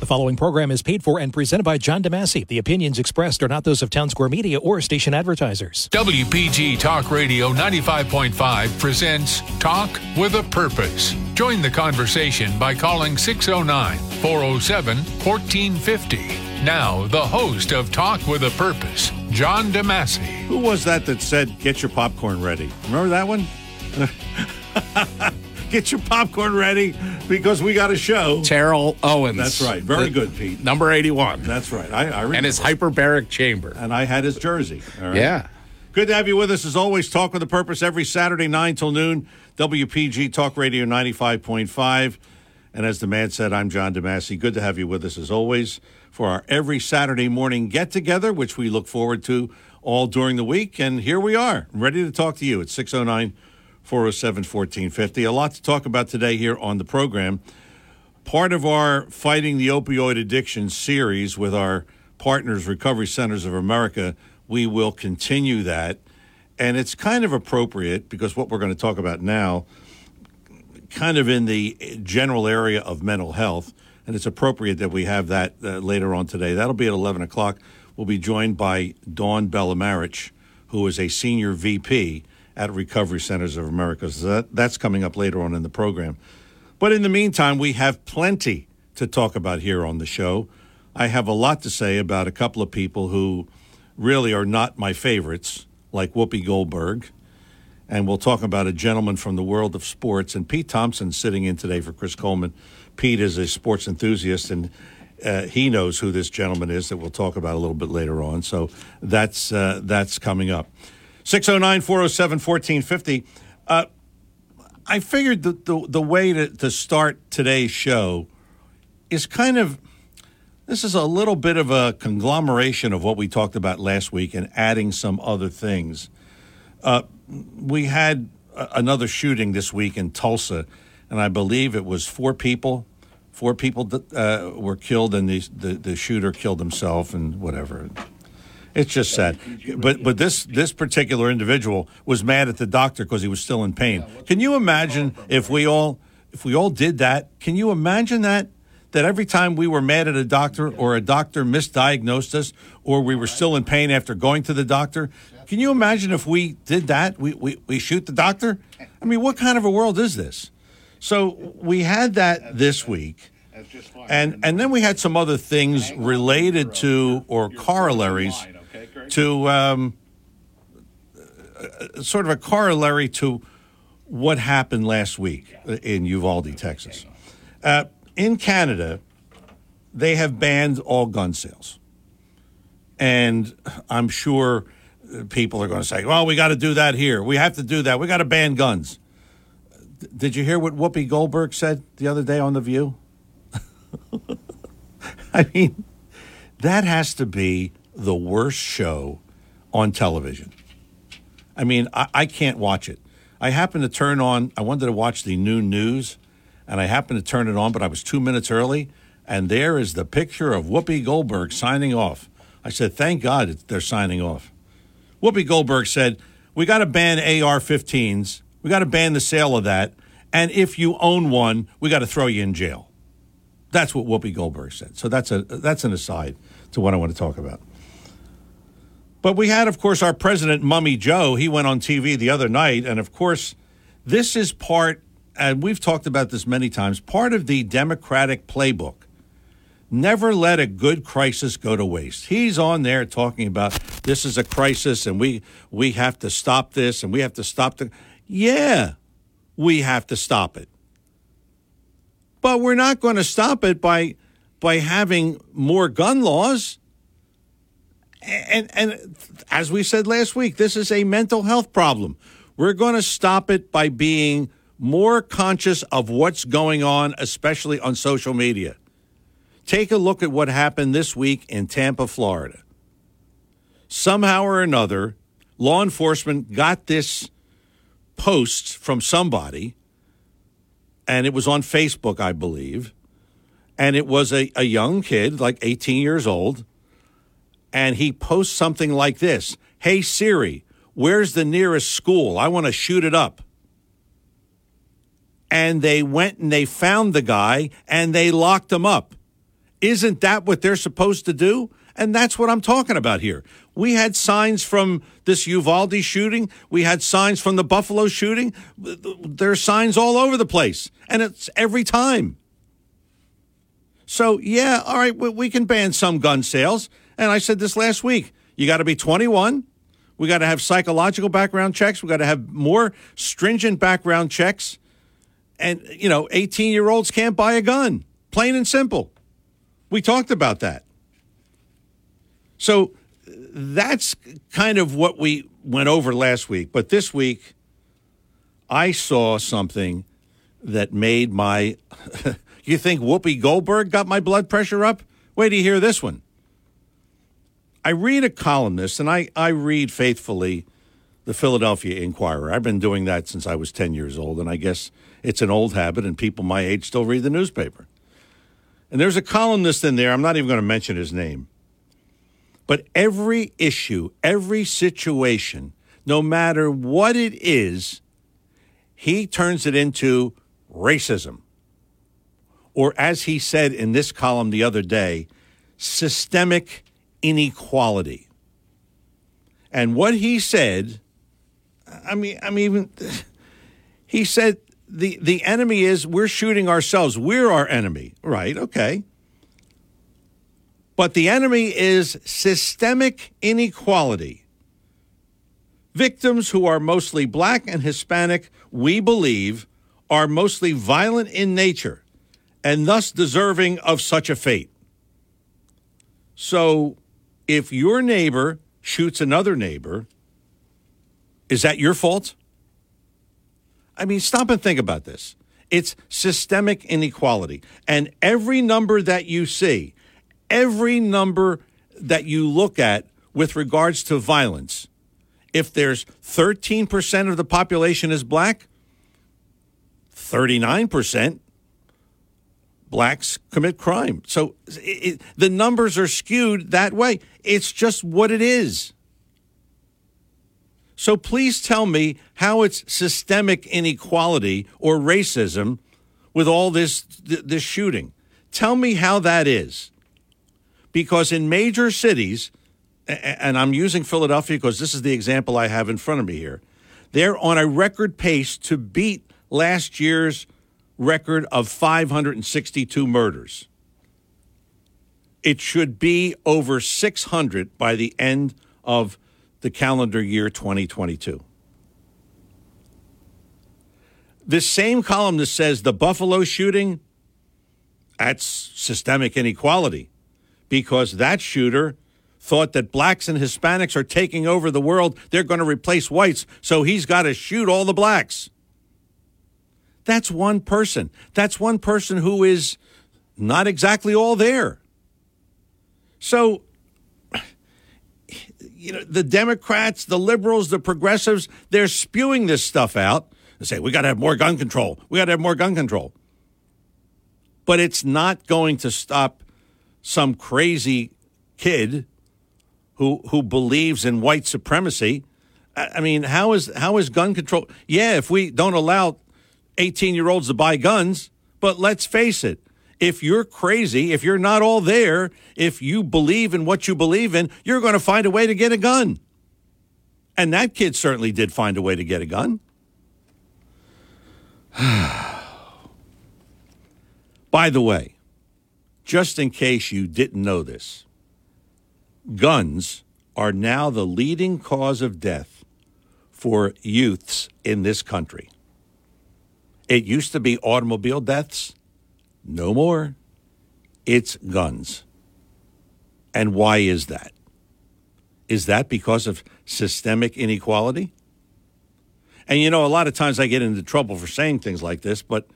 The following program is paid for and presented by John DeMasi. The opinions expressed are not those of Town Square Media or station advertisers. WPG Talk Radio 95.5 presents Talk with a Purpose. Join the conversation by calling 609 407 1450. Now, the host of Talk with a Purpose, John DeMasi. Who was that that said, get your popcorn ready? Remember that one? get your popcorn ready because we got a show. Terrell Owens. That's right. Very The- good, Pete. Number 81. That's right. I, I and his hyperbaric chamber. and I had his jersey. All right. Yeah. Good to have you with us as always. Talk with a purpose every Saturday, 9 till noon. WPG Talk Radio 95.5. And as the man said, I'm John DeMasi. Good to have you with us as always for our every Saturday morning get together, which we look forward to all during the week. And here we are, ready to talk to you at 609 407 1450. A lot to talk about today here on the program. Part of our Fighting the Opioid Addiction series with our partners, Recovery Centers of America, we will continue that. And it's kind of appropriate because what we're going to talk about now, kind of in the general area of mental health, and it's appropriate that we have that uh, later on today. That'll be at 11 o'clock. We'll be joined by Dawn Bellamarich, who is a senior VP at Recovery Centers of America. So that, that's coming up later on in the program. But in the meantime, we have plenty to talk about here on the show. I have a lot to say about a couple of people who really are not my favorites, like Whoopi Goldberg. And we'll talk about a gentleman from the world of sports. And Pete Thompson sitting in today for Chris Coleman. Pete is a sports enthusiast, and uh, he knows who this gentleman is that we'll talk about a little bit later on. So that's uh, that's coming up. 609 407 1450. Uh, I figured the, the, the way to, to start today's show is kind of this is a little bit of a conglomeration of what we talked about last week and adding some other things. Uh, we had a- another shooting this week in Tulsa, and I believe it was four people. Four people uh, were killed, and the, the the shooter killed himself, and whatever. It's just sad. But but this this particular individual was mad at the doctor because he was still in pain. Can you imagine if we all if we all did that? Can you imagine that? That every time we were mad at a doctor or a doctor misdiagnosed us or we were still in pain after going to the doctor, can you imagine if we did that? We, we, we shoot the doctor? I mean, what kind of a world is this? So we had that this week. And, and then we had some other things related to or corollaries to um, uh, sort of a corollary to what happened last week in Uvalde, Texas. Uh, in Canada, they have banned all gun sales. And I'm sure people are going to say, well, we got to do that here. We have to do that. We got to ban guns. Did you hear what Whoopi Goldberg said the other day on The View? I mean, that has to be the worst show on television. I mean, I, I can't watch it. I happened to turn on, I wanted to watch the noon news, and I happened to turn it on, but I was two minutes early, and there is the picture of Whoopi Goldberg signing off. I said, thank God they're signing off. Whoopi Goldberg said, we got to ban AR 15s, we got to ban the sale of that, and if you own one, we got to throw you in jail. That's what Whoopi Goldberg said. So that's a that's an aside to what I want to talk about. But we had, of course, our president, Mummy Joe. He went on TV the other night, and of course, this is part, and we've talked about this many times, part of the Democratic playbook. Never let a good crisis go to waste. He's on there talking about this is a crisis, and we we have to stop this, and we have to stop the. Yeah, we have to stop it but we're not going to stop it by by having more gun laws. And and as we said last week, this is a mental health problem. We're going to stop it by being more conscious of what's going on, especially on social media. Take a look at what happened this week in Tampa, Florida. Somehow or another, law enforcement got this post from somebody and it was on Facebook, I believe. And it was a, a young kid, like 18 years old, and he posts something like this Hey Siri, where's the nearest school? I want to shoot it up. And they went and they found the guy and they locked him up. Isn't that what they're supposed to do? And that's what I'm talking about here. We had signs from this Uvalde shooting. We had signs from the Buffalo shooting. There are signs all over the place, and it's every time. So, yeah, all right, we can ban some gun sales. And I said this last week you got to be 21. We got to have psychological background checks. We got to have more stringent background checks. And, you know, 18 year olds can't buy a gun, plain and simple. We talked about that. So that's kind of what we went over last week. But this week, I saw something that made my. you think Whoopi Goldberg got my blood pressure up? Wait till you hear this one. I read a columnist, and I, I read faithfully the Philadelphia Inquirer. I've been doing that since I was 10 years old, and I guess it's an old habit, and people my age still read the newspaper. And there's a columnist in there, I'm not even going to mention his name, but every issue, every situation, no matter what it is, he turns it into racism. Or, as he said in this column the other day, systemic inequality. And what he said, I mean, I mean, he said the the enemy is we're shooting ourselves. We're our enemy, right? Okay. But the enemy is systemic inequality. Victims who are mostly black and Hispanic, we believe, are mostly violent in nature and thus deserving of such a fate. So, if your neighbor shoots another neighbor, is that your fault? I mean, stop and think about this. It's systemic inequality. And every number that you see, every number that you look at with regards to violence, if there's 13% of the population is black, 39% blacks commit crime. So it, the numbers are skewed that way. It's just what it is. So please tell me how it's systemic inequality or racism with all this this shooting. Tell me how that is. Because in major cities, and I'm using Philadelphia because this is the example I have in front of me here, they're on a record pace to beat last year's record of 562 murders. It should be over 600 by the end of the calendar year 2022. This same columnist says the Buffalo shooting, that's systemic inequality because that shooter thought that blacks and Hispanics are taking over the world. They're going to replace whites, so he's got to shoot all the blacks. That's one person. That's one person who is not exactly all there. So you know, the Democrats, the liberals, the progressives, they're spewing this stuff out and say, we got to have more gun control. We got to have more gun control. But it's not going to stop some crazy kid who who believes in white supremacy. I mean, how is how is gun control? Yeah, if we don't allow 18 year olds to buy guns, but let's face it, if you're crazy, if you're not all there, if you believe in what you believe in, you're going to find a way to get a gun. And that kid certainly did find a way to get a gun. By the way, just in case you didn't know this, guns are now the leading cause of death for youths in this country. It used to be automobile deaths. No more. It's guns. And why is that? Is that because of systemic inequality? And you know, a lot of times I get into trouble for saying things like this, but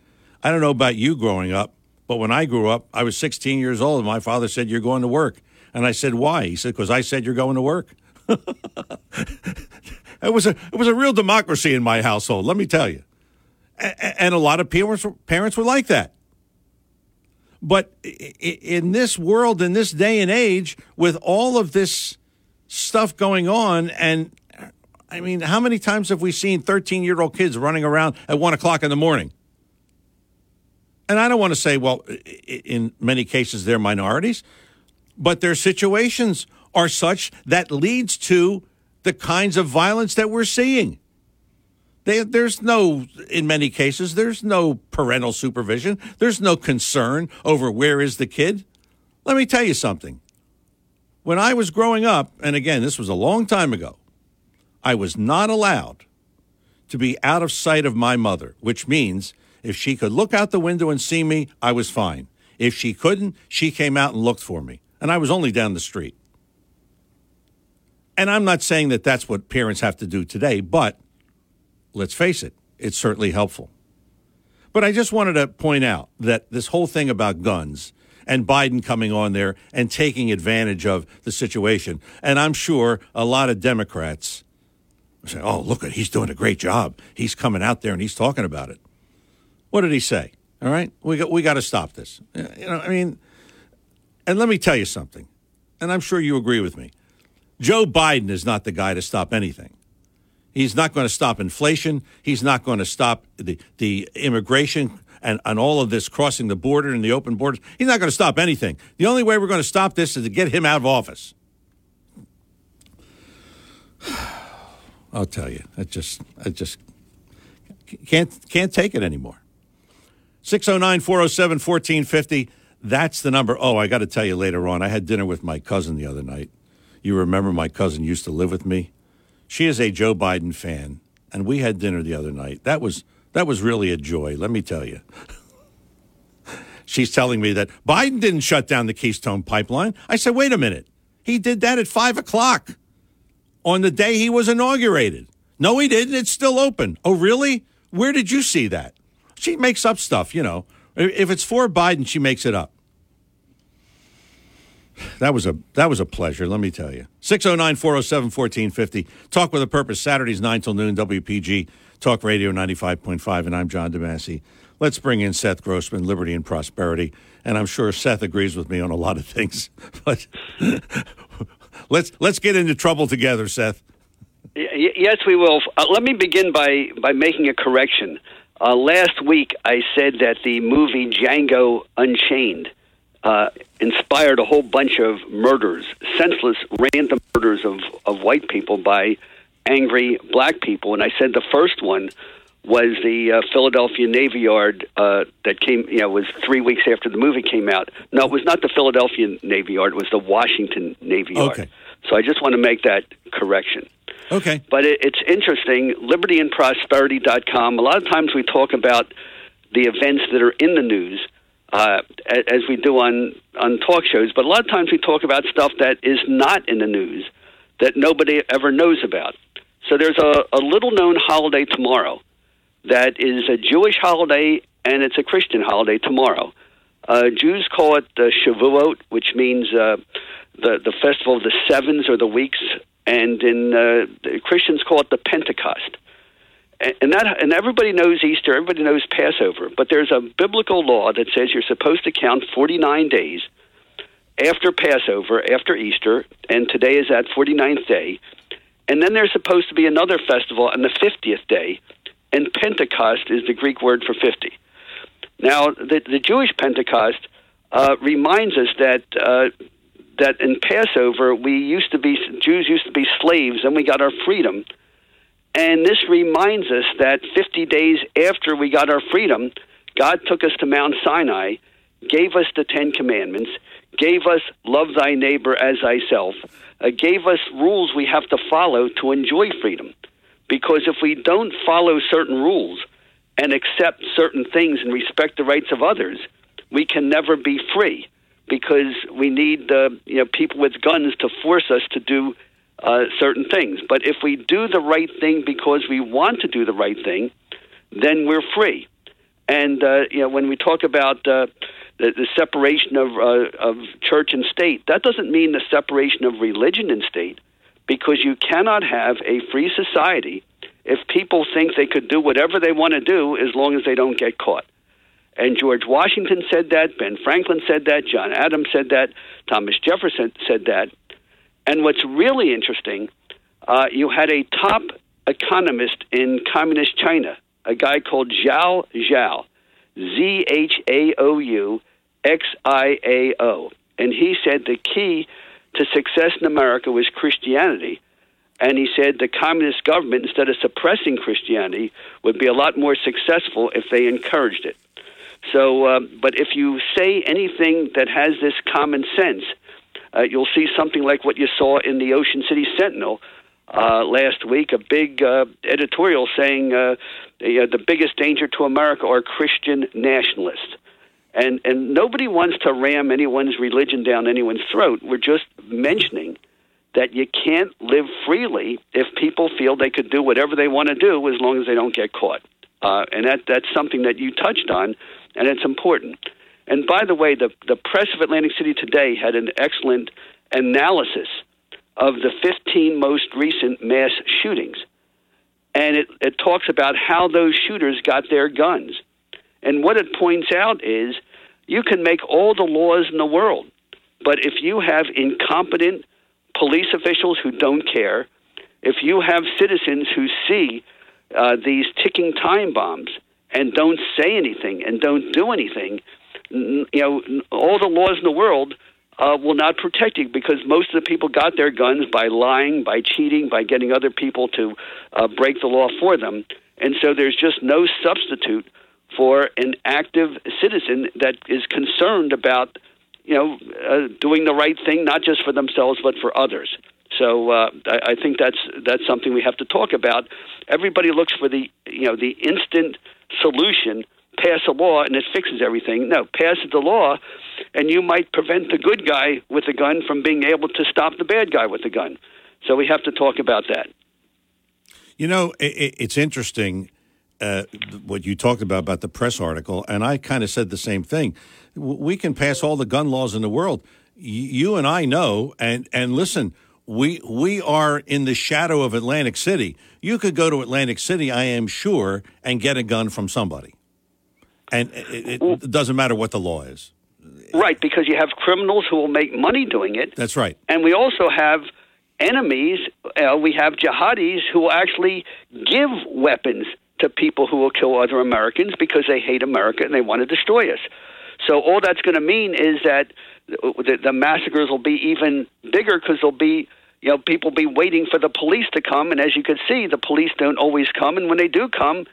I don't know about you growing up, but when I grew up, I was 16 years old and my father said, You're going to work. And I said, Why? He said, Because I said you're going to work. it, was a, it was a real democracy in my household, let me tell you. And a lot of parents, parents were like that. But in this world, in this day and age, with all of this stuff going on, and I mean, how many times have we seen 13 year old kids running around at one o'clock in the morning? And I don't want to say, well, in many cases they're minorities, but their situations are such that leads to the kinds of violence that we're seeing. They, there's no, in many cases, there's no parental supervision. There's no concern over where is the kid. Let me tell you something. When I was growing up, and again, this was a long time ago, I was not allowed to be out of sight of my mother, which means if she could look out the window and see me, I was fine. If she couldn't, she came out and looked for me. And I was only down the street. And I'm not saying that that's what parents have to do today, but let's face it, it's certainly helpful. But I just wanted to point out that this whole thing about guns and Biden coming on there and taking advantage of the situation, and I'm sure a lot of Democrats say, "Oh, look he's doing a great job. He's coming out there and he's talking about it." What did he say? All right, we got we got to stop this. You know, I mean, and let me tell you something, and I'm sure you agree with me. Joe Biden is not the guy to stop anything. He's not going to stop inflation. He's not going to stop the, the immigration and, and all of this crossing the border and the open borders. He's not going to stop anything. The only way we're going to stop this is to get him out of office. I'll tell you, I just, I just can't, can't take it anymore. 609 407 1450. That's the number. Oh, I got to tell you later on. I had dinner with my cousin the other night. You remember my cousin used to live with me? She is a Joe Biden fan, and we had dinner the other night. That was that was really a joy, let me tell you. She's telling me that Biden didn't shut down the Keystone Pipeline. I said, wait a minute. He did that at five o'clock on the day he was inaugurated. No, he didn't. It's still open. Oh, really? Where did you see that? She makes up stuff, you know. If it's for Biden, she makes it up. That was a that was a pleasure, let me tell you. 609-407-1450. Talk with a Purpose, Saturdays 9 till noon, WPG, Talk Radio 95.5, and I'm John DeMasi. Let's bring in Seth Grossman, Liberty and Prosperity. And I'm sure Seth agrees with me on a lot of things. But let's let's get into trouble together, Seth. Yes, we will. Uh, let me begin by, by making a correction. Uh, last week, I said that the movie Django Unchained uh, inspired a whole bunch of murders, senseless, random murders of, of white people by angry black people. And I said the first one was the uh, Philadelphia Navy Yard uh, that came, you know, was three weeks after the movie came out. No, it was not the Philadelphia Navy Yard, it was the Washington Navy Yard. Okay. So I just want to make that correction. Okay. But it, it's interesting. LibertyandProsperity.com. A lot of times we talk about the events that are in the news, uh, as we do on on talk shows. But a lot of times we talk about stuff that is not in the news that nobody ever knows about. So there's a, a little known holiday tomorrow that is a Jewish holiday and it's a Christian holiday tomorrow. Uh, Jews call it uh, Shavuot, which means uh, the the festival of the sevens or the weeks, and in uh, Christians call it the Pentecost. And that and everybody knows Easter, everybody knows Passover, but there's a biblical law that says you're supposed to count 49 days after Passover, after Easter, and today is that 49th day. And then there's supposed to be another festival on the 50th day, and Pentecost is the Greek word for 50. Now, the, the Jewish Pentecost uh, reminds us that uh, that in Passover we used to be Jews used to be slaves, and we got our freedom. And this reminds us that 50 days after we got our freedom, God took us to Mount Sinai, gave us the Ten Commandments, gave us love thy neighbor as thyself, uh, gave us rules we have to follow to enjoy freedom. Because if we don't follow certain rules and accept certain things and respect the rights of others, we can never be free. Because we need uh, you know people with guns to force us to do uh, certain things. But if we do the right thing because we want to do the right thing, then we're free. And uh, you know, when we talk about uh, the, the separation of uh, of church and state, that doesn't mean the separation of religion and state, because you cannot have a free society if people think they could do whatever they want to do as long as they don't get caught. And George Washington said that, Ben Franklin said that, John Adams said that, Thomas Jefferson said that. And what's really interesting, uh, you had a top economist in communist China, a guy called Zhao Xiao. Z H A O U X I A O. And he said the key to success in America was Christianity. And he said the communist government, instead of suppressing Christianity, would be a lot more successful if they encouraged it. So, uh, but if you say anything that has this common sense, uh, you'll see something like what you saw in the Ocean City Sentinel uh, last week, a big uh, editorial saying uh, the, uh, the biggest danger to America are Christian nationalists. And, and nobody wants to ram anyone's religion down anyone's throat. We're just mentioning that you can't live freely if people feel they could do whatever they want to do as long as they don't get caught. Uh, and that, that's something that you touched on, and it's important. And by the way, the, the press of Atlantic City today had an excellent analysis of the 15 most recent mass shootings. And it, it talks about how those shooters got their guns. And what it points out is you can make all the laws in the world, but if you have incompetent police officials who don't care, if you have citizens who see uh, these ticking time bombs and don't say anything and don't do anything, you know, all the laws in the world uh, will not protect you because most of the people got their guns by lying, by cheating, by getting other people to uh, break the law for them. And so there's just no substitute for an active citizen that is concerned about, you know, uh, doing the right thing, not just for themselves but for others. So uh, I, I think that's that's something we have to talk about. Everybody looks for the you know the instant solution, pass a law and it fixes everything. No, pass the law, and you might prevent the good guy with a gun from being able to stop the bad guy with a gun. So we have to talk about that. You know, it, it's interesting uh, what you talked about about the press article, and I kind of said the same thing. We can pass all the gun laws in the world. You and I know, and and listen, we we are in the shadow of Atlantic City. You could go to Atlantic City, I am sure, and get a gun from somebody, and it, it doesn't matter what the law is. Right, because you have criminals who will make money doing it. That's right, and we also have enemies. Uh, we have jihadis who will actually give weapons to people who will kill other Americans because they hate America and they want to destroy us. So all that's going to mean is that the, the massacres will be even bigger because there'll be you know people be waiting for the police to come, and as you can see, the police don't always come, and when they do come,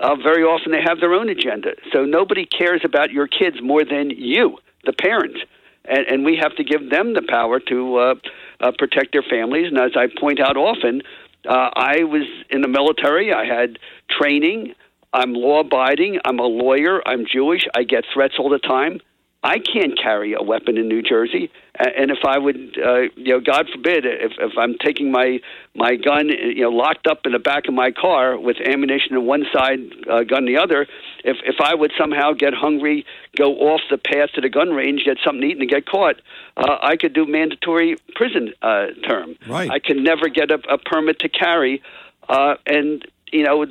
uh, very often they have their own agenda. So nobody cares about your kids more than you, the parents, and, and we have to give them the power to uh, uh, protect their families. And as I point out often, uh, I was in the military. I had training. I'm law abiding. I'm a lawyer. I'm Jewish. I get threats all the time. I can't carry a weapon in New Jersey, and if I would, uh, you know, God forbid, if if I'm taking my my gun, you know, locked up in the back of my car with ammunition on one side, uh, gun the other, if if I would somehow get hungry, go off the path to the gun range, get something to eat, and get caught, uh, I could do mandatory prison uh, term. Right. I could never get a, a permit to carry, uh, and you know,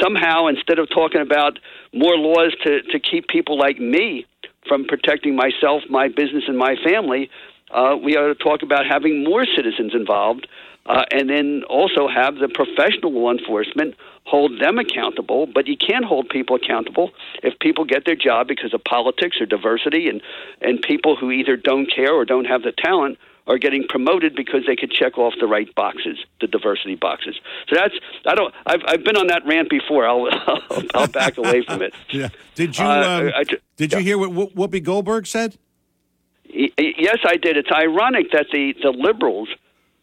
somehow instead of talking about more laws to to keep people like me from protecting myself, my business, and my family, uh, we ought to talk about having more citizens involved, uh, and then also have the professional law enforcement hold them accountable. But you can't hold people accountable if people get their job because of politics or diversity, and and people who either don't care or don't have the talent are getting promoted because they could check off the right boxes, the diversity boxes. So that's I don't I've I've been on that rant before. I'll I'll, I'll back away from it. Yeah. Did you uh, um, I, did you hear what Whoopi Goldberg said? Yes, I did. It's ironic that the the liberals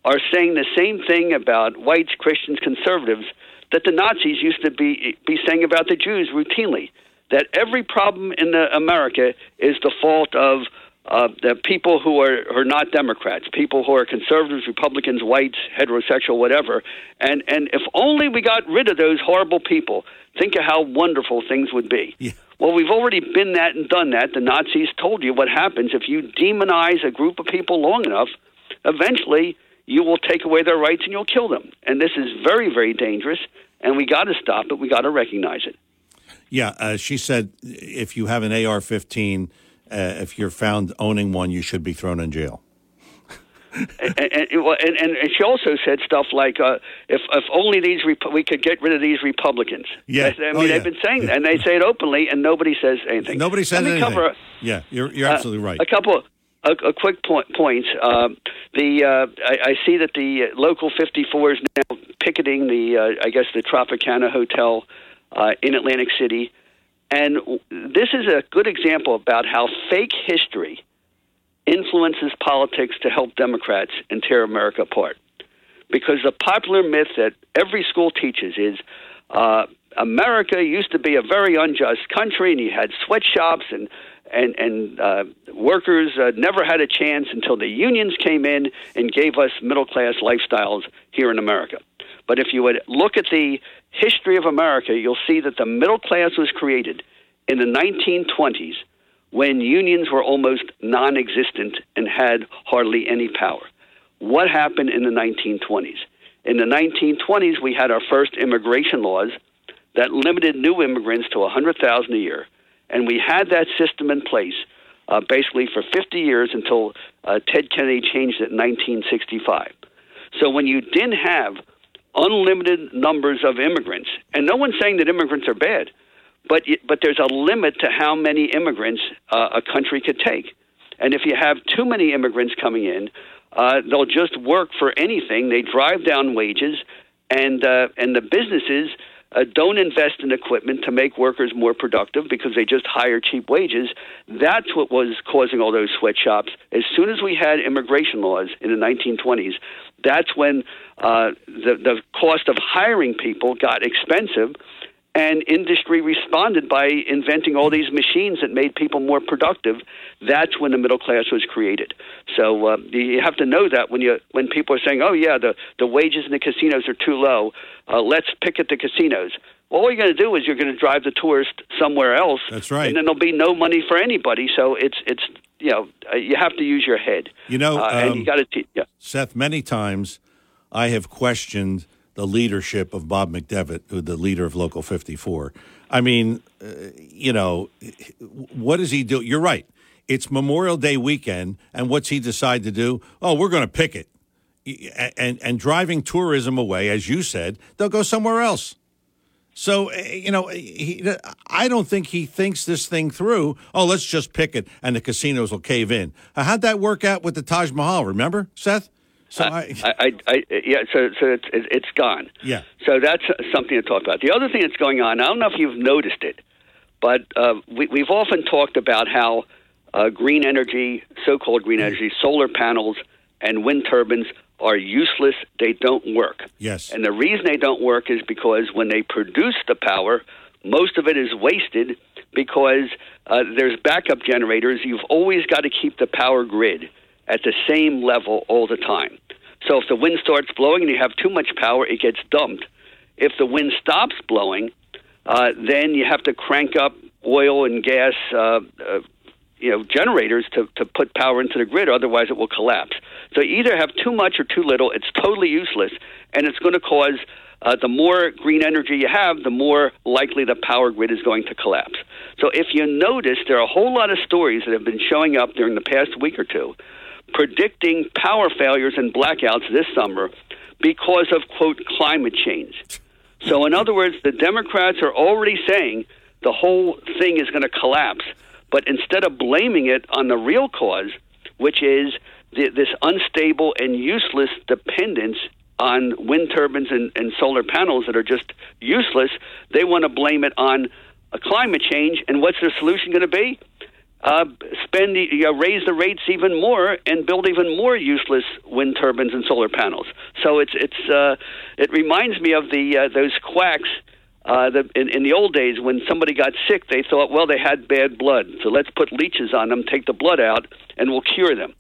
are saying the same thing about whites, Christians, conservatives that the Nazis used to be be saying about the Jews routinely. That every problem in the America is the fault of uh, the people who are, are not Democrats, people who are conservatives, Republicans, whites, heterosexual, whatever. And and if only we got rid of those horrible people, think of how wonderful things would be. Yeah. Well, we've already been that and done that. The Nazis told you what happens if you demonize a group of people long enough. Eventually, you will take away their rights and you'll kill them. And this is very, very dangerous. And we got to stop it. We got to recognize it. Yeah, uh, she said if you have an AR-15 uh, if you're found owning one, you should be thrown in jail. and, and, and, and she also said stuff like, uh, "If if only these Repu- we could get rid of these Republicans." Yeah. I, mean Oh, yeah. they've been saying that, and they say it openly, and nobody says anything. Nobody says anything. Cover, yeah, you're you're uh, absolutely right. A couple. A, a quick point, points. Um, the uh, I, I see that the uh, local 54 is now picketing the uh, I guess the Tropicana Hotel uh, in Atlantic City, and this is a good example about how fake history influences politics to help Democrats and tear America apart. Because the popular myth that every school teaches is uh, America used to be a very unjust country, and you had sweatshops and and and uh, workers uh, never had a chance until the unions came in and gave us middle class lifestyles here in America. But if you would look at the history of America, you'll see that the middle class was created in the 1920s when unions were almost non existent and had hardly any power. What happened in the 1920s? In the 1920s, we had our first immigration laws that limited new immigrants to 100,000 a year, and we had that system in place uh, basically for 50 years until uh, Ted Kennedy changed it in 1965. So when you didn't have unlimited numbers of immigrants, and no one's saying that immigrants are bad, but but there's a limit to how many immigrants uh, a country could take, and if you have too many immigrants coming in, uh, they'll just work for anything. They drive down wages, and uh, and the businesses uh, don't invest in equipment to make workers more productive because they just hire cheap wages. That's what was causing all those sweatshops. As soon as we had immigration laws in the 1920s, that's when uh, the the cost of hiring people got expensive. And industry responded by inventing all these machines that made people more productive. That's when the middle class was created. So uh, you have to know that when you when people are saying, "Oh yeah, the the wages in the casinos are too low," uh, let's pick at the casinos. Well, all you're going to do is you're going to drive the tourist somewhere else. That's right. And then there'll be no money for anybody. So it's it's you know uh, you have to use your head. You know, uh, and um, you got to yeah. Seth, many times I have questioned the leadership of Bob McDevitt, who the leader of Local 54. I mean, uh, you know, what does he do? You're right. It's Memorial Day weekend, and what's he decide to do? Oh, we're going to pick it. And, and driving tourism away, as you said, they'll go somewhere else. So, uh, you know, he, I don't think he thinks this thing through. Oh, let's just pick it and the casinos will cave in. How'd that work out with the Taj Mahal? Remember, Seth? So I, I, I, I yeah, so so it's it's gone. Yeah. So that's something to talk about. The other thing that's going on, I don't know if you've noticed it, but uh, we, we've often talked about how uh, green energy, so-called green energy, solar panels and wind turbines are useless. They don't work. Yes. And the reason they don't work is because when they produce the power, most of it is wasted because uh, there's backup generators. You've always got to keep the power grid at the same level all the time. So if the wind starts blowing and you have too much power, it gets dumped. If the wind stops blowing, uh, then you have to crank up oil and gas, uh, uh, you know, generators to, to put power into the grid. Otherwise, it will collapse. So either have too much or too little. It's totally useless, and it's going to cause. Uh, the more green energy you have, the more likely the power grid is going to collapse. So, if you notice, there are a whole lot of stories that have been showing up during the past week or two predicting power failures and blackouts this summer because of, quote, climate change. So, in other words, the Democrats are already saying the whole thing is going to collapse. But instead of blaming it on the real cause, which is the, this unstable and useless dependence on wind turbines and, and solar panels that are just useless, they want to blame it on a climate change. And what's their solution going to be? Uh, spend the, know, raise the rates even more and build even more useless wind turbines and solar panels. So it's it's uh, it reminds me of the uh, those quacks. Uh, the, in, in the old days, when somebody got sick, they thought, well, they had bad blood, so let's put leeches on them, take the blood out, and we'll cure them.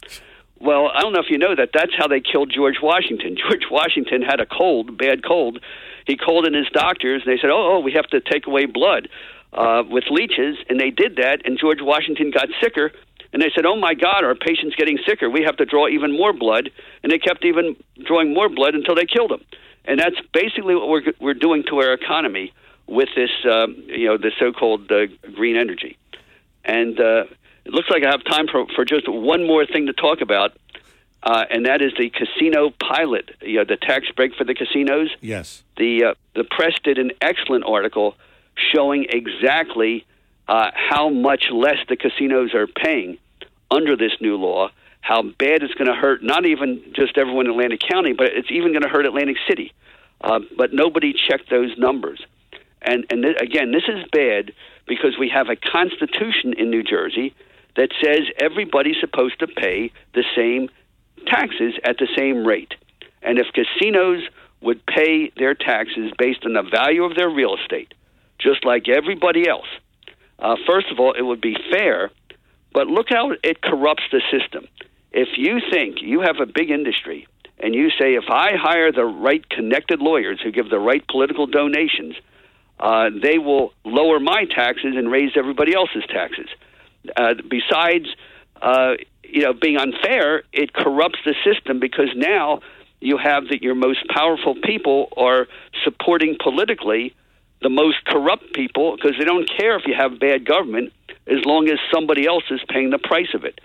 Well, I don't know if you know that. That's how they killed George Washington. George Washington had a cold, bad cold. He called in his doctors, and they said, "Oh, oh we have to take away blood." Uh, with leeches, and they did that, and George Washington got sicker. And they said, "Oh my God, our patient's getting sicker. We have to draw even more blood." And they kept even drawing more blood until they killed him. And that's basically what we're we're doing to our economy with this, um, you know, the so-called uh, green energy. And uh, it looks like I have time for for just one more thing to talk about. uh, and that is the casino pilot, you know, the tax break for the casinos. Yes. The uh, the press did an excellent article showing exactly uh, how much less the casinos are paying under this new law. How bad it's going to hurt not even just everyone in Atlantic County, but it's even going to hurt Atlantic City. Uh, but nobody checked those numbers. And and th- again, this is bad because we have a constitution in New Jersey that says everybody's supposed to pay the same taxes at the same rate. And if casinos would pay their taxes based on the value of their real estate, just like everybody else, uh, first of all, it would be fair. But look how it corrupts the system. If you think you have a big industry and you say, if I hire the right connected lawyers who give the right political donations, uh, they will lower my taxes and raise everybody else's taxes. Uh, besides, uh, you know, being unfair, it corrupts the system because now you have that your most powerful people are supporting politically the most corrupt people because they don't care if you have bad government as long as somebody else is paying the price of it.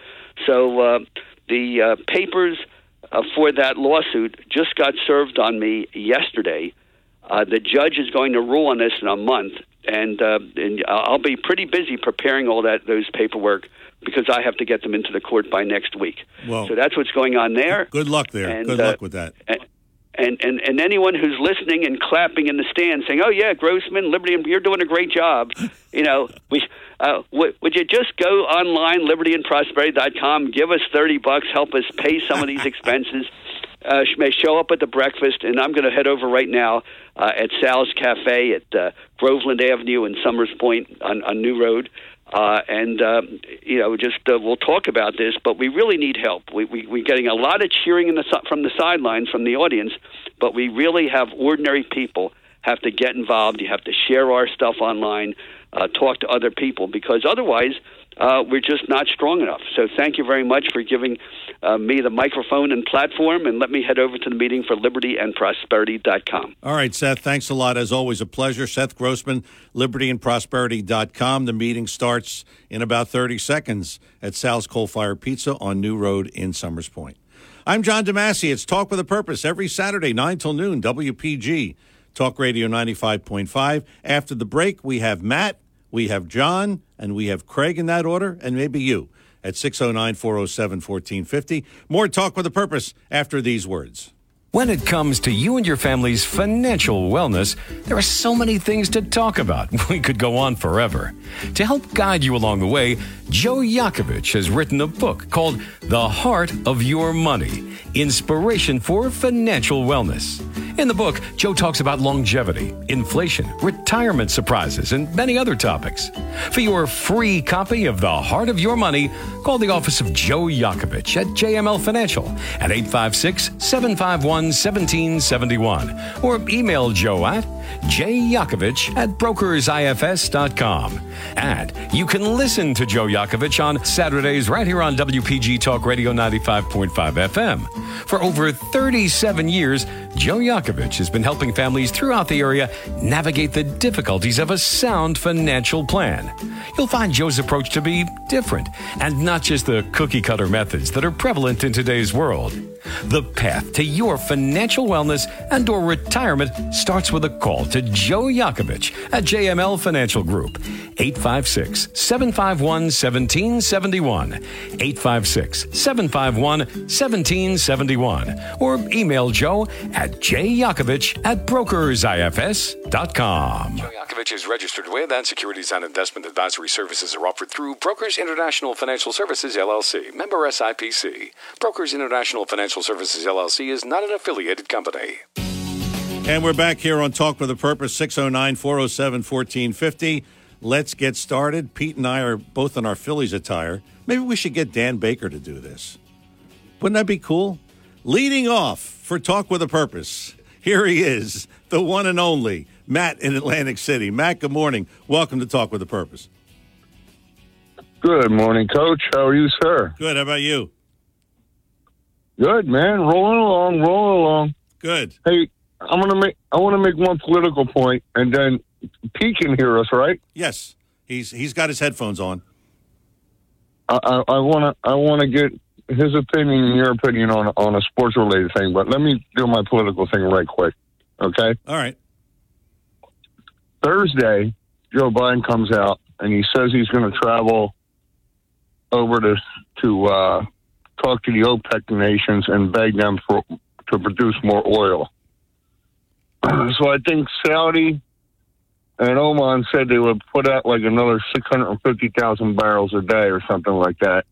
So uh, the uh, papers uh, for that lawsuit just got served on me yesterday. Uh, the judge is going to rule on this in a month, and, uh, and I'll be pretty busy preparing all that those paperwork because I have to get them into the court by next week. Well, so that's what's going on there. Good luck there. And, good uh, luck with that. And, and, and and anyone who's listening and clapping in the stand saying, "Oh yeah, Grossman, Liberty, you're doing a great job," you know, we uh, w- would you just go online, libertyandprosperity.com, give us thirty bucks, help us pay some of these expenses. Uh, may show up at the breakfast, and I'm going to head over right now uh, at Sal's Cafe at uh, Groveland Avenue and Somers Point on, on New Road. Uh, and um, you know, just uh, we'll talk about this, but we really need help. We, we, we're getting a lot of cheering in the, from the sidelines from the audience, but we really have ordinary people have to get involved. You have to share our stuff online, uh, talk to other people, because otherwise uh, we're just not strong enough. So thank you very much for giving uh, me the microphone and platform, and let me head over to the meeting for libertyandprosperity.com. All right, Seth, thanks a lot. As always, a pleasure. Seth Grossman, libertyandprosperity.com. The meeting starts in about 30 seconds at Sal's Coal Fire Pizza on New Road in Somers Point. I'm John DeMasi. It's Talk with a Purpose every Saturday, 9 till noon, WPG, Talk Radio 95.5. After the break, we have Matt, we have John, and we have Craig in that order, and maybe you at 609 407 1450. More Talk with a Purpose after these words. When it comes to you and your family's financial wellness, there are so many things to talk about. We could go on forever. To help guide you along the way, Joe Yakovich has written a book called The Heart of Your Money Inspiration for Financial Wellness. In the book, Joe talks about longevity, inflation, retirement surprises, and many other topics. For your free copy of The Heart of Your Money, call the office of Joe Yakovich at JML Financial at 856 751 1771 or email Joe at jyakovich at brokersifs.com. And you can listen to Joe Yakovich on Saturdays right here on WPG Talk Radio 95.5 FM. For over 37 years, Joe Yakovich has been helping families throughout the area navigate the difficulties of a sound financial plan. You'll find Joe's approach to be different and not just the cookie cutter methods that are prevalent in today's world. The path to your financial wellness and or retirement starts with a call to Joe Yakovich at JML Financial Group. 856-751-1771. 856-751-1771. Or email Joe at jyakovich at brokersifs.com. Joe Yakovich is registered with and securities and investment advisory services are offered through Brokers International Financial Services LLC, member SIPC. Brokers International Financial Services LLC is not an affiliated company. And we're back here on Talk with a Purpose, 609 407 1450. Let's get started. Pete and I are both in our Phillies attire. Maybe we should get Dan Baker to do this. Wouldn't that be cool? Leading off for Talk with a Purpose, here he is, the one and only Matt in Atlantic City. Matt, good morning. Welcome to Talk with a Purpose. Good morning, Coach. How are you, sir? Good. How about you? Good, man. Rolling along, rolling along. Good. Hey, I'm gonna make. I want to make one political point, and then Pete can hear us, right? Yes, he's he's got his headphones on. I want to. I want to get his opinion and your opinion on on a sports related thing, but let me do my political thing right quick. Okay. All right. Thursday, Joe Biden comes out and he says he's going to travel over to to uh, talk to the OPEC nations and beg them for to produce more oil. So I think Saudi and Oman said they would put out like another six hundred and fifty thousand barrels a day or something like that.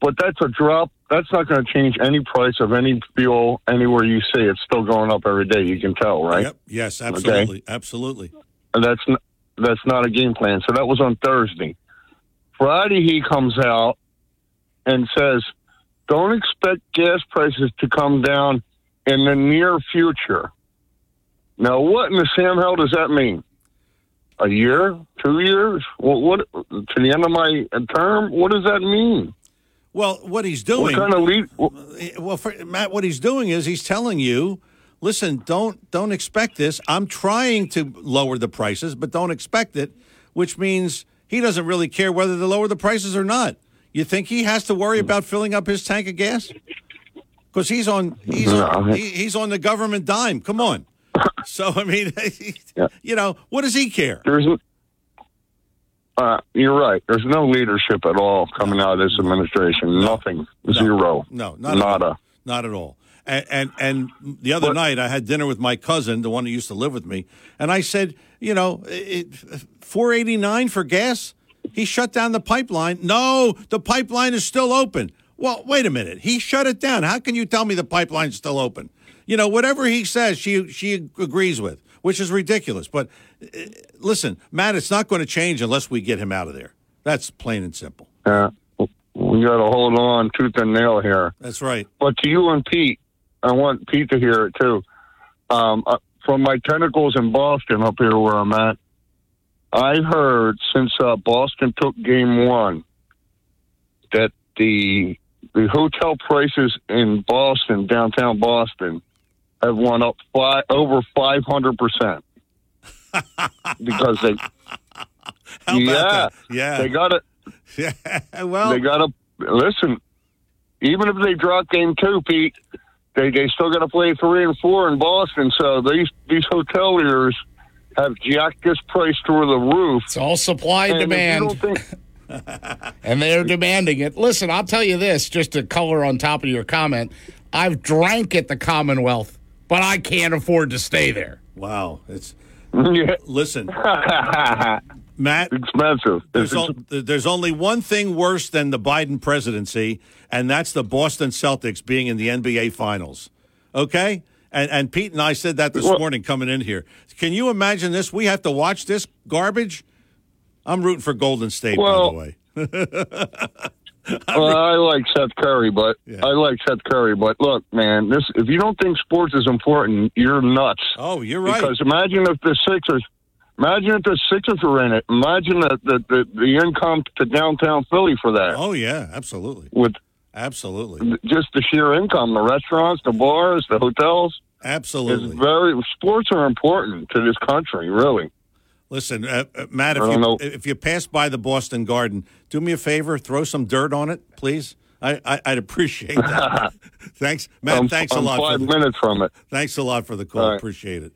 But that's a drop. That's not going to change any price of any fuel anywhere you see. It's still going up every day. You can tell, right? Yep. Yes, absolutely. Absolutely. And that's n- that's not a game plan. So that was on Thursday. Friday he comes out and says, "Don't expect gas prices to come down in the near future." Now, what in the Sam hell does that mean? A year, two years? What, what to the end of my term? What does that mean? Well, what he's What doing. kind of lead? well, for, Matt, what he's doing is he's telling you, listen, don't don't expect this. I'm trying to lower the prices, but don't expect it. Which means he doesn't really care whether they lower the prices or not. You think he has to worry about filling up his tank of gas? Because he's on he's on, he, he's on the government dime. Come on. So I mean, Yeah. you know, what does he care? There's, uh, you're right. There's no leadership at all coming out of this administration. Nothing. Zero. No, not At Nada. all. Not at all. And, and and the other But- night I had dinner with my cousin, the one who used to live with me, and I said, you know, four eighty nine for gas. He shut down the pipeline. No, the pipeline is still open. Well, wait a minute. He shut it down. How can you tell me the pipeline's still open? You know, whatever he says, she she agrees with, which is ridiculous. But uh, listen, Matt, it's not going to change unless we get him out of there. That's plain and simple. Yeah. We got to hold on tooth and nail here. That's right. But to you and Pete, I want Pete to hear it too. Um, uh, from my tentacles in Boston, up here where I'm at, I heard since uh, Boston took Game One that the the hotel prices in Boston, downtown Boston, have went up five, over five hundred percent because they How about yeah? Yeah. they got it Yeah. Well, they got to listen. Even if they drop game two, Pete, they they still got to play three and four in Boston. So these these hoteliers have jacked this price through the roof. It's all supply and And demand. think- and they're demanding it. Listen, I'll tell you this, just to color on top of your comment. I've drank at the Commonwealth, but I can't afford to stay there. wow. It's yeah, listen, Matt. expensive. There's, o- there's only one thing worse than the Biden presidency, and that's the Boston Celtics being in the NBA Finals. Okay, and and Pete and I said that this Well- morning coming in here. Can you imagine this? We have to watch this garbage. I'm rooting for Golden State, Well- by the way. well, I like Steph Curry, but Yeah. I like Steph Curry, but look, man, this if you don't think sports is important, you're nuts. Oh, you're right. Because imagine if the Sixers, imagine if the Sixers were in it. Imagine the the, the, the income to downtown Philly for that. oh yeah, absolutely, with absolutely, just the sheer income, the restaurants, the bars, the hotels. It's absolutely. very sports are important to this country, really. Listen, uh, uh, Matt, if you know. if you pass by the Boston Garden, do me a favor, throw some dirt on it, please. I, I I'd appreciate that. thanks, Matt. I'm, thanks a I'm lot. For five the, minutes from it. thanks a lot for the call. All right. Appreciate it.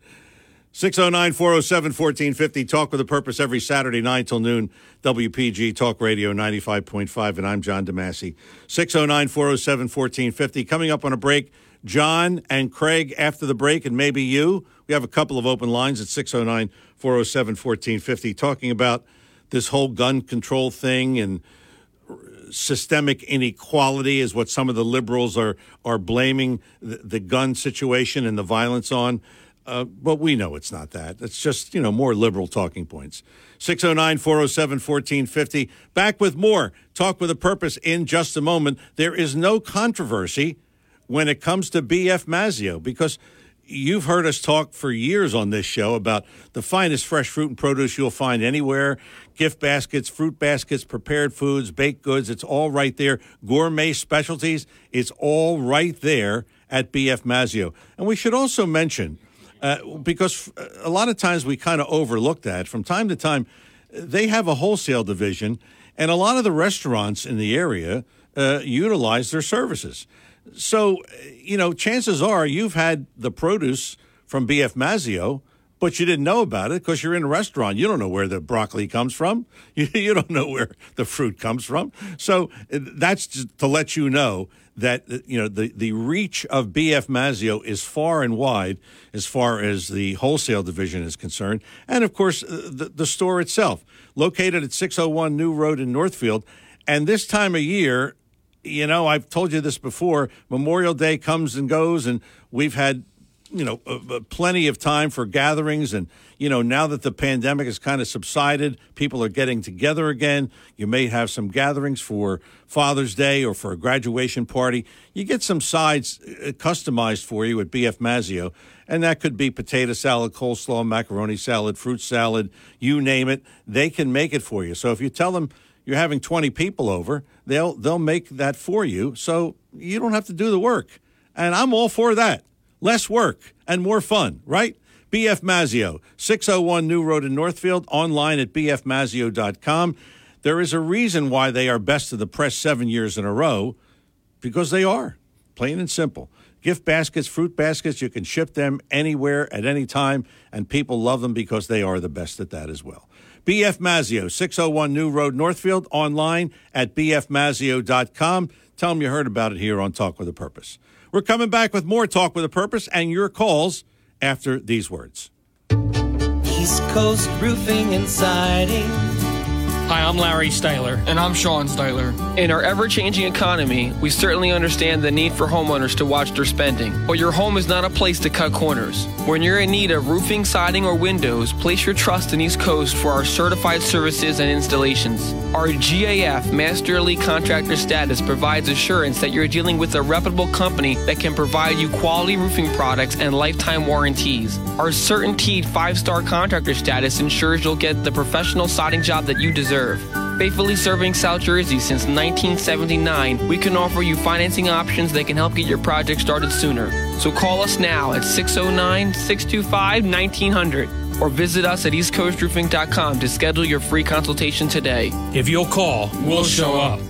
609 407 1450. Talk with a purpose every Saturday, night till noon. WPG Talk Radio 95.5. And I'm John DeMasi. 609 407 1450. Coming up on a break, John and Craig after the break, and maybe you. We have a couple of open lines at 609 407 1450 talking about this whole gun control thing and systemic inequality is what some of the liberals are are blaming the, the gun situation and the violence on. Uh, but we know it's not that. It's just, you know, more liberal talking points. 609 407 1450. Back with more. Talk with a purpose in just a moment. There is no controversy when it comes to BF Mazzeo because you've heard us talk for years on this show about the finest fresh fruit and produce you'll find anywhere gift baskets, fruit baskets, prepared foods, baked goods. It's all right there. Gourmet specialties. It's all right there at BF Mazzeo. And we should also mention, uh, because a lot of times we kind of overlook that from time to time, they have a wholesale division, and a lot of the restaurants in the area uh, utilize their services. So, you know, chances are you've had the produce from BF Mazzeo but you didn't know about it because you're in a restaurant. You don't know where the broccoli comes from. You, you don't know where the fruit comes from. So uh, that's just to let you know that you know the, the reach of BF Mazzeo is far and wide as far as the wholesale division is concerned, and of course uh, the, the store itself, located at 601 New Road in Northfield, and this time of year you know, I've told you this before. Memorial Day comes and goes, and we've had, you know, uh, uh, plenty of time for gatherings. And, you know, now that the pandemic has kind of subsided, people are getting together again. You may have some gatherings for Father's Day or for a graduation party. You get some sides uh, customized for you at BF Mazzeo. And that could be potato salad, coleslaw, macaroni salad, fruit salad, you name it. They can make it for you. So if you tell them, you're having 20 people over, they'll they'll make that for you so you don't have to do the work. And I'm all for that. Less work and more fun, right? BF Mazzeo, 601 New Road in Northfield, online at bfmazzeo.com. There is a reason why they are best of the press seven years in a row, because they are, plain and simple. Gift baskets, fruit baskets, you can ship them anywhere at any time, and people love them because they are the best at that as well. BF Mazzeo, 601 New Road, Northfield, online at bfmazzeo.com. Tell them you heard about it here on Talk with a Purpose. We're coming back with more Talk with a Purpose and your calls after these words. East Coast Roofing and Siding. Hi, I'm Larry Styler. And I'm Sean Styler. In our ever changing economy, we certainly understand the need for homeowners to watch their spending. But your home is not a place to cut corners. When you're in need of roofing, siding, or windows, place your trust in East Coast for our certified services and installations. Our GAF Master Elite Contractor status provides assurance that you're dealing with a reputable company that can provide you quality roofing products and lifetime warranties. Our CertainTeed five star contractor status ensures you'll get the professional siding job that you deserve. Faithfully serving South Jersey since 1979, we can offer you financing options that can help get your project started sooner. So call us now at 609 625 1900 or visit us at eastcoastroofing.com to schedule your free consultation today. If you'll call, we'll show up.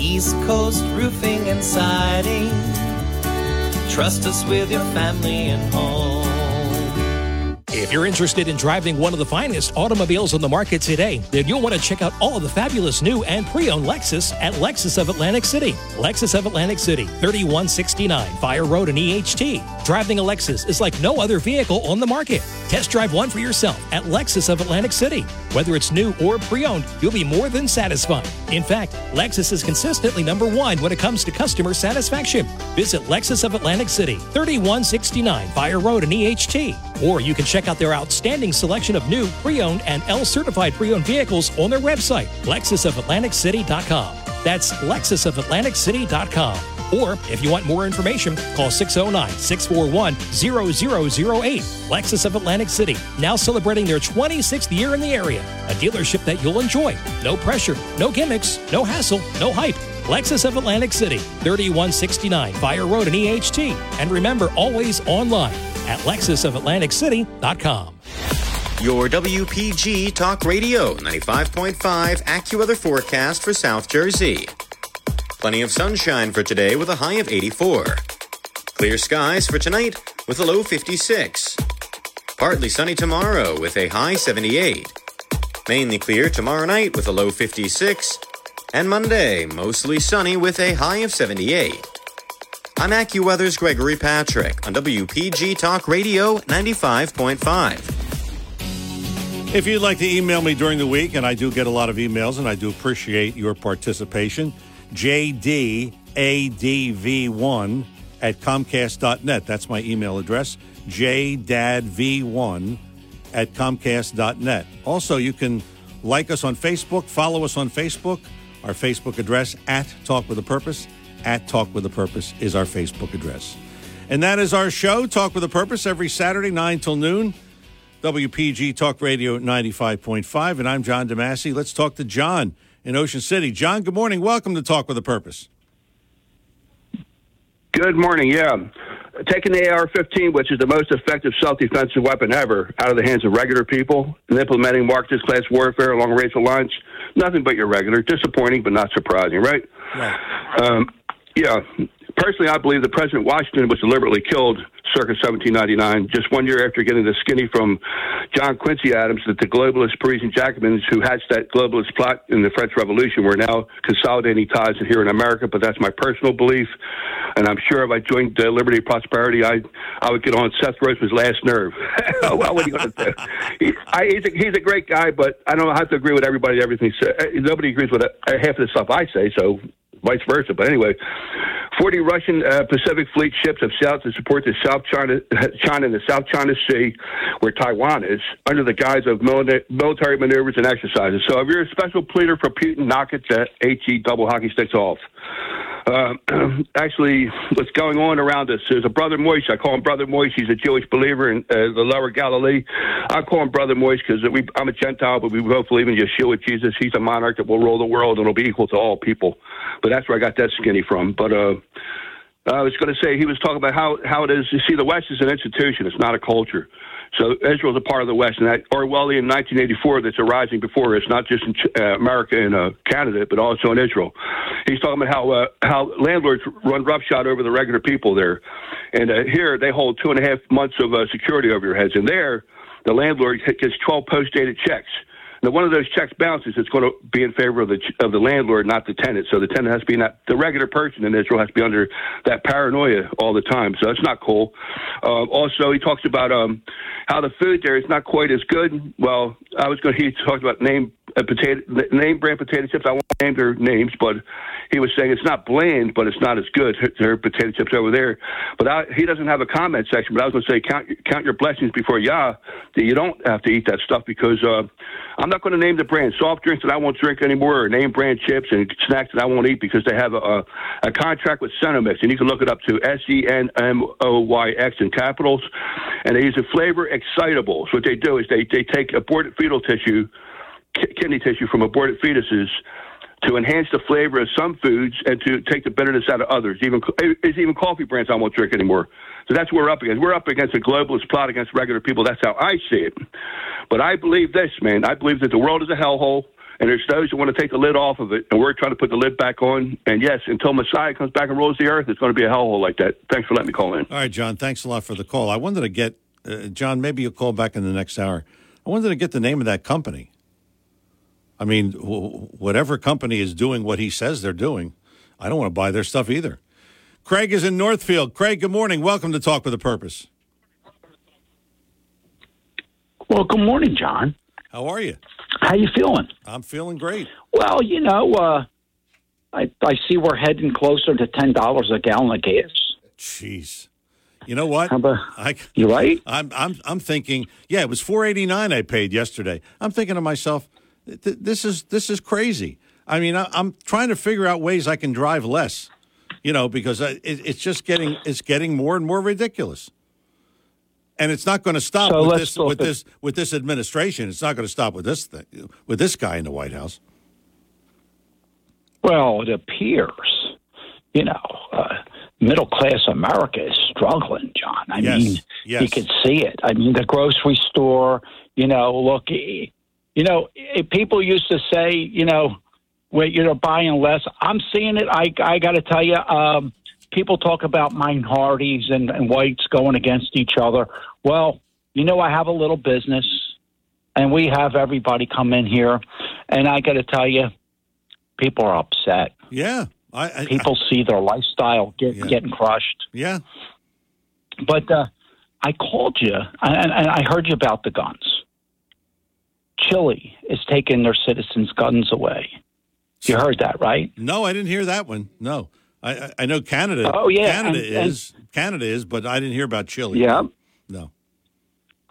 East Coast Roofing and Siding. Trust us with your family and home. If you're interested in driving one of the finest automobiles on the market today, then you'll want to check out all of the fabulous new and pre-owned Lexus at Lexus of Atlantic City. Lexus of Atlantic City, 3169 Fire Road in EHT. Driving a Lexus is like no other vehicle on the market. Test drive one for yourself at Lexus of Atlantic City. Whether it's new or pre-owned, you'll be more than satisfied. In fact, Lexus is consistently number one when it comes to customer satisfaction. Visit Lexus of Atlantic City, 3169 Fire Road in EHT. Or you can check out their outstanding selection of new, pre-owned, and L-certified pre-owned vehicles on their website, lexusofatlanticcity.com. That's lexusofatlanticcity.com. Or if you want more information, call 609 641 0008. Lexus of Atlantic City, now celebrating their 26th year in the area. A dealership that you'll enjoy. No pressure, no gimmicks, no hassle, no hype. Lexus of Atlantic City, 3169 Fire Road in EHT. And remember, always online at lexusofatlanticcity.com. Your WPG Talk Radio 95.5 AccuWeather forecast for South Jersey. Plenty of sunshine for today with a high of 84. Clear skies for tonight with a low 56. Partly sunny tomorrow with a high 78. Mainly clear tomorrow night with a low 56. And Monday, mostly sunny with a high of 78. I'm AccuWeather's Gregory Patrick on WPG Talk Radio 95.5. If you'd like to email me during the week, and I do get a lot of emails, and I do appreciate your participation, jdadv1 at comcast.net. That's my email address, jdadv1 at comcast.net. Also, you can like us on Facebook, follow us on Facebook. Our Facebook address, at Talk with a Purpose, at Talk with a Purpose is our Facebook address. And that is our show, Talk with a Purpose, every Saturday, 9 till noon. WPG Talk Radio 95.5. And I'm John DeMasi. Let's talk to John in Ocean City. John, good morning. Welcome to Talk with a Purpose. Good morning. Yeah. taking the AR-15, which is the most effective self-defensive weapon ever, out of the hands of regular people, and implementing Marxist-class warfare along racial lines, nothing but your regular. Disappointing, but not surprising, right? Right. Um, yeah. Personally, I believe that President Washington was deliberately killed circa 1799, just one year after getting the skinny from John Quincy Adams that the globalist Parisian Jacobins who hatched that globalist plot in the French Revolution were now consolidating ties here in America. But that's my personal belief, and I'm sure if I joined uh, Liberty Prosperity, I I would get on Seth Grossman's last nerve. well, what are you going to do? He, I, he's, a, he's a great guy, but I don't have to agree with everybody. Everything uh, nobody agrees with uh, half of the stuff I say, so vice versa. But anyway, 40 Russian uh, Pacific Fleet ships have sailed to support the South China, China in the South China Sea, where Taiwan is, under the guise of military, maneuvers and exercises. So if you're a special pleader for Putin, knock it to HE double hockey sticks off. Uh, actually, what's going on around us is a brother Moish. I call him brother Moish. He's a Jewish believer in uh, the Lower Galilee. I call him brother Moish because I'm a Gentile, but we both believe in Yeshua, Jesus. He's a monarch that will rule the world and will be equal to all people. But that's where I got that skinny from. But uh, I was going to say he was talking about how how it is. You see, the West is an institution; it's not a culture. So Israel's a part of the West, and that Orwellian 1984 that's arising before us, not just in uh, America and uh, Canada, but also in Israel. He's talking about how uh, how landlords run roughshod over the regular people there, and uh, here they hold two and a half months of uh, security over your heads, and there the landlord gets 12 post-dated checks. Now, one of those checks bounces, it's going to be in favor of the of the landlord, not the tenant. So the tenant has to be not the regular person in Israel has to be under that paranoia all the time. So that's not cool. Uh, also, he talks about um, how the food there is not quite as good. Well, I was going. to He talked about name uh, potato name brand potato chips. I won't name their names, but he was saying it's not bland, but it's not as good. Their potato chips over there. But I, he doesn't have a comment section. But I was going to say count count your blessings before Yah that you don't have to eat that stuff because uh, I'm not going to name the brand soft drinks that I won't drink anymore, or name brand chips and snacks that I won't eat because they have a, a, a contract with Senomyx, and you can look it up to S E N M O Y X in capitals, and they use a flavor excitable. So what they do is they they take aborted fetal tissue, kidney tissue from aborted fetuses to enhance the flavor of some foods and to take the bitterness out of others. Even it's even coffee brands I won't drink anymore. So that's what we're up against. We're up against a globalist plot against regular people. That's how I see it. But I believe this, man. I believe that the world is a hellhole. And there's those who want to take the lid off of it, and we're trying to put the lid back on. And yes, until Messiah comes back and rules the earth, it's going to be a hellhole like that. Thanks for letting me call in. All right, John. Thanks a lot for the call. I wanted to get uh, John. Maybe you'll call back in the next hour. I wanted to get the name of that company. I mean, whatever company is doing what he says they're doing, I don't want to buy their stuff either. Craig is in Northfield. Craig, good morning. Welcome to Talk with a Purpose. Well, good morning, John. How are you? How you feeling? I'm feeling great. Well, you know, uh, I I see we're heading closer to ten dollars a gallon of gas. Jeez. You know what? About, I, you right? I'm I'm I'm thinking. Yeah, it was four eighty nine I paid yesterday. I'm thinking to myself, this is this is crazy. I mean, I, am trying to figure out ways I can drive less, you know, because it, it's just getting it's getting more and more ridiculous. And it's not going to stop so with this with this with this administration. It's not going to stop with this thing, with this guy in the White House. Well, it appears, you know, uh, middle class America is struggling, John. I yes. mean, yes. you can see it. I mean, the grocery store. You know, look, you know, people used to say, you know, when you're buying less. I'm seeing it. I I got to tell you, um, people talk about minorities and, and whites going against each other. Well, you know, I have a little business, and we have everybody come in here, and I got to tell you, people are upset. Yeah, I, I, people I, see their lifestyle get, yeah. getting crushed. Yeah, but uh, I called you, and, and I heard you about the guns. Chile is taking their citizens' guns away. You heard that, right? No, I didn't hear that one. No, I I know Canada. Oh yeah, Canada and, is and, Canada is, but I didn't hear about Chile. Yeah, no.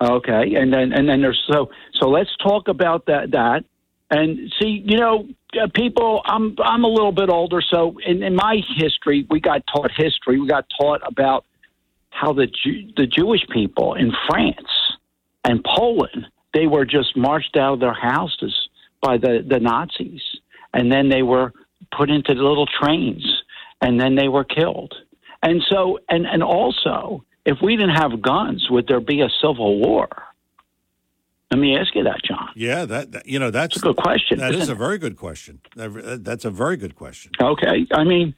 Okay, and then and then there's so so let's talk about that that and see you know uh, people I'm I'm a little bit older so in, in my history we got taught history we got taught about how the Jew, the Jewish people in France and Poland they were just marched out of their houses by the, the Nazis, and then they were put into little trains, and then they were killed. And so, and and also, if we didn't have guns, would there be a civil war? Let me ask you that, John. Yeah, that, that- you know that's a good question. That is a very good question. That- That's a very good question. Okay, I mean,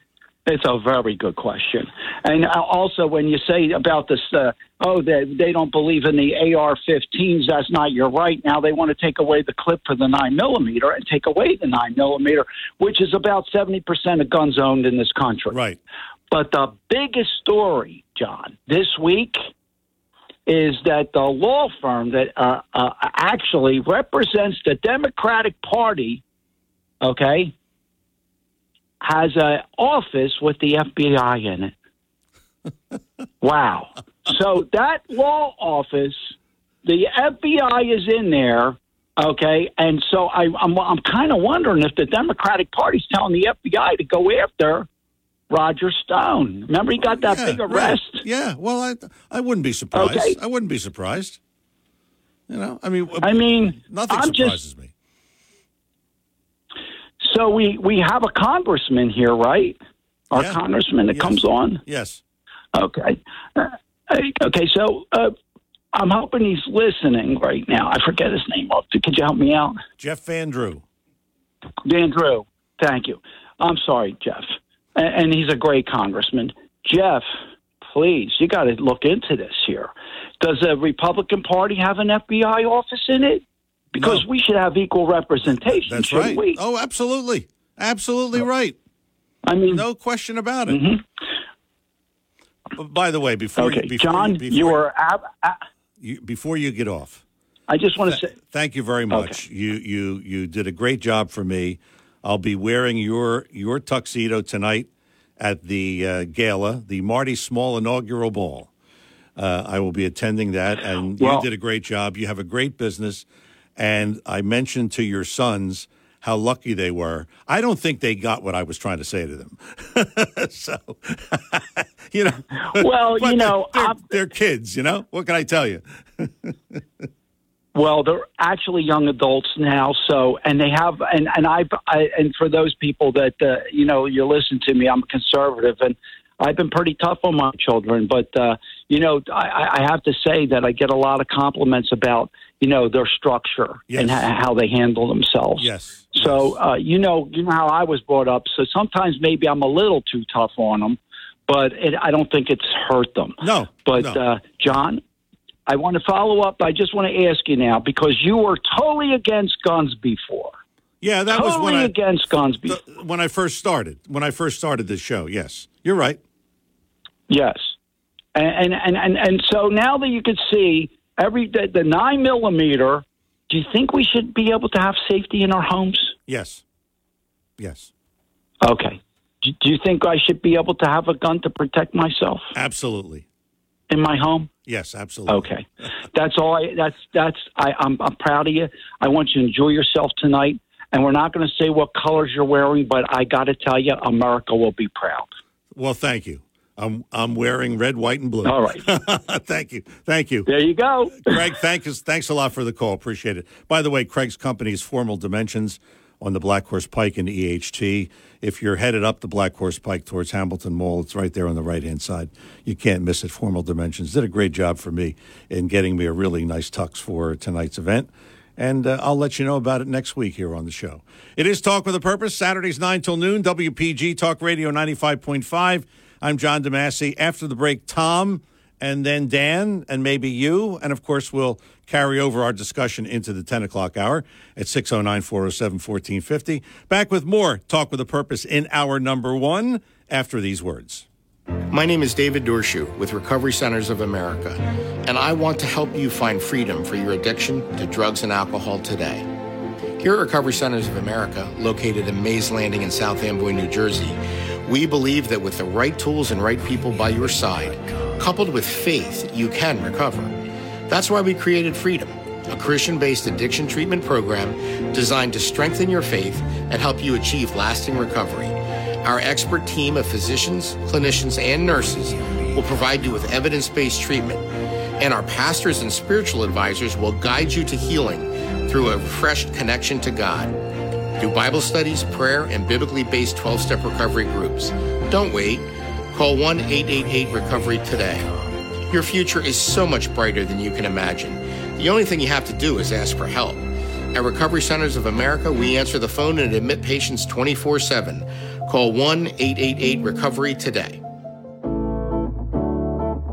it's a very good question. And uh, also, when you say about this, uh, oh, they they don't believe in the AR-15s. That's not your right. Now they want to take away the clip for the nine millimeter and take away the nine millimeter, which is about seventy percent of guns owned in this country. Right. But the biggest story, John, this week is that the law firm that uh, uh, actually represents the Democratic Party, okay, has an office with the FBI in it. wow. So that law office, the FBI is in there, okay, and so I, I'm I'm kind of wondering if the Democratic Party's telling the FBI to go after Roger Stone. Remember, he got that Yeah, big right. arrest. Yeah. Well, I I wouldn't be surprised. Okay. I wouldn't be surprised. You know, I mean, I mean, nothing I'm surprises just- me. So we we have a congressman here, right? Our Yeah. congressman that Yes. comes on. Yes. Okay. Uh, okay. So uh, I'm hoping he's listening right now. I forget his name. Could you help me out? Jeff Van Drew. Dan Drew. Thank you. I'm sorry, Jeff. And, and he's a great congressman. Jeff, please, you got to look into this here. Does the Republican Party have an FBI office in it? Because we should have equal representation, That's shouldn't right. we? Oh, absolutely, absolutely right. I mean, no question about it. But By the way, before Okay, you, before John, you, before, you were. Ab- you, before you get off. I just want to say. Thank you very much. You you you did a great job for me. I'll be wearing your your tuxedo tonight at the uh, gala, the Marty Small inaugural ball. Uh, I will be attending that, and Well- you did a great job. You have a great business, and I mentioned to your sons how lucky they were. I don't think they got what I was trying to say to them. so, you know, Well, you know, they're, I'm- they're kids. You know, what can I tell you? Well, they're actually young adults now, so and they have and and I've I, and for those people that uh, you know you listen to me, I'm a conservative and I've been pretty tough on my children, but uh, you know I, I have to say that I get a lot of compliments about you know their structure and ha- how they handle themselves. Yes. So uh, you know you know how I was brought up. So sometimes maybe I'm a little too tough on them, but it, I don't think it's hurt them. No, But no. uh, John, I want to follow up. I just want to ask you now because you were totally against guns before. Yeah, that totally was when I against guns before. when I first started. When I first started this show. Yes, you're right. Yes, and and and and, so now that you can see every the, the nine millimeter, do you think we should be able to have safety in our homes? Yes. Yes. Okay. Do, do you think I should be able to have a gun to protect myself Absolutely. in my home? Yes, absolutely. Okay, that's all. I that's that's. I, I'm I'm proud of you. I want you to enjoy yourself tonight. And we're not going to say what colors you're wearing, but I got to tell you, America will be proud. Well, thank you. I'm I'm wearing red, white, and blue. All right. thank you. Thank you. There you go. Craig, thank us. Thanks a lot for the call. Appreciate it. By the way, Craig's company is Formal Dimensions on the Black Horse Pike in EHT. If you're headed up the Black Horse Pike towards Hamilton Mall, it's right there on the right hand side. You can't miss it. Formal Dimensions did a great job for me in getting me a really nice tux for tonight's event. And uh, I'll let you know about it next week here on the show. It is Talk with a Purpose, Saturdays 9 till noon, WPG Talk Radio 95.5. I'm John DeMasi. After the break, Tom and then Dan and maybe you. And of course, we'll carry over our discussion into the 10 o'clock hour at 609 407 1450. Back with more Talk with a Purpose in hour number one after these words. My name is David Dorshu with Recovery Centers of America, and I want to help you find freedom for your addiction to drugs and alcohol today. Here at Recovery Centers of America, located in Mays Landing in South Amboy, New Jersey, we believe that with the right tools and right people by your side, coupled with faith, you can recover. That's why we created Freedom, a Christian based addiction treatment program designed to strengthen your faith and help you achieve lasting recovery. Our expert team of physicians, clinicians, and nurses will provide you with evidence based treatment, and our pastors and spiritual advisors will guide you to healing through a refreshed connection to God. Through Bible studies, prayer, and biblically based 12 step recovery groups. Don't wait. Call 1 888 Recovery today. Your future is so much brighter than you can imagine. The only thing you have to do is ask for help. At Recovery Centers of America, we answer the phone and admit patients 24 7. Call 1 888 Recovery today.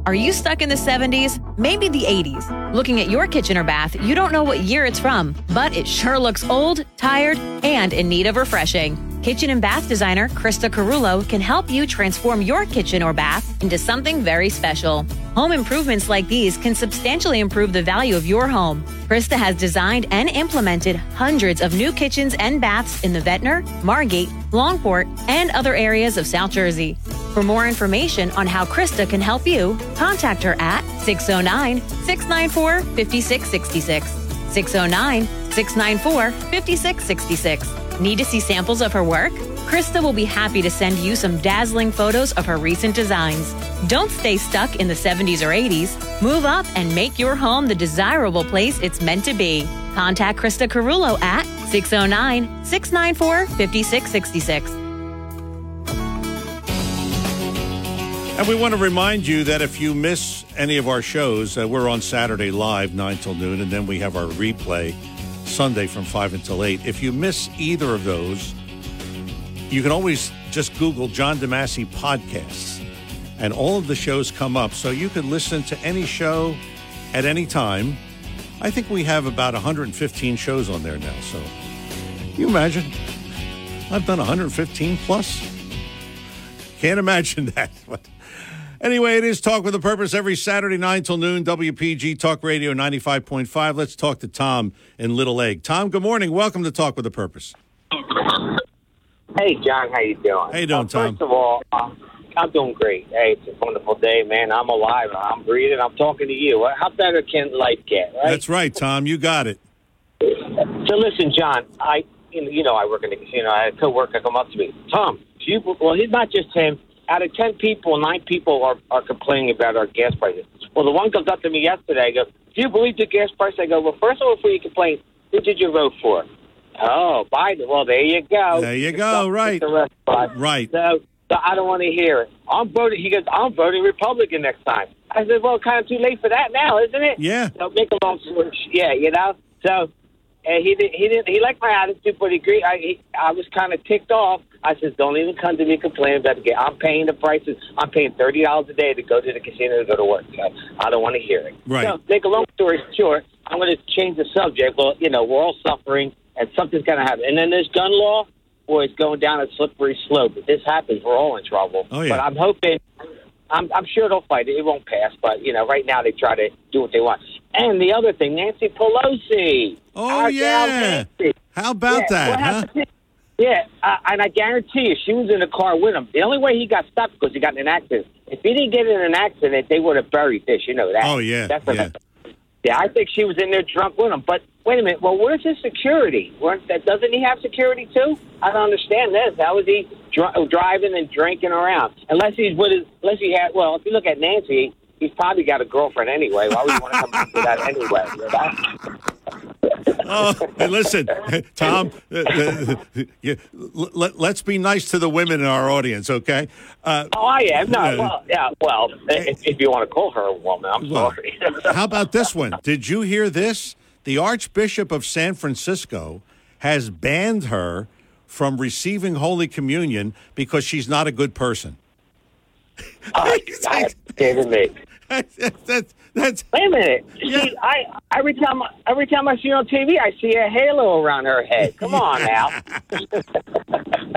Are you stuck in the 70s? Maybe the 80s. Looking at your kitchen or bath, you don't know what year it's from, but it sure looks old, tired, and in need of refreshing. Kitchen and bath designer Krista Carullo can help you transform your kitchen or bath into something very special. Home improvements like these can substantially improve the value of your home. Krista has designed and implemented hundreds of new kitchens and baths in the Ventnor, Margate, Longport, and other areas of South Jersey. For more information on how Krista can help you, contact her at 609 694 5666. 609 694 5666. Need to see samples of her work? Krista will be happy to send you some dazzling photos of her recent designs. Don't stay stuck in the 70s or 80s. Move up and make your home the desirable place it's meant to be. Contact Krista Carullo at 609 694 5666. And we want to remind you that if you miss any of our shows, uh, we're on Saturday live, 9 till noon, and then we have our replay Sunday from 5 until 8. If you miss either of those, you can always just Google John DeMasi podcasts, and all of the shows come up. So you can listen to any show at any time. I think we have about 115 shows on there now. So you imagine? I've done 115 plus. Can't imagine that. But anyway, it is Talk with a Purpose every Saturday, 9 till noon, WPG Talk Radio 95.5. Let's talk to Tom in Little Egg. Tom, good morning. Welcome to Talk with a Purpose. Hey, John, how you doing? How you doing, Uh, Tom? First of all, uh, I'm doing great. Hey, it's a wonderful day, man. I'm alive. I'm breathing. I'm talking to you. How better can life get, right? That's right, Tom. You got it. So listen, John, I you know, I work in the casino. I had a coworker come up to me, Tom. Do you, well, he's not just him. Out of ten people, nine people are are complaining about our gas prices. Well, the one comes up to me yesterday. I go, Do you believe the gas price? I go, Well, first of all, before you complain, who did you vote for? Oh, Biden. Well, there you go. There you go. Right. Right. So, so I don't want to hear it. I'm voting. He goes, I'm voting Republican next time. I said, well, kind of too late for that now, isn't it? Yeah. So make a long story. Yeah, you know. So and he didn't. He didn't. He liked my attitude, but he agreed. I he, I was kind of ticked off. I said, "Don't even come to me complaining about the game. I'm paying the prices. I'm paying thirty dollars a day to go to the casino to go to work. So I don't want to hear it." Right. So make a long story short, I'm going to change the subject. Well, you know, we're all suffering, and something's going to happen. And then this gun law, boy, it's going down a slippery slope. If this happens, we're all in trouble. Oh, yeah. But I'm hoping. I'm, I'm sure they'll fight it. It won't pass, but you know, right now they try to do what they want. And the other thing, Nancy Pelosi. Oh, yeah. Nancy. How about Yeah, that, huh? Yeah, uh, and I guarantee you, she was in the car with him. The only way he got stopped because he got in an accident. If he didn't get in an accident, they would have buried this. You know that. Oh, yeah, That's yeah. yeah, I think she was in there drunk with him. But wait a minute. Well, where's his security? That doesn't he have security too? I don't understand this. How is he dri- driving and drinking around? Unless he's with his, unless he had. Well, if you look at Nancy, he's probably got a girlfriend anyway. Why would you want to come back to that anyway? You know? Oh, hey, listen, Tom. uh, uh, let, let's be nice to the women in our audience, okay? Uh, Oh, I am. No, uh, well, yeah, well, if, if you want to call her a woman, I'm Well, sorry. How about this one? Did you hear this? The Archbishop of San Francisco has banned her from receiving Holy Communion because she's not a good person. Kidding me. that's, that's, Wait a minute. See, I every time every time I see her on TV, I see a halo around her head. Come on Al.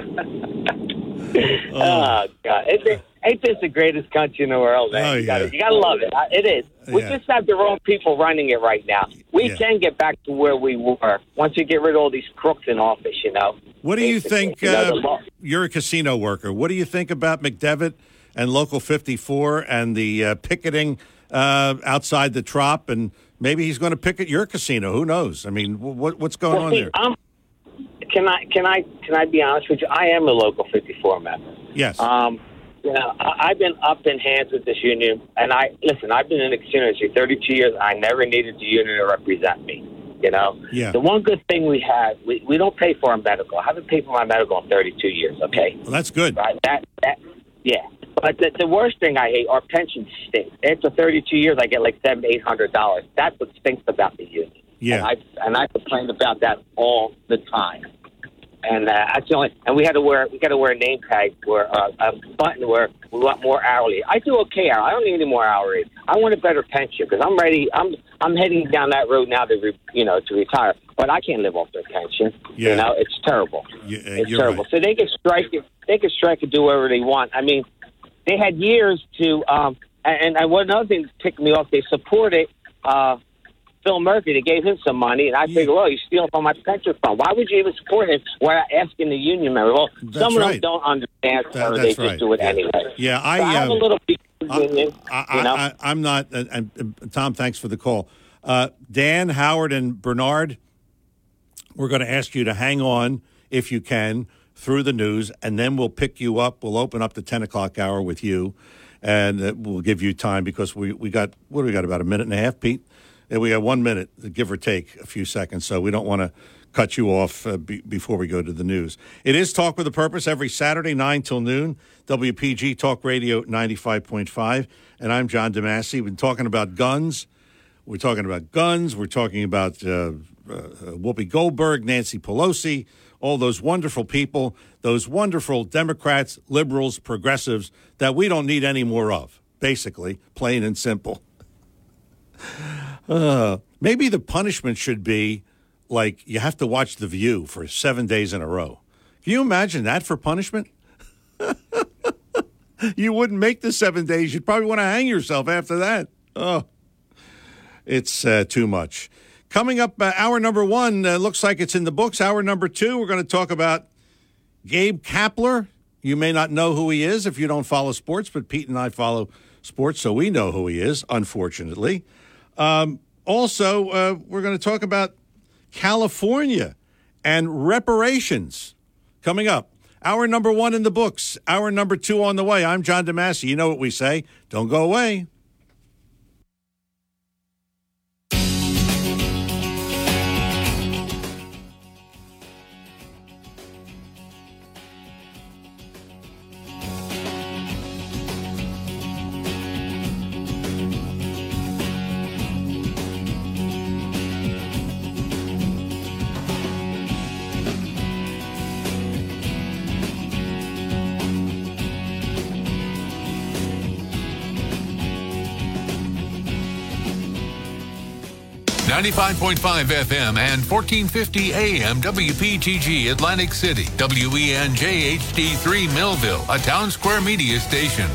oh God, ain't this, ain't this the greatest country in the world, man? Oh, you, gotta, yeah. you gotta love it. It is. We Yeah. just have the wrong people running it right now. We Yeah. can get back to where we were once you get rid of all these crooks in office. You know. What do you think? Uh, you're a casino worker. What do you think about McDevitt and Local 54 and the uh, picketing uh, outside the Trop? And maybe he's going to pick at your casino. Who knows? I mean, what, what's going Well, on see, there? I'm, can I can I can I be honest with you? I am a local 54 member. Yes. Um, you know, I, I've been up in hands with this union, and I listen. I've been in the casino industry 32 years. I never needed the union to represent me. You know, Yeah. The one good thing we have, we, we don't pay for our medical. I haven't paid for my medical in 32 years. Okay, Well, that's good. right? That that yeah. But the, the worst thing I hate, our pensions stink. After 32 years, I get like seven, eight hundred dollars. That's what stinks about the union. Yeah. And I and I complain about that all the time. And uh, that's the only. And we had to wear we got to wear a name tag where uh, a button where we want more hourly. I do okay hourly. I don't need any more hourly. I want a better pension because I'm ready. I'm I'm heading down that road now to re, you know to retire. But I can't live off their pension. Yeah. You know, it's terrible. Yeah, It's terrible. right. So they can strike. They can strike and do whatever they want. I mean, they had years to. Um, and, and one other thing that ticked me off, they supported uh, Phil Murphy. They gave him some money, and I figured, well, he's stealing from my pension fund. Why would you even support him without asking the union member? Well, That's some of them don't understand, That- or they right. just do it Yeah. anyway. Yeah, I, So I have uh, a little beef with union. I, you know? I, I, am not. And, and Tom, thanks for the call. Uh, Dan, Howard, and Bernard, we're going to ask you to hang on if you can through the news, and then we'll pick you up. We'll open up the 10 o'clock hour with you, and we'll give you time because we, we got, what do we got, about a minute and a half, Pete? Yeah, we got one minute, give or take a few seconds, so we don't want to cut you off uh, be, before we go to the news. It is Talk with a Purpose every Saturday, 9 till noon, WPG Talk Radio 95.5, and I'm John DeMasi. We've been talking about guns. We're talking about guns. We're talking about uh, uh, Whoopi Goldberg, Nancy Pelosi, all those wonderful people, those wonderful Democrats, liberals, progressives that we don't need any more of, basically, plain and simple. Uh, maybe the punishment should be like you have to watch The View for seven days in a row. Can you imagine that for punishment? you wouldn't make the seven days. You'd probably want to hang yourself after that. Oh, it's uh, too much. Coming up, uh, hour number one uh, looks like it's in the books. Hour number two, we're going to talk about Gabe Kapler. You may not know who he is if you don't follow sports, but Pete and I follow sports, so we know who he is, unfortunately. Um, also, uh, we're going to talk about California and reparations coming up. Hour number one in the books, hour number two on the way. I'm John DeMasi. You know what we say. Don't go away. Ninety-five point five FM and fourteen fifty AM WPTG Atlantic City WENJ HD3 Millville, a town square media station.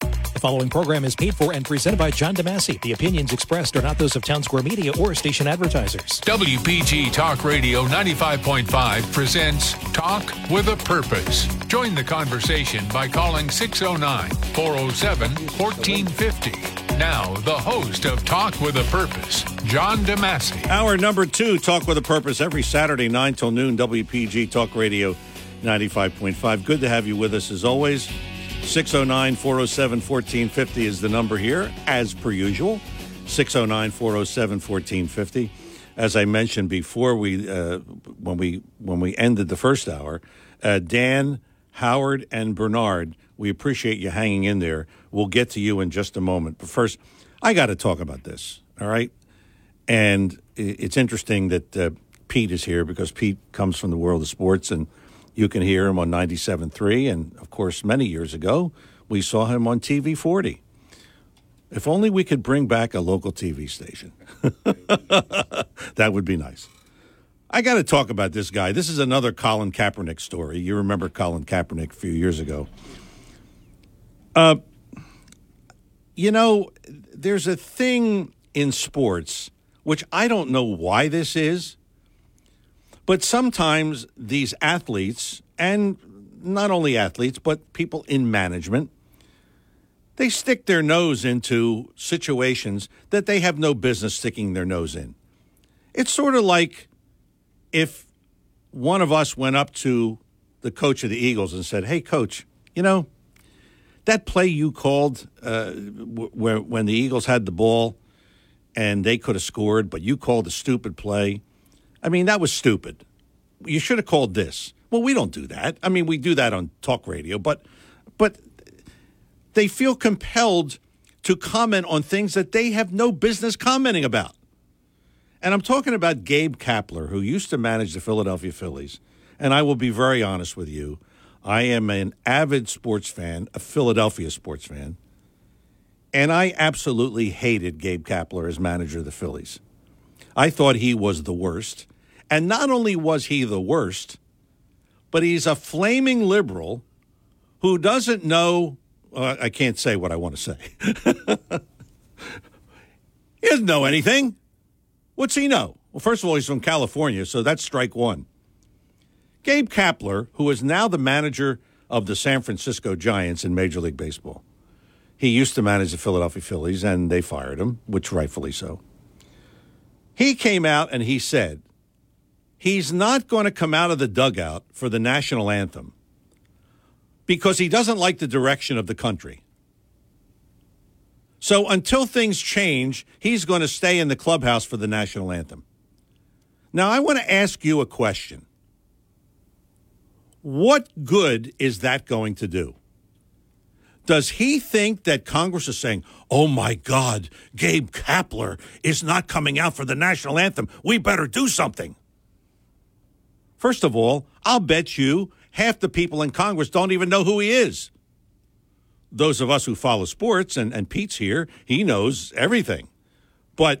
The following program is paid for and presented by John DeMasi. The opinions expressed are not those of Town Square Media or station advertisers. WPG Talk Radio 95.5 presents Talk with a Purpose. Join the conversation by calling 609 407 1450. Now, the host of Talk with a Purpose, John DeMasi. Hour number two, Talk with a Purpose, every Saturday, 9 till noon, WPG Talk Radio 95.5. Good to have you with us as always. 609 407 1450 is the number here, as per usual. 609 407 1450. As I mentioned before, we uh, when we when we ended the first hour, uh, Dan, Howard, and Bernard, we appreciate you hanging in there. We'll get to you in just a moment. But first, I got to talk about this. All right, and it's interesting that uh, Pete is here because Pete comes from the world of sports, and you can hear him on 97.3. And of course, many years ago, we saw him on TV 40. If only we could bring back a local TV station. that would be nice. I got to talk about this guy. This is another Colin Kaepernick story. You remember Colin Kaepernick a few years ago. Uh, you know, there's a thing in sports, which I don't know why this is, but sometimes these athletes, and not only athletes, but people in management, they stick their nose into situations that they have no business sticking their nose in. It's sort of like if one of us went up to the coach of the Eagles and said, Hey, coach, you know, that play you called uh, where, when the Eagles had the ball and they could have scored, but you called a stupid play. I mean, that was stupid. You should have called this. Well, we don't do that. I mean, we do that on talk radio, but but they feel compelled to comment on things that they have no business commenting about. And I'm talking about Gabe Kapler, who used to manage the Philadelphia Phillies. And I will be very honest with you. I am an avid sports fan, a Philadelphia sports fan. And I absolutely hated Gabe Kapler as manager of the Phillies. I thought he was the worst. And not only was he the worst, but he's a flaming liberal who doesn't know. Uh, I can't say what I want to say. he doesn't know anything. What's he know? Well, first of all, he's from California, so that's strike one. Gabe Kapler, who is now the manager of the San Francisco Giants in Major League Baseball. He used to manage the Philadelphia Phillies, and they fired him, which rightfully so. He came out and he said he's not going to come out of the dugout for the national anthem because he doesn't like the direction of the country. So until things change, he's going to stay in the clubhouse for the national anthem. Now, I want to ask you a question. What good is that going to do? Does he think that Congress is saying, oh my God, Gabe Kapler is not coming out for the national anthem? We better do something. First of all, I'll bet you half the people in Congress don't even know who he is. Those of us who follow sports, and, and Pete's here, he knows everything. But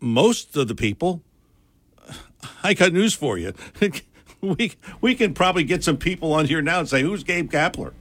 most of the people, I got news for you. we, we can probably get some people on here now and say, who's Gabe Kapler?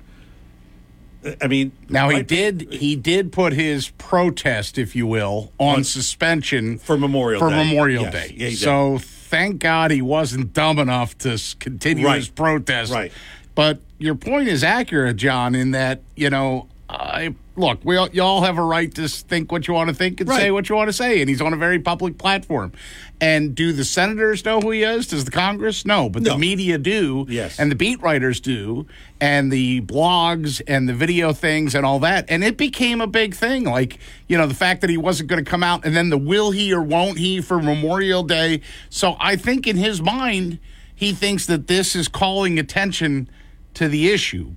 I mean, now he did he did put his protest, if you will, on, on suspension for Memorial for Day. Memorial yes. Day. Yeah, so thank God he wasn't dumb enough to continue right. his protest. Right. But your point is accurate, John, in that you know I look, we all, you all have a right to think what you want to think and right. say what you want to say, and he's on a very public platform. And do the senators know who he is? Does the Congress? No, but no. the media do, yes, and the beat writers do, and the blogs and the video things and all that. And it became a big thing, like you know the fact that he wasn't going to come out, and then the will he or won't he for Memorial Day. So I think in his mind, he thinks that this is calling attention to the issue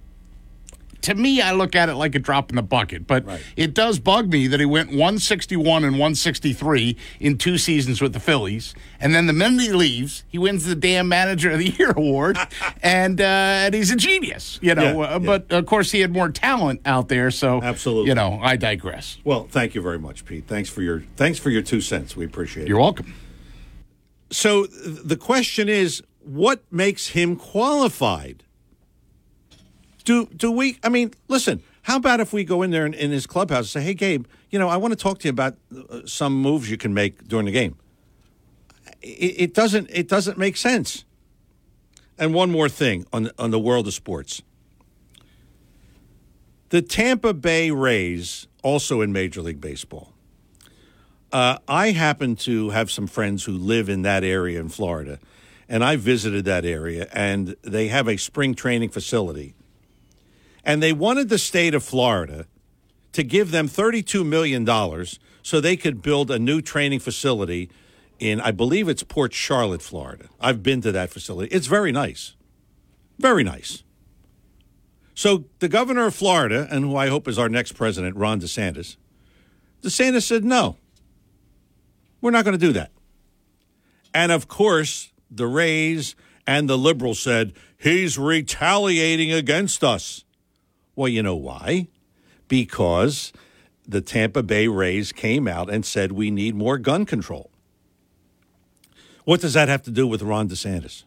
to me, I look at it like a drop in the bucket. But right. it does bug me that he went 161 and 163 in two seasons with the Phillies, and then the minute he leaves, he wins the damn Manager of the Year award, and uh, and he's a genius, you know. Yeah, uh, but of course, he had more talent out there. So absolutely, you know, I digress. Well, thank you very much, Pete. Thanks for your thanks for your two cents. We appreciate it. You're welcome. So the question is, what makes him qualified? Do do we? I mean, listen. How about if we go in there in, in his clubhouse and say, "Hey, Gabe, you know, I want to talk to you about uh, some moves you can make during the game." It, it doesn't. It doesn't make sense. And one more thing on on the world of sports. The Tampa Bay Rays, also in Major League Baseball. Uh, I happen to have some friends who live in that area in Florida, and I visited that area, and they have a spring training facility and they wanted the state of Florida to give them $32 million so they could build a new training facility in, I believe it's Port Charlotte, Florida. I've been to that facility. It's very nice. Very nice. So the governor of Florida, and who I hope is our next president, Ron DeSantis, DeSantis said, no, we're not going to do that. And of course, the Rays and the liberals said, he's retaliating against us. Well, you know why? Because the Tampa Bay Rays came out and said we need more gun control. What does that have to do with Ron DeSantis?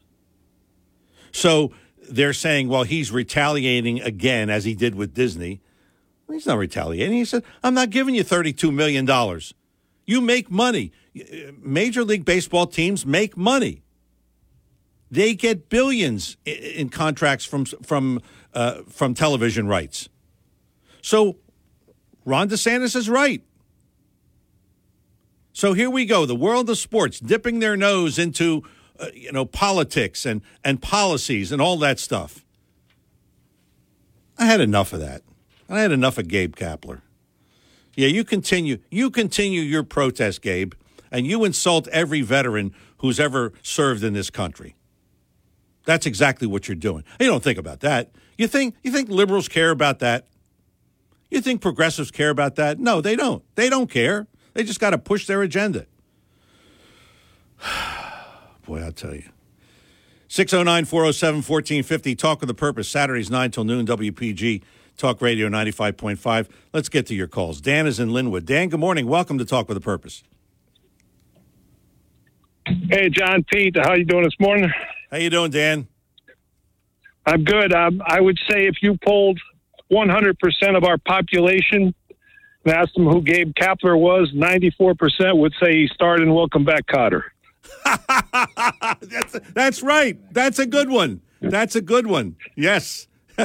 So they're saying, well, he's retaliating again as he did with Disney. He's not retaliating. He said, I'm not giving you $32 million. You make money. Major League Baseball teams make money. They get billions in contracts from from uh, from television rights. So Ron DeSantis is right. So here we go, the world of sports dipping their nose into uh, you know politics and and policies and all that stuff. I had enough of that. I had enough of Gabe Kapler. Yeah, you continue you continue your protest, Gabe, and you insult every veteran who's ever served in this country. That's exactly what you're doing. You don't think about that. You think you think liberals care about that? You think progressives care about that? No, they don't. They don't care. They just got to push their agenda. Boy, I'll tell you. 609 407 1450. Talk with the Purpose. Saturdays 9 till noon, WPG. Talk Radio 95.5. Let's get to your calls. Dan is in Linwood. Dan, good morning. Welcome to Talk with the Purpose. Hey, John, Pete, how you doing this morning? How you doing, Dan? I'm good. Um, I would say if you polled 100% of our population and asked them who Gabe Kapler was, 94% would say he starred in Welcome Back, Kotter. that's, that's right. That's a good one. That's a good one. Yes.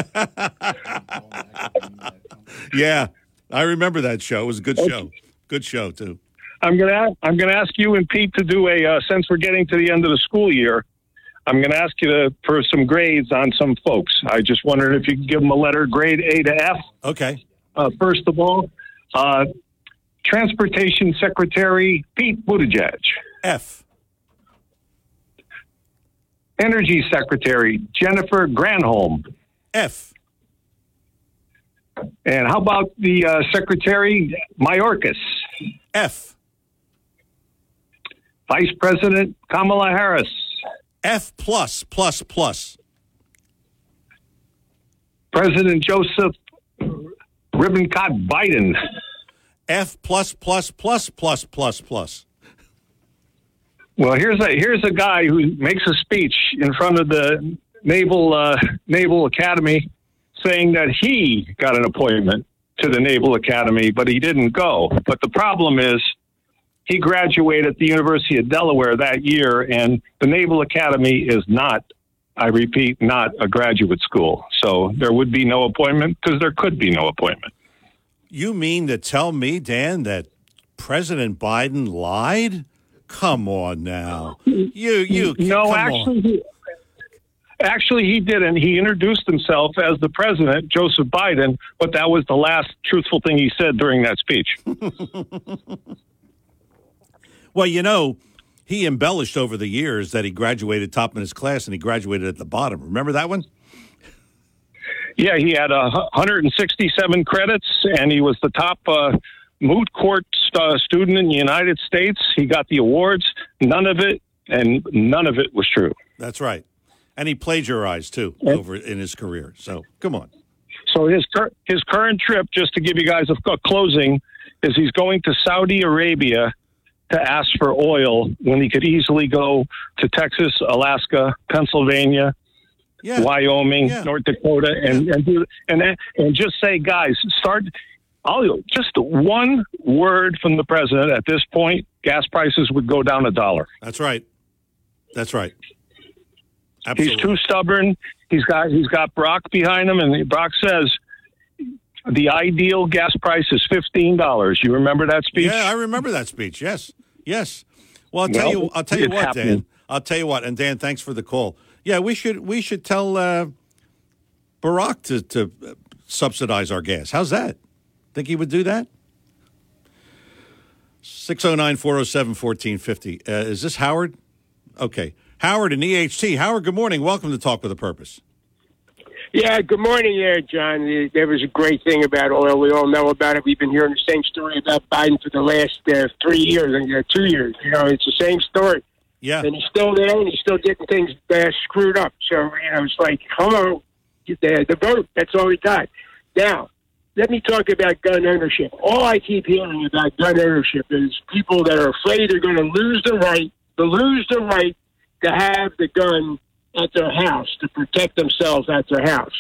yeah, I remember that show. It was a good show. Good show too. I'm gonna I'm gonna ask you and Pete to do a uh, since we're getting to the end of the school year. I'm going to ask you to, for some grades on some folks. I just wondered if you could give them a letter, grade A to F. Okay. Uh, first of all, uh, Transportation Secretary Pete Buttigieg. F. Energy Secretary Jennifer Granholm. F. And how about the uh, Secretary Mayorkas? F. Vice President Kamala Harris. F plus plus plus. President Joseph Robinette Biden. F plus plus plus plus plus plus. Well, here's a here's a guy who makes a speech in front of the Naval uh, Naval Academy, saying that he got an appointment to the Naval Academy, but he didn't go. But the problem is, he graduated at the University of Delaware that year, and the Naval Academy is not, I repeat, not a graduate school. So there would be no appointment because there could be no appointment. You mean to tell me, Dan, that President Biden lied? Come on now. You, you, no, actually, he, actually, he didn't. He introduced himself as the president, Joseph Biden, but that was the last truthful thing he said during that speech. Well, you know, he embellished over the years that he graduated top in his class and he graduated at the bottom. Remember that one? Yeah, he had uh, 167 credits, and he was the top uh, moot court st- student in the United States. He got the awards. None of it, and none of it was true. That's right. And he plagiarized too over in his career. So come on. So his cur- his current trip, just to give you guys a, a closing, is he's going to Saudi Arabia to ask for oil when he could easily go to Texas, Alaska, Pennsylvania, Yeah. Wyoming, Yeah. North Dakota, and and do and and just say, guys, start. I'll just one word from the president at this point, gas prices would go down a dollar. That's right. That's right. He's too stubborn. He's got he's got Brock behind him, and Brock says the ideal gas price is fifteen dollars. You remember that speech? Yeah, I remember that speech. Yes, yes. Well, I'll tell Well, you. I'll tell you what, happening. Dan. I'll tell you what. And Dan, thanks for the call. Yeah, we should we should tell uh, Barack to to subsidize our gas. How's that? Think he would do that? 609 407 1450. Uh, Is this Howard? Okay. Howard and EHT. Howard, good morning. Welcome to Talk with a Purpose. Yeah, good morning there, John. There was a great thing about oil. We all know about it. We've been hearing the same story about Biden for the last uh, three years and uh, two years. You know, it's the same story. Yeah. And he's still there, and he's still getting things uh, screwed up. So, you know, it's like, hello, the, the vote. That's all we got. Now, let me talk about gun ownership. All I keep hearing about gun ownership is people that are afraid they're going to lose the right, to lose the right to have the gun at their house to protect themselves at their house.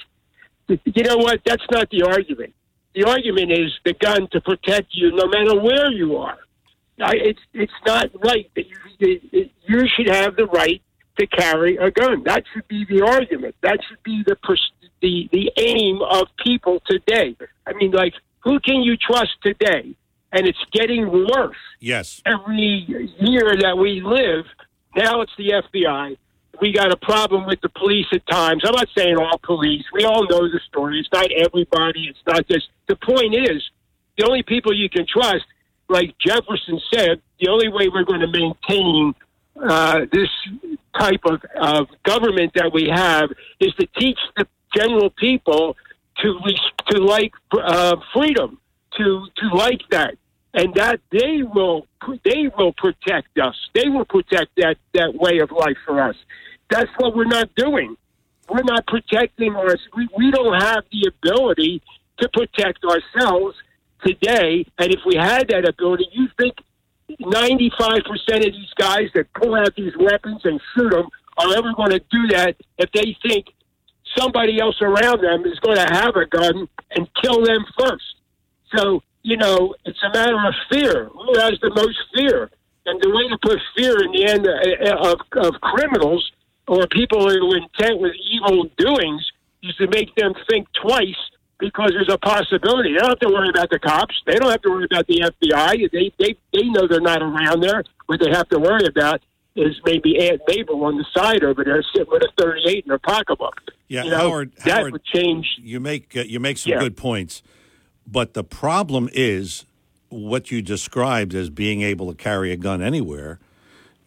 You know what? That's not the argument. The argument is the gun to protect you no matter where you are. I, it's it's not right that you you should have the right to carry a gun. That should be the argument. That should be the the the aim of people today. I mean, like who can you trust today? And it's getting worse Yes. every year that we live. Now it's the FBI. We got a problem with the police at times. I'm not saying all police. We all know the story. It's not everybody. It's not just. The point is, the only people you can trust, like Jefferson said, the only way we're going to maintain uh, this type of, of government that we have is to teach the general people to to like uh, freedom, to to like that, and that they will they will protect us. They will protect that that way of life for us. That's what we're not doing. We're not protecting us. We, we don't have the ability to protect ourselves today. And if we had that ability, you think 95% of these guys that pull out these weapons and shoot them are ever going to do that if they think somebody else around them is going to have a gun and kill them first. So, you know, it's a matter of fear. Who has the most fear? And the way to put fear in the end uh, of, of criminals or people who are intent with evil doings is to make them think twice because there's a possibility. They don't have to worry about the cops. They don't have to worry about the FBI. They they they know they're not around there. What they have to worry about is maybe Aunt Mabel on the side over there sitting with a 38 in her pocketbook. Yeah, You know, Howard. that Howard, would change. You make uh, you make some Yeah. good points, but the problem is what you described as being able to carry a gun anywhere.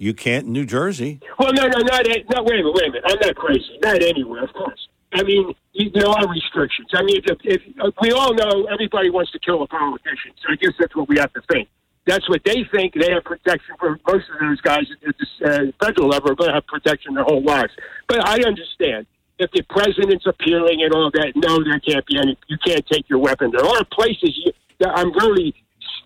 You can't in New Jersey. Well, no, no, not no. Wait a minute, wait a minute. I'm not crazy. Not anywhere, of course. I mean, there are restrictions. I mean, if, if uh, we all know everybody wants to kill a politician, so I guess that's what we have to think. That's what they think. They have protection for most of those guys at the uh, federal level are going to have protection their whole lives. But I understand if the president's appealing and all that. No, there can't be any. You can't take your weapon. There are places you, that I'm really,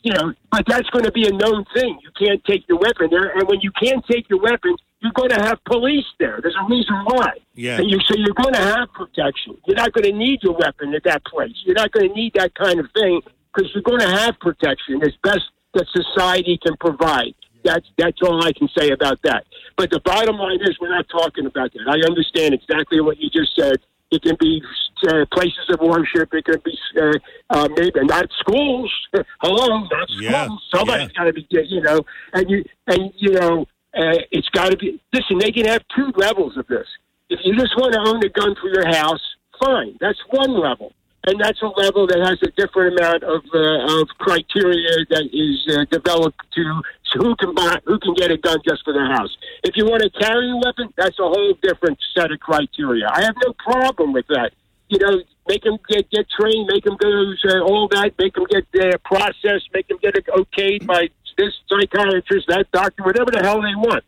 you know, but that's going to be a known thing. You can't take your weapon there, and when you can't take your weapon, you're going to have police there. There's a reason why. Yeah. And you, so you're going to have protection. You're not going to need your weapon at that place. You're not going to need that kind of thing because you're going to have protection as best that society can provide. That's that's all I can say about that. But the bottom line is, we're not talking about that. I understand exactly what you just said. It can be uh, places of worship. It can be uh, uh, maybe not schools. Hello, not schools. Yeah, Somebody's got to be, you know, and you and you know, uh, it's got to be. Listen, they can have two levels of this. If you just want to own a gun for your house, fine. That's one level, and that's a level that has a different amount of uh, of criteria that is uh, developed to so who can buy, who can get a gun just for their house. If you want to carry a weapon, that's a whole different set of criteria. I have no problem with that. You know, make them get get trained, make them go uh, all that, make them get uh, processed, make them get it okayed by this psychiatrist, that doctor, whatever the hell they want.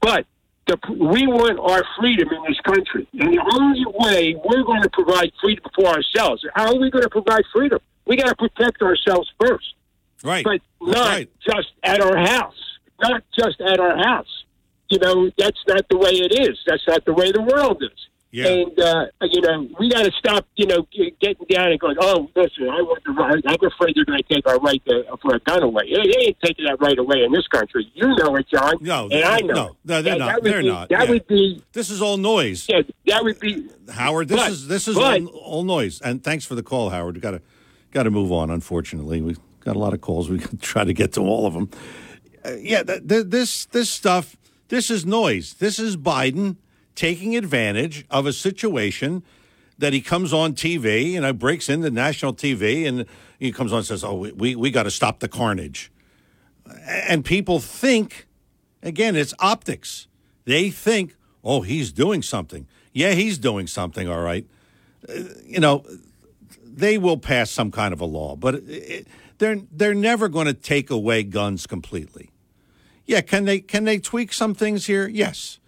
But the, we want our freedom in this country. And the only way we're going to provide freedom for ourselves, how are we going to provide freedom? We got to protect ourselves first. Right. But not just at our house. Not just at our house. You know, that's not the way it is. That's not the way the world is. Yeah. And, uh, you know, we got to stop, you know, getting down and going, oh, listen, I want the right, I'm afraid they're going to take our right to, for a gun away. They they ain't taking that right away in this country. You know it, John. No, and I know. no, it. no, they're That- not. that would They're be- not. That Yeah. would be. This is all noise. Yeah, that would be. Howard, this But- is this is but- all, all noise. And thanks for the call, Howard. We got to got to move on. Unfortunately, we've got a lot of calls. We can try to get to all of them. Uh, yeah, th- th- this this stuff. This is noise. This is Biden taking advantage of a situation that he comes on TV, you know, breaks into national TV, and he comes on and says, "Oh, we we, we got to stop the carnage," and people think, again, it's optics. They think, "Oh, he's doing something." Yeah, he's doing something. All right, Uh, you know, they will pass some kind of a law, but it, they're they're never going to take away guns completely. Yeah, can they can they tweak some things here? Yes.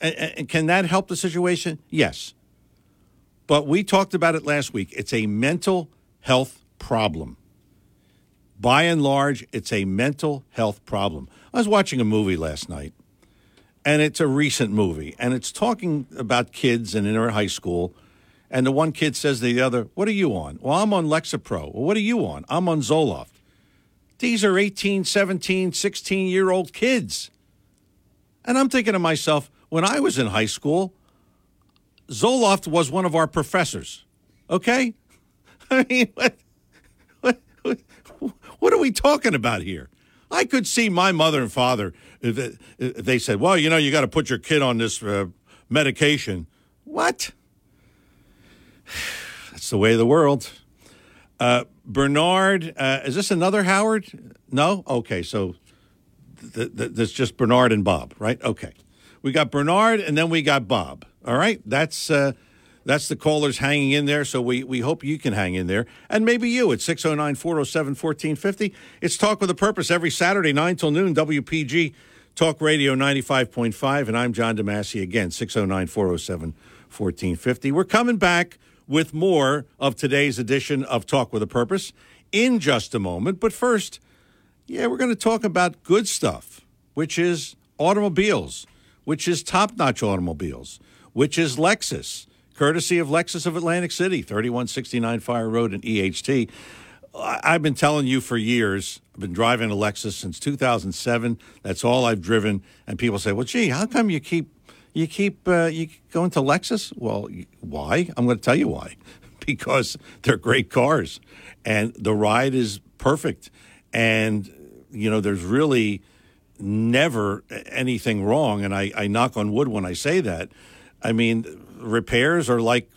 And, can that help the situation? Yes. But we talked about it last week. It's a mental health problem. By and large, it's a mental health problem. I was watching a movie last night, and it's a recent movie, and it's talking about kids and in their high school. And the one kid says to the other, What are you on? Well, I'm on Lexapro. Well, what are you on? I'm on Zoloft. These are 18, 17, 16 year old kids. And I'm thinking to myself, when I was in high school, Zoloft was one of our professors. Okay? I mean, what, what, what, what are we talking about here? I could see my mother and father, they, they said, well, you know, you got to put your kid on this uh, medication. What? That's the way of the world. Uh, Bernard, uh, is this another Howard? No? Okay, so th- th- that's just Bernard and Bob, right? Okay. We got Bernard and then we got Bob. All right? That's uh, That's the callers hanging in there. So we, we hope you can hang in there. And maybe you at 609 407 1450. It's Talk with a Purpose every Saturday, 9 till noon, WPG Talk Radio 95.5. And I'm John DeMasi again, 609 407 1450. We're coming back with more of today's edition of Talk with a Purpose in just a moment. But first, yeah, we're going to talk about good stuff, which is automobiles, which is top notch automobiles, which is Lexus, courtesy of Lexus of Atlantic City, 3169 Fire Road in EHT. I've been telling you for years, I've been driving a Lexus since 2007. That's all I've driven. And people say, well, gee, how come you keep. You keep uh, you going to Lexus? Well, why? I'm going to tell you why. Because they're great cars, and the ride is perfect, and you know there's really never anything wrong. And I, I knock on wood when I say that. I mean, repairs are like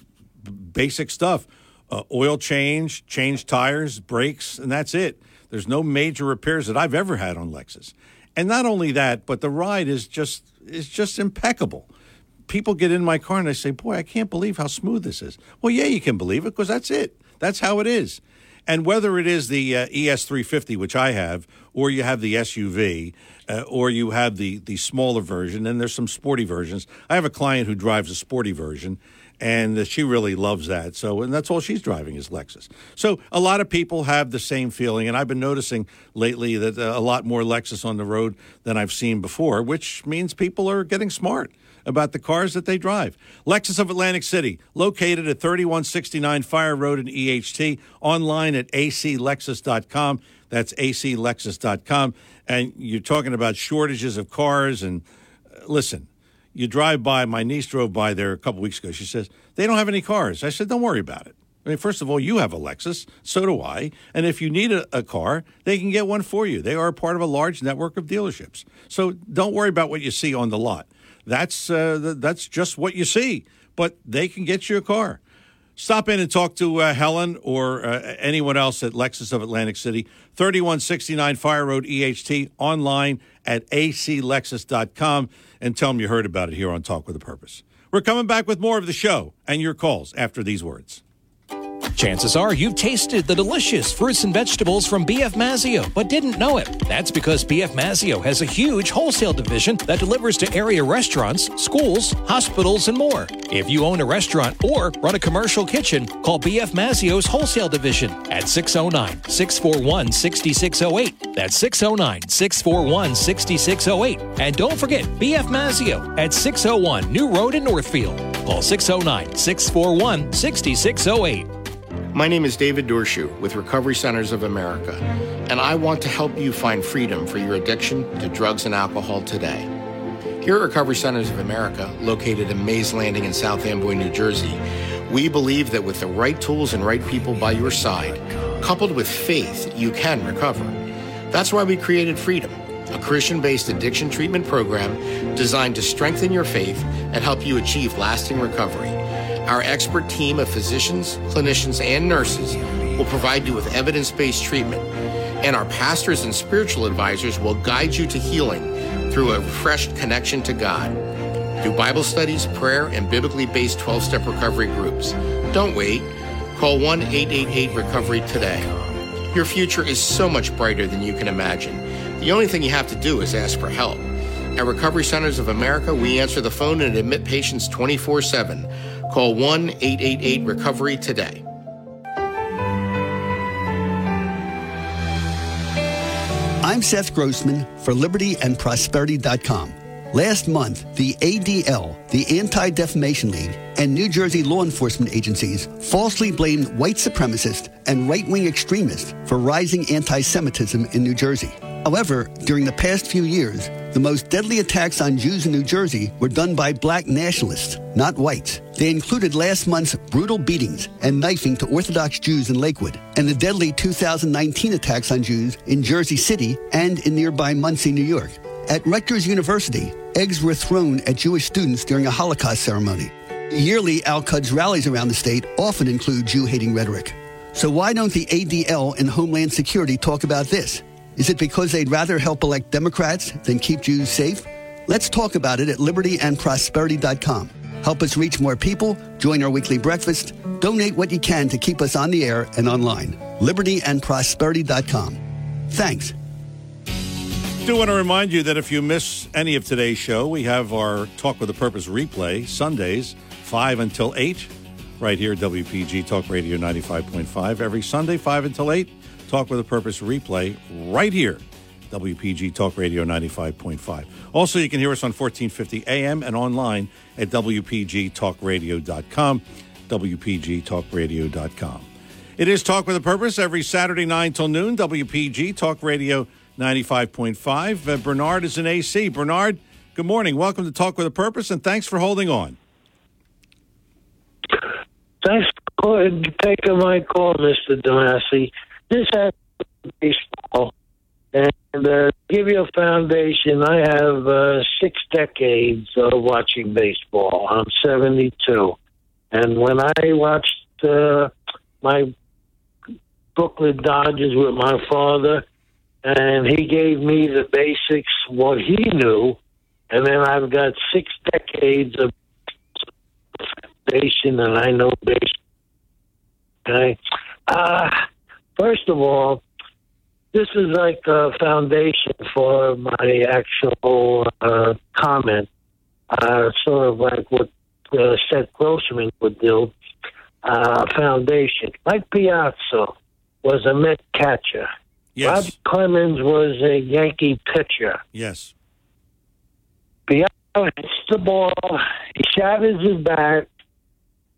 basic stuff uh, oil change, change tires, brakes, and that's it. There's no major repairs that I've ever had on Lexus. And not only that, but the ride is just is just impeccable. People get in my car and they say, "Boy, I can't believe how smooth this is." Well, yeah, you can believe it because that's it. That's how it is. And whether it is the uh, ES350, which I have, or you have the SUV, uh, or you have the the smaller version, and there's some sporty versions. I have a client who drives a sporty version, and uh, she really loves that. So, and that's all she's driving is Lexus. So, a lot of people have the same feeling, and I've been noticing lately that uh, a lot more Lexus on the road than I've seen before, which means people are getting smart about the cars that they drive. Lexus of Atlantic City, located at 3169 Fire Road in EHT, online at aclexus.com. That's aclexus.com. And you're talking about shortages of cars. And uh, listen, you drive by, my niece drove by there a couple weeks ago. She says, they don't have any cars. I said, don't worry about it. I mean, first of all, you have a Lexus, so do I. And if you need a, a, car, they can get one for you. They are part of a large network of dealerships. So don't worry about what you see on the lot. That's uh, that's just what you see. But they can get you a car. Stop in and talk to uh, Helen or uh, anyone else at Lexus of Atlantic City, 3169 Fire Road, EHT, online at aclexus.com, and tell them you heard about it here on Talk with a Purpose. We're coming back with more of the show and your calls after these words. Chances are you've tasted the delicious fruits and vegetables from BF Mazzeo, but didn't know it. That's because BF Mazzeo has a huge wholesale division that delivers to area restaurants, schools, hospitals, and more. If you own a restaurant or run a commercial kitchen, call BF Mazzeo's wholesale division at 609 641 6608. That's 609 641 6608. And don't forget BF Mazzeo at 601 New Road in Northfield. Call 609 641 6608. My name is David Dorshu with Recovery Centers of America, and I want to help you find freedom for your addiction to drugs and alcohol today. Here at Recovery Centers of America, located in Mays Landing in South Amboy, New Jersey, we believe that with the right tools and right people by your side, coupled with faith, you can recover. That's why we created Freedom, a Christian based addiction treatment program designed to strengthen your faith and help you achieve lasting recovery. Our expert team of physicians, clinicians, and nurses will provide you with evidence based treatment, and our pastors and spiritual advisors will guide you to healing through a refreshed connection to God. Through Bible studies, prayer, and biblically based 12 step recovery groups. Don't wait. Call 1 888 Recovery today. Your future is so much brighter than you can imagine. The only thing you have to do is ask for help. At Recovery Centers of America, we answer the phone and admit patients 24 7. Call 1 888 Recovery today. I'm Seth Grossman for libertyandprosperity.com. Last month, the ADL, the Anti Defamation League, and New Jersey law enforcement agencies falsely blamed white supremacists and right wing extremists for rising anti Semitism in New Jersey. However, during the past few years, the most deadly attacks on Jews in New Jersey were done by black nationalists, not whites. They included last month's brutal beatings and knifing to Orthodox Jews in Lakewood, and the deadly 2019 attacks on Jews in Jersey City and in nearby Monsey, New York. At Rutgers University, eggs were thrown at Jewish students during a Holocaust ceremony. Yearly Al Quds rallies around the state often include Jew hating rhetoric. So why don't the ADL and Homeland Security talk about this? Is it because they'd rather help elect Democrats than keep Jews safe? Let's talk about it at libertyandprosperity.com. Help us reach more people, join our weekly breakfast, donate what you can to keep us on the air and online. LibertyandProsperity.com. Thanks. do want to remind you that if you miss any of today's show, we have our Talk with a Purpose replay Sundays, 5 until 8, right here at WPG Talk Radio 95.5. Every Sunday, 5 until 8, Talk with a Purpose replay right here, WPG Talk Radio 95.5. Also, you can hear us on 1450 AM and online at WPGTalkRadio.com, WPGTalkRadio.com. It is Talk with a Purpose every Saturday, 9 till noon, WPG Talk Radio 95.5. Uh, Bernard is in AC. Bernard, good morning. Welcome to Talk with a Purpose, and thanks for holding on. Thanks for taking my call, Mr. Demasi. This has baseball. And uh, give you a foundation, I have uh, six decades of watching baseball. I'm 72. And when I watched uh, my Brooklyn Dodgers with my father, and he gave me the basics, what he knew, and then I've got six decades of foundation, and I know baseball. Okay. Uh, first of all, this is like a foundation for my actual uh, comment, uh, sort of like what uh, Seth Grossman would do. Uh, foundation, like Piazza, was a Met catcher. Yes. Rob Clemens was a Yankee pitcher. Yes. Piazza hits the ball. He shatters his bat.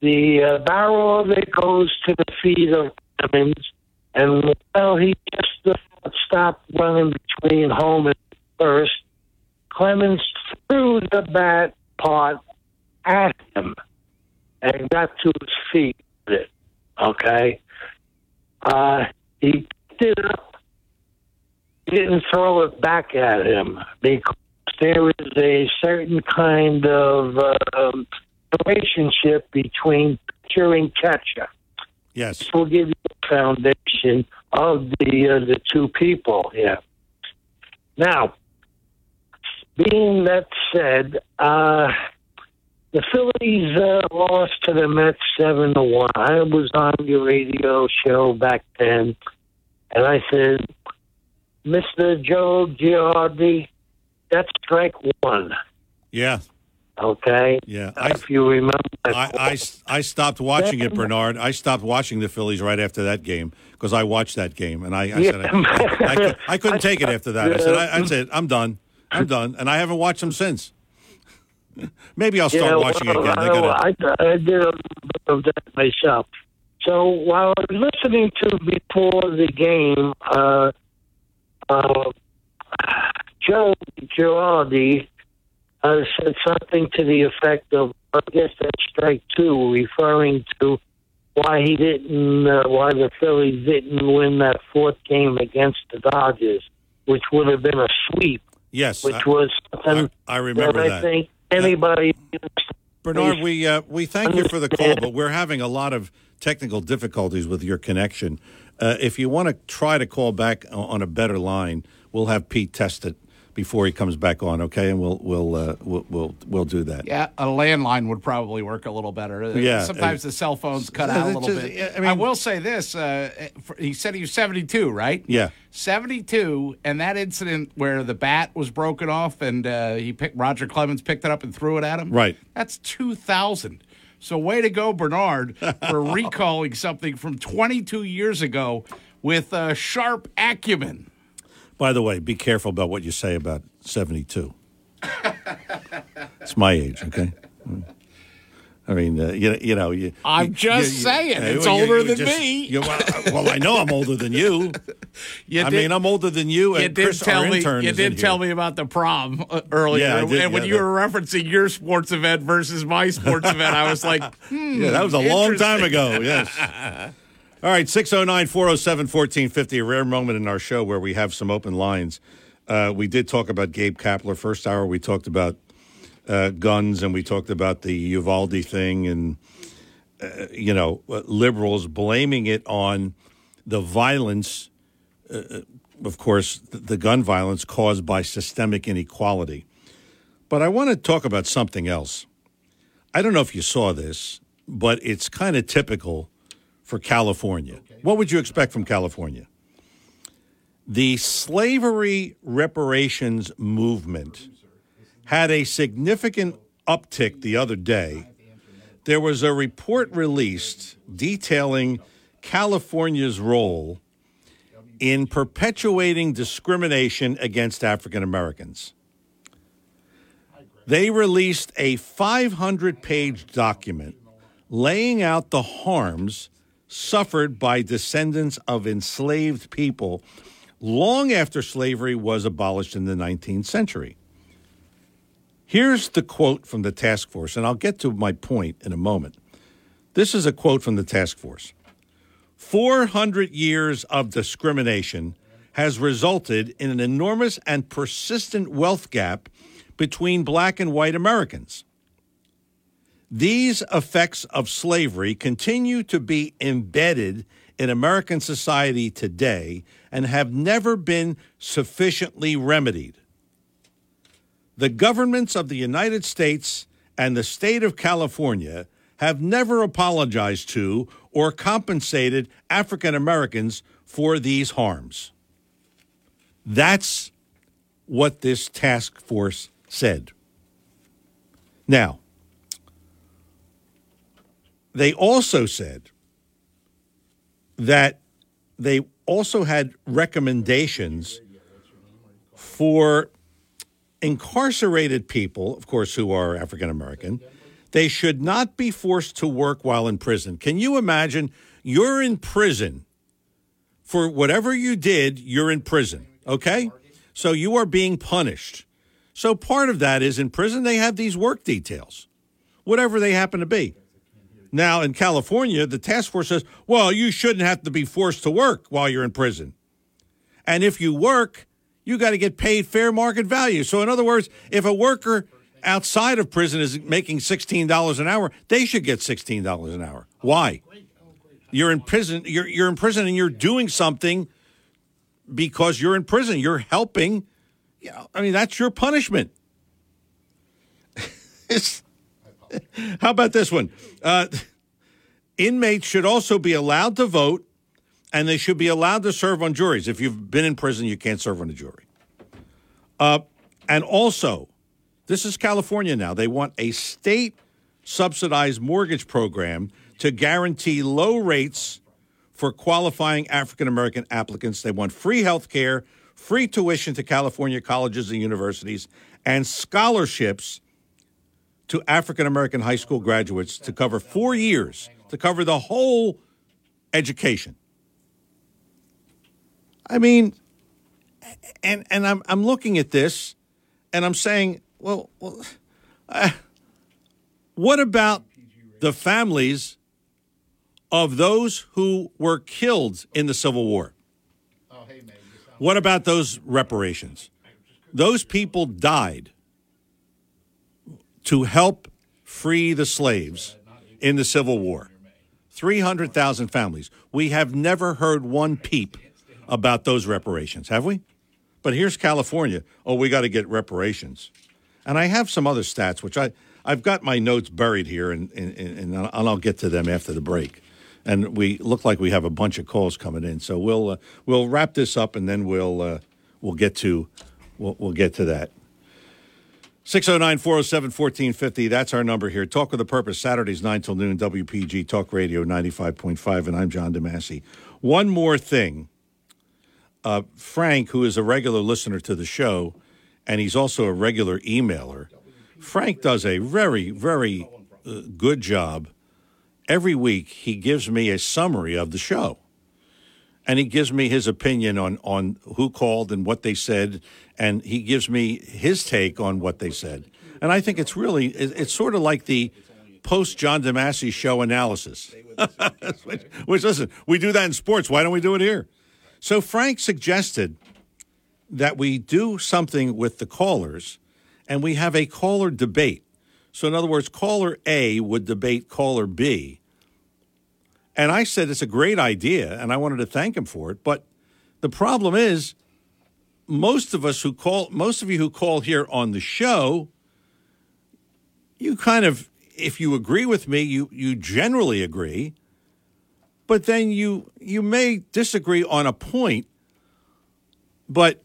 The uh, barrel of it goes to the feet of Clemens, and well, he just uh, stopped running between home and first. Clemens threw the bat part at him and got to his feet with it. Okay, uh, he it up. Didn't throw it back at him because there is a certain kind of um, relationship between pitcher and catcher. Yes. This will give you the foundation of the uh, the two people here. Now, being that said, uh, the Phillies uh, lost to the Mets seven to one. I was on your radio show back then, and I said, "Mister Joe Girardi, that's strike one." Yeah. Okay. Yeah. if you remember, I, I, I stopped watching it, Bernard. I stopped watching the Phillies right after that game because I watched that game and I, I said I, I, cou- I couldn't take it after that. I said I, I said I'm done. I'm done, and I haven't watched them since. Maybe I'll start Yeah, watching well, again. I, gotta, I, I did a bit of that myself. So while I was listening to before the game, uh, uh, Joe Girardi uh, said something to the effect of, I guess that's strike two, referring to why he didn't, uh, why the Phillies didn't win that fourth game against the Dodgers, which would have been a sweep. Yes, which I- was something I remember I that. think anybody. Bernard, we uh, we thank you for the call, but we're having a lot of technical difficulties with your connection. Uh, if you want to try to call back on a better line, we'll have Pete test it before he comes back on. Okay, and we'll we'll uh, we'll, we'll we'll do that. Yeah, a landline would probably work a little better. Uh, Yeah, Sometimes uh, the cell phones cut uh, out a little just- bit. I I, will say this: uh, for- he said he was seventy-two, right? Yeah. seventy-two, and that incident where the bat was broken off and uh, he picked Roger Clemens picked it up and threw it at him. Right. That's two thousand. So way to go, Bernard, for recalling something from twenty-two years ago with sharp acumen. By the way, be careful about what you say about seventy-two. it's my age, okay. I mean, uh, you, you know, you. I'm you- just you- saying, it's older than just- me. well, I know I'm older than you. You I did- mean, I'm older than you. You and did Chris, tell me. You did tell here. me about the prom uh, earlier, Yeah, did, and when yeah, you were referencing your sports event versus my sports event, I was like, hmm, Yeah, that was a long time ago. Yes. All right, 609 407 1450, a rare moment in our show where we have some open lines. Uh, we did talk about Gabe Kapler. First hour, we talked about uh, guns and we talked about the Uvalde thing and, uh, you know, uh, liberals blaming it on the violence, uh, uh, of course, the, the gun violence caused by systemic inequality. But I want to talk about something else. I don't know if you saw this, but it's kind of typical for California. What would you expect from California? The slavery reparations movement had a significant uptick the other day. There was a report released detailing California's role in perpetuating discrimination against African Americans. They released a 500 page document laying out the harms suffered by descendants of enslaved people long after slavery was abolished in the 19th century. Here's the quote from the task force, and I'll get to my point in a moment. This is a quote from the task force 400 years of discrimination has resulted in an enormous and persistent wealth gap between black and white Americans. These effects of slavery continue to be embedded in American society today and have never been sufficiently remedied. The governments of the United States and the state of California have never apologized to or compensated African Americans for these harms. That's what this task force said. Now, they also said that they also had recommendations for incarcerated people, of course, who are African American. They should not be forced to work while in prison. Can you imagine? You're in prison for whatever you did, you're in prison, okay? So you are being punished. So part of that is in prison, they have these work details, whatever they happen to be. Now, in California, the task force says, well, you shouldn't have to be forced to work while you're in prison. And if you work, you got to get paid fair market value. So, in other words, if a worker outside of prison is making $16 an hour, they should get $16 an hour. Why? You're in prison, you're, you're in prison and you're doing something because you're in prison. You're helping. I mean, that's your punishment. How about this one? Uh, inmates should also be allowed to vote and they should be allowed to serve on juries. If you've been in prison, you can't serve on a jury. Uh, and also, this is California now. They want a state subsidized mortgage program to guarantee low rates for qualifying African American applicants. They want free health care, free tuition to California colleges and universities, and scholarships to African American high school graduates to cover four years, to cover the whole education. I mean, and and I'm I'm looking at this, and I'm saying, well, well uh, what about the families of those who were killed in the Civil War? What about those reparations? Those people died to help free the slaves in the Civil War. 300,000 families. We have never heard one peep about those reparations, have we? But here's California. Oh, we got to get reparations. And I have some other stats, which I, I've got my notes buried here, and, and, and I'll get to them after the break. And we look like we have a bunch of calls coming in, so we'll uh, we'll wrap this up, and then we'll uh, we'll get to we'll, we'll get to that. 609 407 1450. That's our number here. Talk with a Purpose, Saturdays 9 till noon, WPG Talk Radio 95.5. And I'm John DeMasi. One more thing. Uh, Frank, who is a regular listener to the show, and he's also a regular emailer, Frank does a very, very uh, good job. Every week, he gives me a summary of the show and he gives me his opinion on on who called and what they said, and he gives me his take on what they said. And I think it's really it's sort of like the post John DeMasi show analysis. which, which listen, we do that in sports. Why don't we do it here? So Frank suggested that we do something with the callers, and we have a caller debate. So in other words, caller A would debate caller B and I said it's a great idea, and I wanted to thank him for it. But the problem is, most of us who call, most of you who call here on the show, you kind of, if you agree with me, you you generally agree, but then you you may disagree on a point, but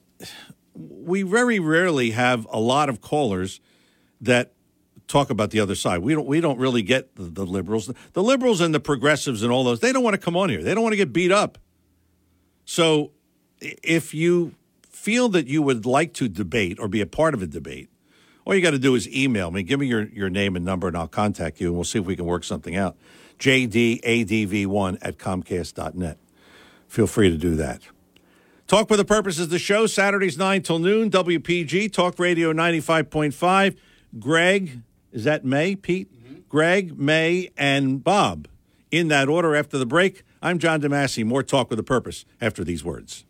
we very rarely have a lot of callers that talk about the other side. We don't we don't really get the, the liberals. The liberals and the progressives and all those, they don't want to come on here. They don't want to get beat up. So if you feel that you would like to debate or be a part of a debate, all you got to do is email me. Give me your, your name and number, and I'll contact you, and we'll see if we can work something out. JDADV1 at Comcast.net. Feel free to do that. Talk with the Purpose is the show, Saturdays 9 till noon, WPG, Talk Radio 95.5. Greg, is that May, Pete? Mm-hmm. Greg, May, and Bob. In that order after the break, I'm John DeMasi. More Talk with a Purpose after these words.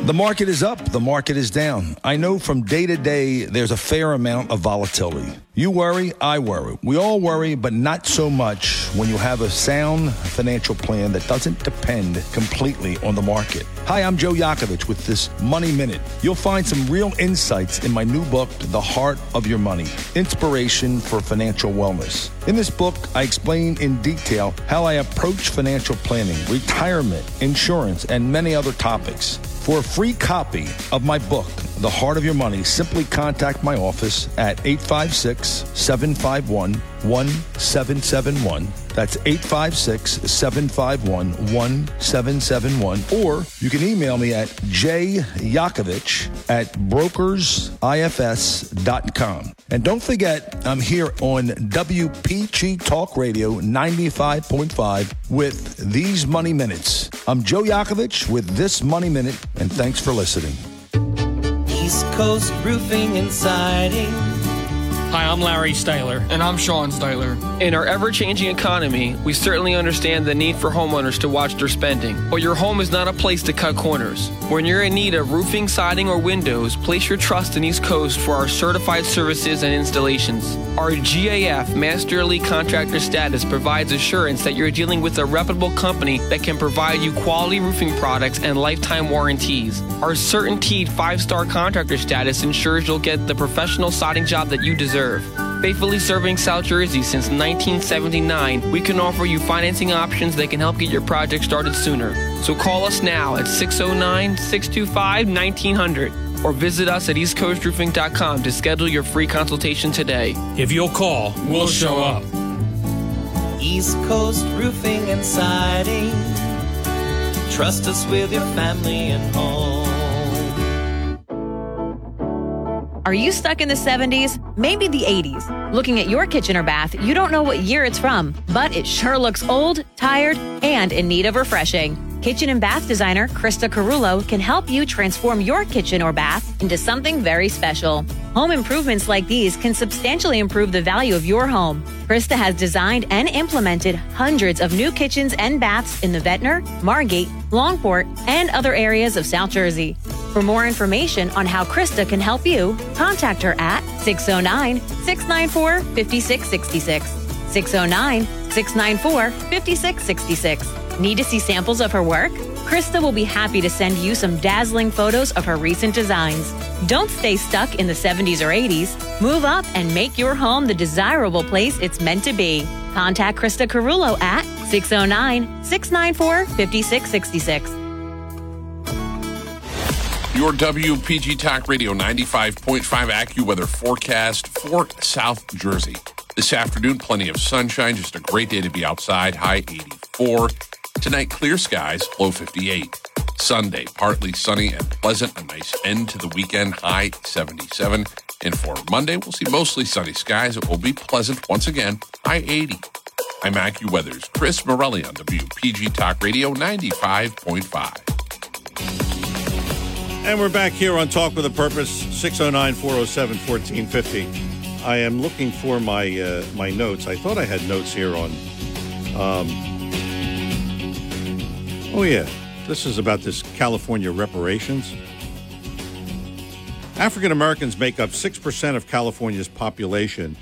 The market is up, the market is down. I know from day to day there's a fair amount of volatility. You worry, I worry. We all worry, but not so much when you have a sound financial plan that doesn't depend completely on the market. Hi, I'm Joe Yakovich with this Money Minute. You'll find some real insights in my new book, The Heart of Your Money Inspiration for Financial Wellness. In this book, I explain in detail how I approach financial planning, retirement, insurance, and many other topics. For a free copy of my book, The Heart of Your Money, simply contact my office at 856 751 1771. That's 856 751 1771. Or you can email me at jyakovich at brokersifs.com. And don't forget, I'm here on WPG Talk Radio 95.5 with these Money Minutes. I'm Joe Yakovich with this Money Minute, and thanks for listening. East Coast Roofing and Siding. Hi, I'm Larry Styler. And I'm Sean Styler. In our ever changing economy, we certainly understand the need for homeowners to watch their spending. But your home is not a place to cut corners. When you're in need of roofing, siding, or windows, place your trust in East Coast for our certified services and installations. Our GAF Master Elite Contractor status provides assurance that you're dealing with a reputable company that can provide you quality roofing products and lifetime warranties. Our CertainTeed five star contractor status ensures you'll get the professional siding job that you deserve. Faithfully serving South Jersey since 1979, we can offer you financing options that can help get your project started sooner. So call us now at 609 625 1900 or visit us at eastcoastroofing.com to schedule your free consultation today. If you'll call, we'll show up. East Coast Roofing and Siding. Trust us with your family and home. Are you stuck in the 70s? Maybe the 80s. Looking at your kitchen or bath, you don't know what year it's from, but it sure looks old, tired, and in need of refreshing. Kitchen and bath designer Krista Carullo can help you transform your kitchen or bath into something very special. Home improvements like these can substantially improve the value of your home. Krista has designed and implemented hundreds of new kitchens and baths in the Ventnor, Margate, Longport, and other areas of South Jersey. For more information on how Krista can help you, contact her at 609 694 5666. 609 694 5666. Need to see samples of her work? Krista will be happy to send you some dazzling photos of her recent designs. Don't stay stuck in the 70s or 80s. Move up and make your home the desirable place it's meant to be. Contact Krista Carullo at 609 694 5666. Your WPG Talk Radio 95.5 AccuWeather forecast for South Jersey. This afternoon, plenty of sunshine, just a great day to be outside, high 84. Tonight, clear skies, low 58. Sunday, partly sunny and pleasant, a nice end to the weekend, high 77. And for Monday, we'll see mostly sunny skies. It will be pleasant once again, high 80. I'm AccuWeather's Chris Morelli on the WPG Talk Radio 95.5. And we're back here on Talk with a Purpose, 609 407 1450. I am looking for my uh, my notes. I thought I had notes here on. Um, oh, yeah. This is about this California reparations. African Americans make up 6% of California's population,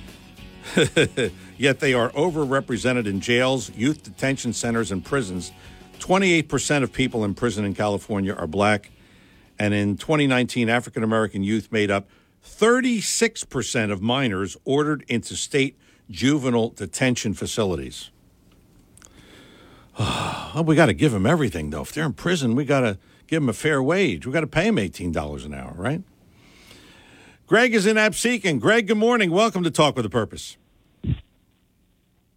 yet they are overrepresented in jails, youth detention centers, and prisons. 28% of people in prison in California are black. And in 2019, African American youth made up 36% of minors ordered into state juvenile detention facilities. Oh, we got to give them everything, though. If they're in prison, we got to give them a fair wage. We got to pay them $18 an hour, right? Greg is in Absecon. Greg, good morning. Welcome to Talk with a Purpose. Good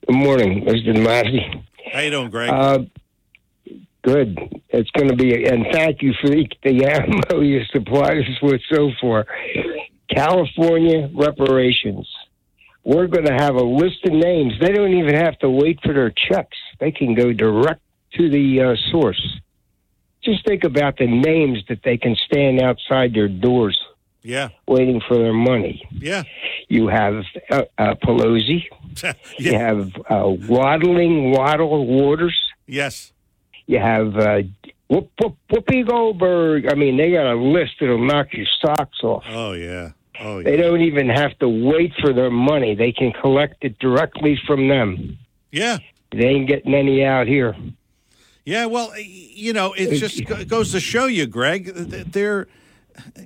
morning, Mr. Massey. How you doing, Greg? Uh, good. It's going to be, and thank you for the, the ammo you supplied us with so far. California reparations. We're going to have a list of names. They don't even have to wait for their checks. They can go direct to the uh, source. Just think about the names that they can stand outside their doors yeah. waiting for their money. Yeah. You have uh, uh, Pelosi. You have uh, waddling waddle waters. Yes. You have uh, Whoop, Whoop, Whoopi Goldberg. I mean, they got a list that'll knock your socks off. Oh, yeah. Oh, yeah. They don't even have to wait for their money. They can collect it directly from them. Yeah. They ain't getting any out here. Yeah, well, you know, it just goes to show you, Greg. They're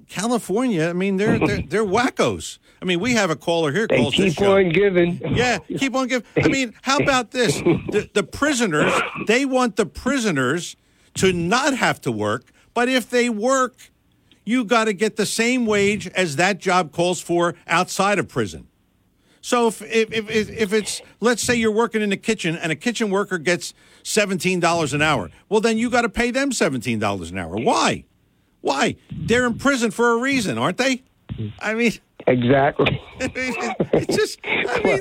California. I mean, they're they're, they're wackos. I mean, we have a caller here. They keep on giving. Yeah, keep on giving. I mean, how about this? The, the prisoners, they want the prisoners to not have to work, but if they work, you got to get the same wage as that job calls for outside of prison. So if, if, if, if it's, let's say you're working in the kitchen and a kitchen worker gets $17 an hour, well, then you got to pay them $17 an hour. Why? Why? They're in prison for a reason, aren't they? I mean, Exactly. it's just, I mean,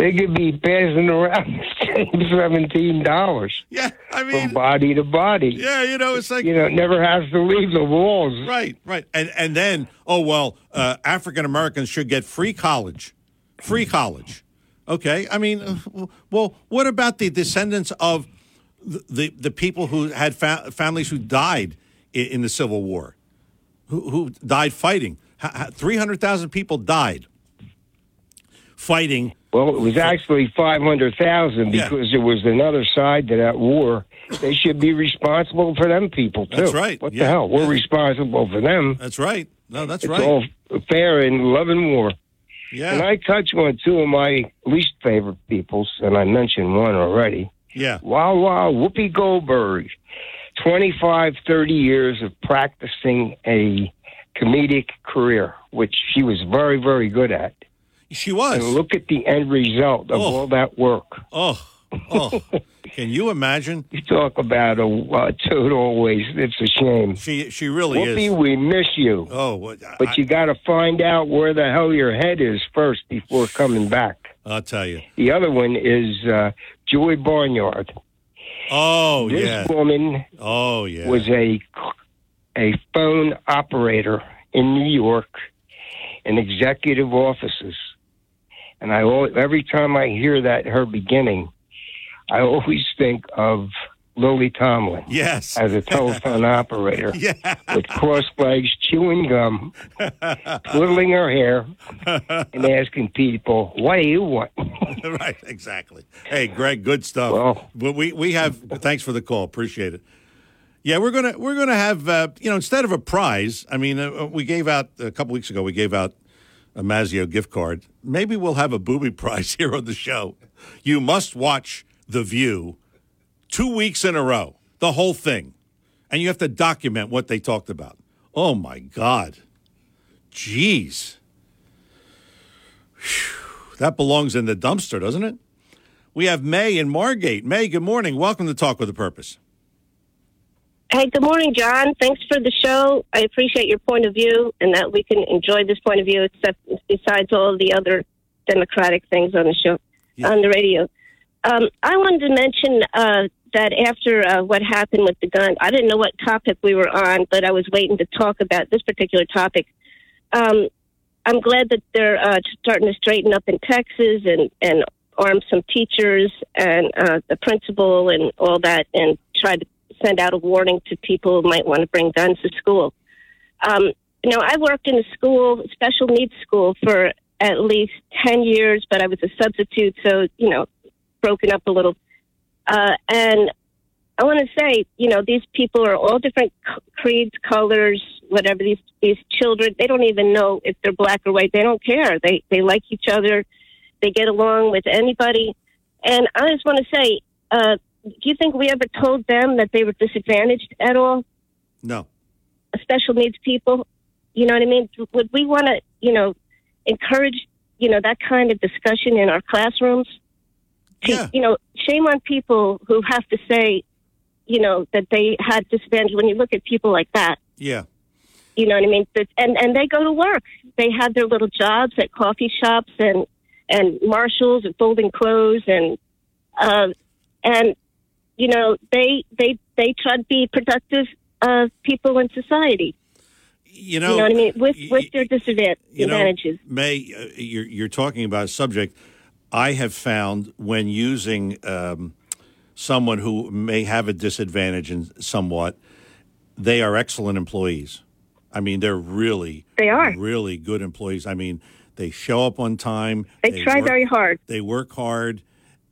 They could be passing around seventeen dollars. Yeah, I mean, from body to body. Yeah, you know, it's like you know, it never has to leave the walls. Right, right. And and then, oh well, uh, African Americans should get free college, free college. Okay, I mean, uh, well, what about the descendants of the the, the people who had fa- families who died in, in the Civil War, who who died fighting? Three hundred thousand people died fighting. Well, it was actually five hundred thousand Yeah. because there was another side to that war. They should be responsible for them people too. That's right. What Yeah. the hell? We're responsible for them. That's right. No, that's it's right. all fair and love and war. Yeah. And I touch on two of my least favorite peoples, and I mentioned one already. Yeah. Wow, wow, Whoopi Goldberg. 25, 30 years of practicing a comedic career, which she was very, very good at. She was. And look at the end result of Oh. all that work. Oh, oh. Can you imagine? You talk about a uh, total waste. It's a shame. She she really Whoopi, is. we miss you. Oh, what- But you got to find out where the hell your head is first before coming back. I'll tell you. The other one is uh, Joy Barnyard. Oh this yeah. woman Oh yeah. was a a phone operator in New York in executive offices, and I al- every time I hear that her beginning, I always think of Lily Tomlin. Yes. as a telephone operator. Yeah. with crossed legs, chewing gum, twiddling her hair, and asking people, "What do you want?" right, exactly. Hey, Greg, good stuff. Well- But we we have. Thanks for the call. Appreciate it. Yeah, we're gonna we're gonna have uh, you know instead of a prize. I mean, uh, we gave out a couple weeks ago. We gave out a Mazzeo gift card. Maybe we'll have a booby prize here on the show. You must watch The View two weeks in a row, the whole thing, and you have to document what they talked about. Oh my God, jeez. Phew. That belongs in the dumpster, doesn't it? We have May in Margate. May, good morning. Welcome to Talk with a Purpose. Hey, good morning, John. Thanks for the show. I appreciate your point of view and that we can enjoy this point of view, except besides all the other democratic things on the show, on the radio. Um, I wanted to mention uh, that after uh, what happened with the gun, I didn't know what topic we were on, but I was waiting to talk about this particular topic. Um, I'm glad that they're uh, starting to straighten up in Texas and and arm some teachers and uh, the principal and all that, and try to send out a warning to people who might want to bring guns to school. Um, you know, I worked in a school, special needs school, for at least ten years, but I was a substitute, so you know, broken up a little. Uh, and I want to say, you know, these people are all different creeds, colors, whatever. These these children, they don't even know if they're black or white. They don't care. They they like each other. They get along with anybody. And I just want to say, uh, do you think we ever told them that they were disadvantaged at all? No. Special needs people? You know what I mean? Would we want to, you know, encourage, you know, that kind of discussion in our classrooms? To, Yeah. You know, shame on people who have to say, you know, that they had disadvantage. When you look at people like that, Yeah. you know what I mean? But- And and they go to work. They have their little jobs at coffee shops and and Marshalls and folding clothes and uh, and you know they they they try to be productive uh, people in society. You know, you know what I mean? With with their disadvan- you know. May, uh, you're, you're talking about a subject I have found when using um, someone who may have a disadvantage in somewhat, they are excellent employees. I mean, they're really, They are. really good employees. I mean, they show up on time. They try work- very hard. They work hard.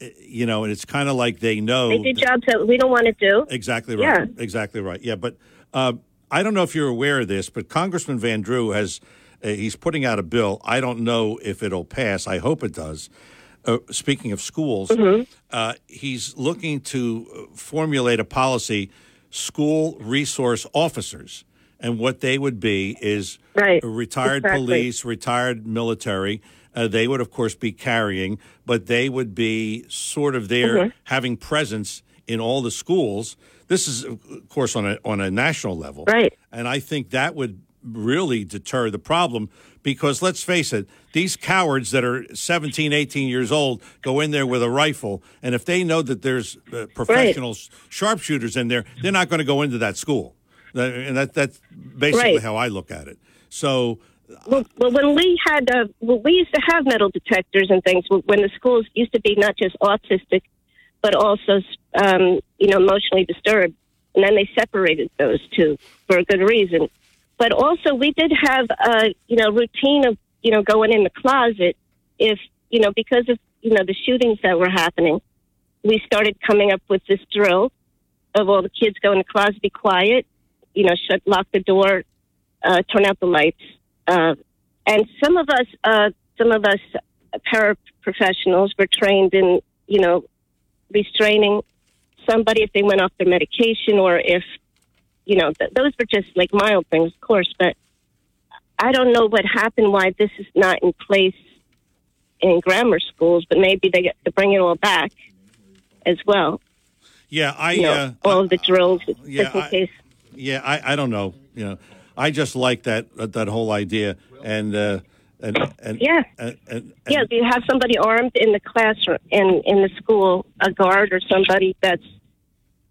You know, and it's kind of like they know. They do jobs that we don't want to do. Exactly right. Yeah. Exactly right. Yeah, but uh, I don't know if you're aware of this, but Congressman Van Drew has uh, he's putting out a bill. I don't know if it'll pass. I hope it does. Uh, speaking of schools, uh, he's looking to uh, formulate a policy: school resource officers, and what they would be is Right. retired Exactly. police, retired military. Uh, they would, of course, be carrying, but they would be sort of there Mhm. having presence in all the schools. This is, of course, on a on a national level, Right? And I think that would really deter the problem because let's face it, these cowards that are 17, 18 years old go in there with a rifle, and if they know that there's uh, professional s sharpshooters in there, they're not going to go into that school. And that, that's basically Right. how I look at it. So Well, well, when we had, uh, well, we used to have metal detectors and things when the schools used to be not just autistic, but also, um, you know, emotionally disturbed. And then they separated those two for a good reason. But also, we did have, a, you know, routine of, you know, going in the closet if, you know, because of, you know, the shootings that were happening. We started coming up with this drill of all the kids go in the closet, be quiet, you know, shut, lock the door, uh, turn out the lights. Uh, and some of us, uh, some of us paraprofessionals were trained in, you know, restraining somebody if they went off their medication or if, you know, th- those were just like mild things, of course. But I don't know what happened, why this is not in place in grammar schools, but maybe they get to bring it all back as well. yeah, I you know, uh, all the drills, yeah, just in I- case. Yeah, I, I don't know. You know, I just like that uh, that whole idea, and uh, and and Yeah. and, and, Yeah, do you have somebody armed in the classroom in in the school, a guard or somebody that's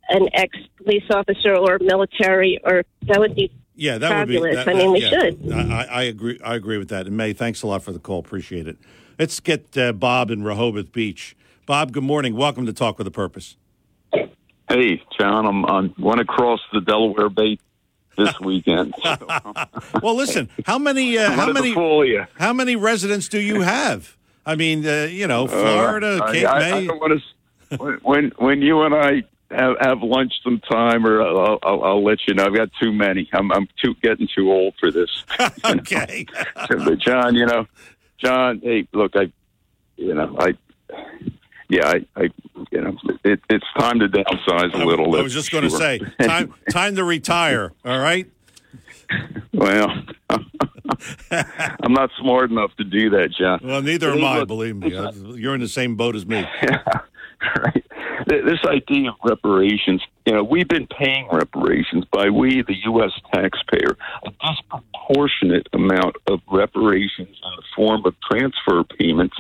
an ex police officer or military, or that would be yeah, that fabulous. would be. that- I mean, that- we yeah. should. I, I I agree. I agree with that. And May, thanks a lot for the call. Appreciate it. Let's get uh, Bob in Rehoboth Beach. Bob, good morning. Welcome to Talk with a Purpose. Hey, John, I'm on want to cross the Delaware Bay this weekend. well, listen, how many uh, how many how many residents do you have? I mean, uh, you know, Florida, Uh, Cape I, I, May. I don't want to. When, when when you and I have, have lunch sometime, or I'll, I'll, I'll let you know. I've got too many. I'm I'm too getting too old for this. okay, but John, you know, John, hey, look, I, you know, I. Yeah, I, I you know, it, it's time to downsize a little. I was just going to sure. say, time time to retire. All right. Well, I'm not smart enough to do that, John. Well, neither am I. look, Believe me, you're in the same boat as me. Th- This idea of reparations, you know, we've been paying reparations by we, the U.S. taxpayer, a disproportionate amount of reparations in the form of transfer payments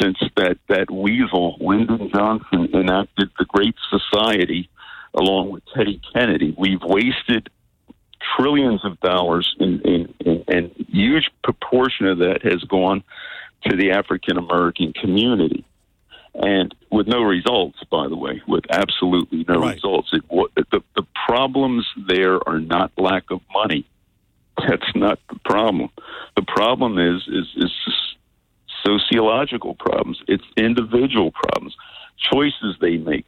since that, that weasel, Lyndon Johnson, enacted the Great Society along with Teddy Kennedy. We've wasted trillions of dollars, and in, in, and huge proportion of that has gone to the African American community, and with no results, by the way, with absolutely no results. It, the the problems there are not lack of money. That's not the problem. The problem is is is sociological problems. It's individual problems, choices they make.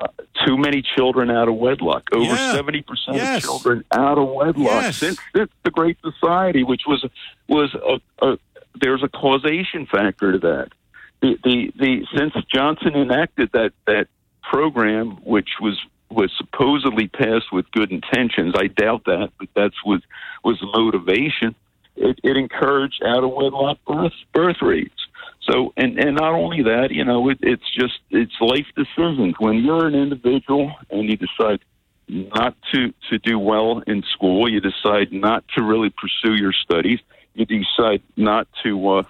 Uh, too many children out of wedlock. Over Yeah. seventy percent Yes. of children out of wedlock Yes. since, since the Great Society, which was was a, a there's a causation factor to that. The, the the since Johnson enacted that that program, which was was supposedly passed with good intentions, I doubt that, but that's was was the motivation. It, it encouraged out of wedlock birth birth rates. So, and and not only that, you know, it, it's just it's life decisions. When you're an individual and you decide not to to do well in school, you decide not to really pursue your studies, you decide not to uh,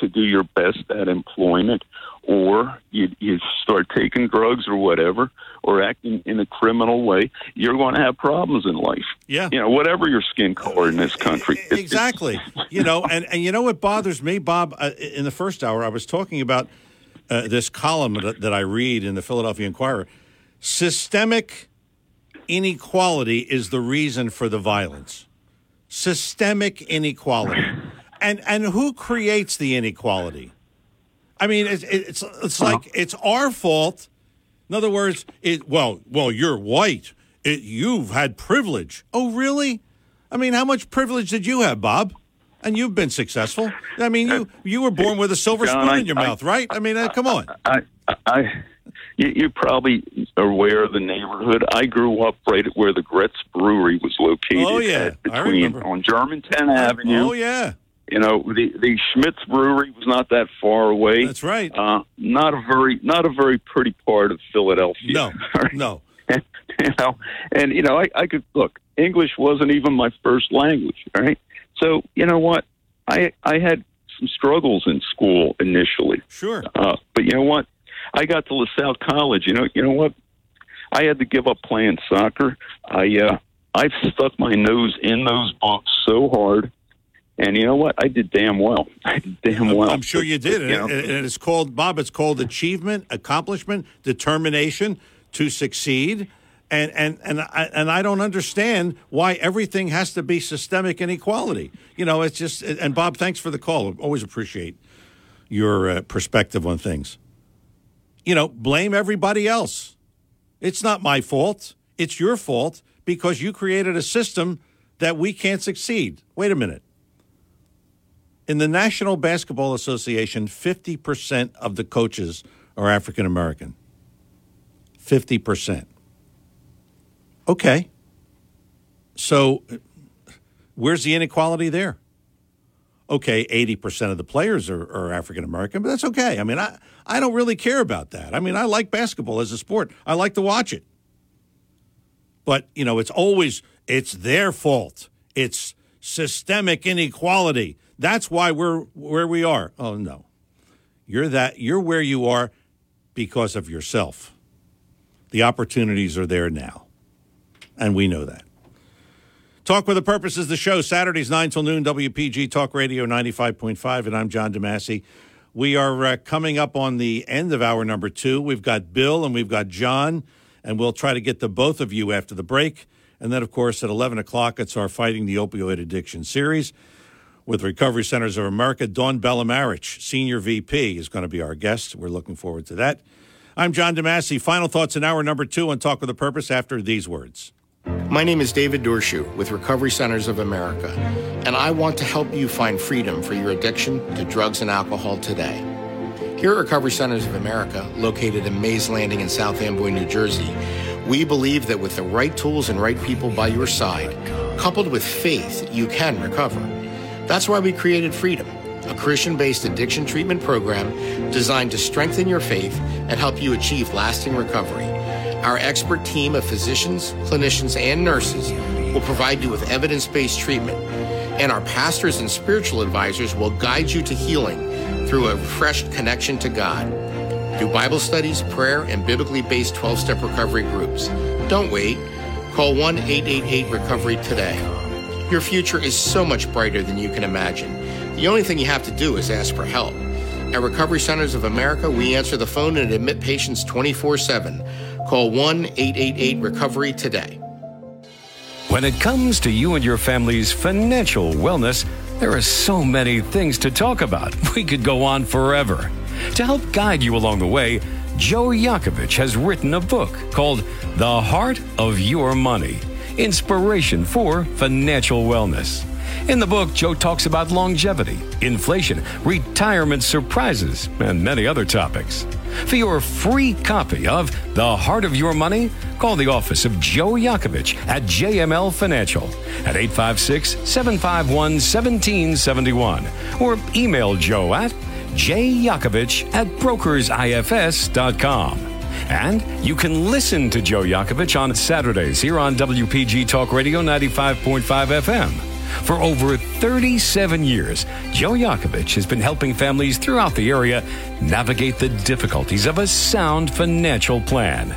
to do your best at employment, or you, you start taking drugs or whatever, or acting in a criminal way, you're going to have problems in life. Yeah. You know, whatever your skin color in this country. It- exactly. you know, and, and you know what bothers me, Bob? Uh, in the first hour, I was talking about uh, this column that, that I read in the Philadelphia Inquirer. Systemic inequality is the reason for the violence. Systemic inequality, and and who creates the inequality? I mean, it's it's, it's like it's our fault. In other words, it well, well, you're white. It, you've had privilege. Oh, really? I mean, how much privilege did you have, Bob? And you've been successful. I mean, you you were born with a silver John, spoon in your I- mouth, right? I mean, uh, come on. I, I, you, you're probably aware of the neighborhood. I grew up right at where the Gretz Brewery was located. Oh, yeah. I between remember. on Germantown Avenue. Oh yeah. You know, the the Schmidt's Brewery was not that far away. That's right. Uh, not a very not a very pretty part of Philadelphia. No, no. you know, and you know, I, I could look. English wasn't even my first language. Right, so you know what? I I had some struggles in school initially. Sure. Uh, but you know what? I got to LaSalle College. You know, you know what? I had to give up playing soccer. I uh, I've stuck my nose in those books so hard, and you know what? I did damn well. I did damn well. I'm sure you did. You and, and it's called Bob. It's called achievement, accomplishment, determination to succeed. And and and I, and I don't understand why everything has to be systemic inequality. You know, it's just. And Bob, thanks for the call. Always appreciate your uh, perspective on things. You know, blame everybody else. It's not my fault. It's your fault because you created a system that we can't succeed. Wait a minute. In the National Basketball Association, 50% of the coaches are African American. 50%. Okay. So where's the inequality there? Okay, 80% of the players are, are African American, but that's okay. I mean, I, I don't really care about that. I mean, I like basketball as a sport, I like to watch it. But, you know, it's always, it's their fault. It's systemic inequality. That's why we're where we are. Oh, no. You're that, you're where you are because of yourself. The opportunities are there now. And we know that. Talk with a Purpose is the show, Saturdays 9 till noon, WPG Talk Radio 95.5, and I'm John DeMasi. We are uh, coming up on the end of hour number two. We've got Bill and we've got John, and we'll try to get to both of you after the break. And then, of course, at 11 o'clock, it's our Fighting the Opioid Addiction series with Recovery Centers of America. Dawn Bellamarich, Senior VP, is going to be our guest. We're looking forward to that. I'm John DeMasi. Final thoughts in hour number two on Talk with a Purpose after these words. My name is David Dorshu with Recovery Centers of America, and I want to help you find freedom for your addiction to drugs and alcohol today. Here at Recovery Centers of America, located in Mays Landing in South Amboy, New Jersey, we believe that with the right tools and right people by your side, coupled with faith, you can recover. That's why we created Freedom, a Christian based addiction treatment program designed to strengthen your faith and help you achieve lasting recovery. Our expert team of physicians, clinicians, and nurses will provide you with evidence based treatment, and our pastors and spiritual advisors will guide you to healing through a refreshed connection to God. Through Bible studies, prayer, and biblically based 12 step recovery groups. Don't wait. Call 1 888 Recovery today. Your future is so much brighter than you can imagine. The only thing you have to do is ask for help. At Recovery Centers of America, we answer the phone and admit patients 24 7. Call 1 888 Recovery today. When it comes to you and your family's financial wellness, there are so many things to talk about. We could go on forever. To help guide you along the way, Joe Yakovich has written a book called The Heart of Your Money Inspiration for Financial Wellness. In the book, Joe talks about longevity, inflation, retirement surprises, and many other topics. For your free copy of The Heart of Your Money, call the office of Joe Yakovich at JML Financial at 856 751 1771 or email Joe at jyakovich at brokersifs.com. And you can listen to Joe Yakovich on Saturdays here on WPG Talk Radio 95.5 FM. For over 37 years, Joe Yakovich has been helping families throughout the area navigate the difficulties of a sound financial plan.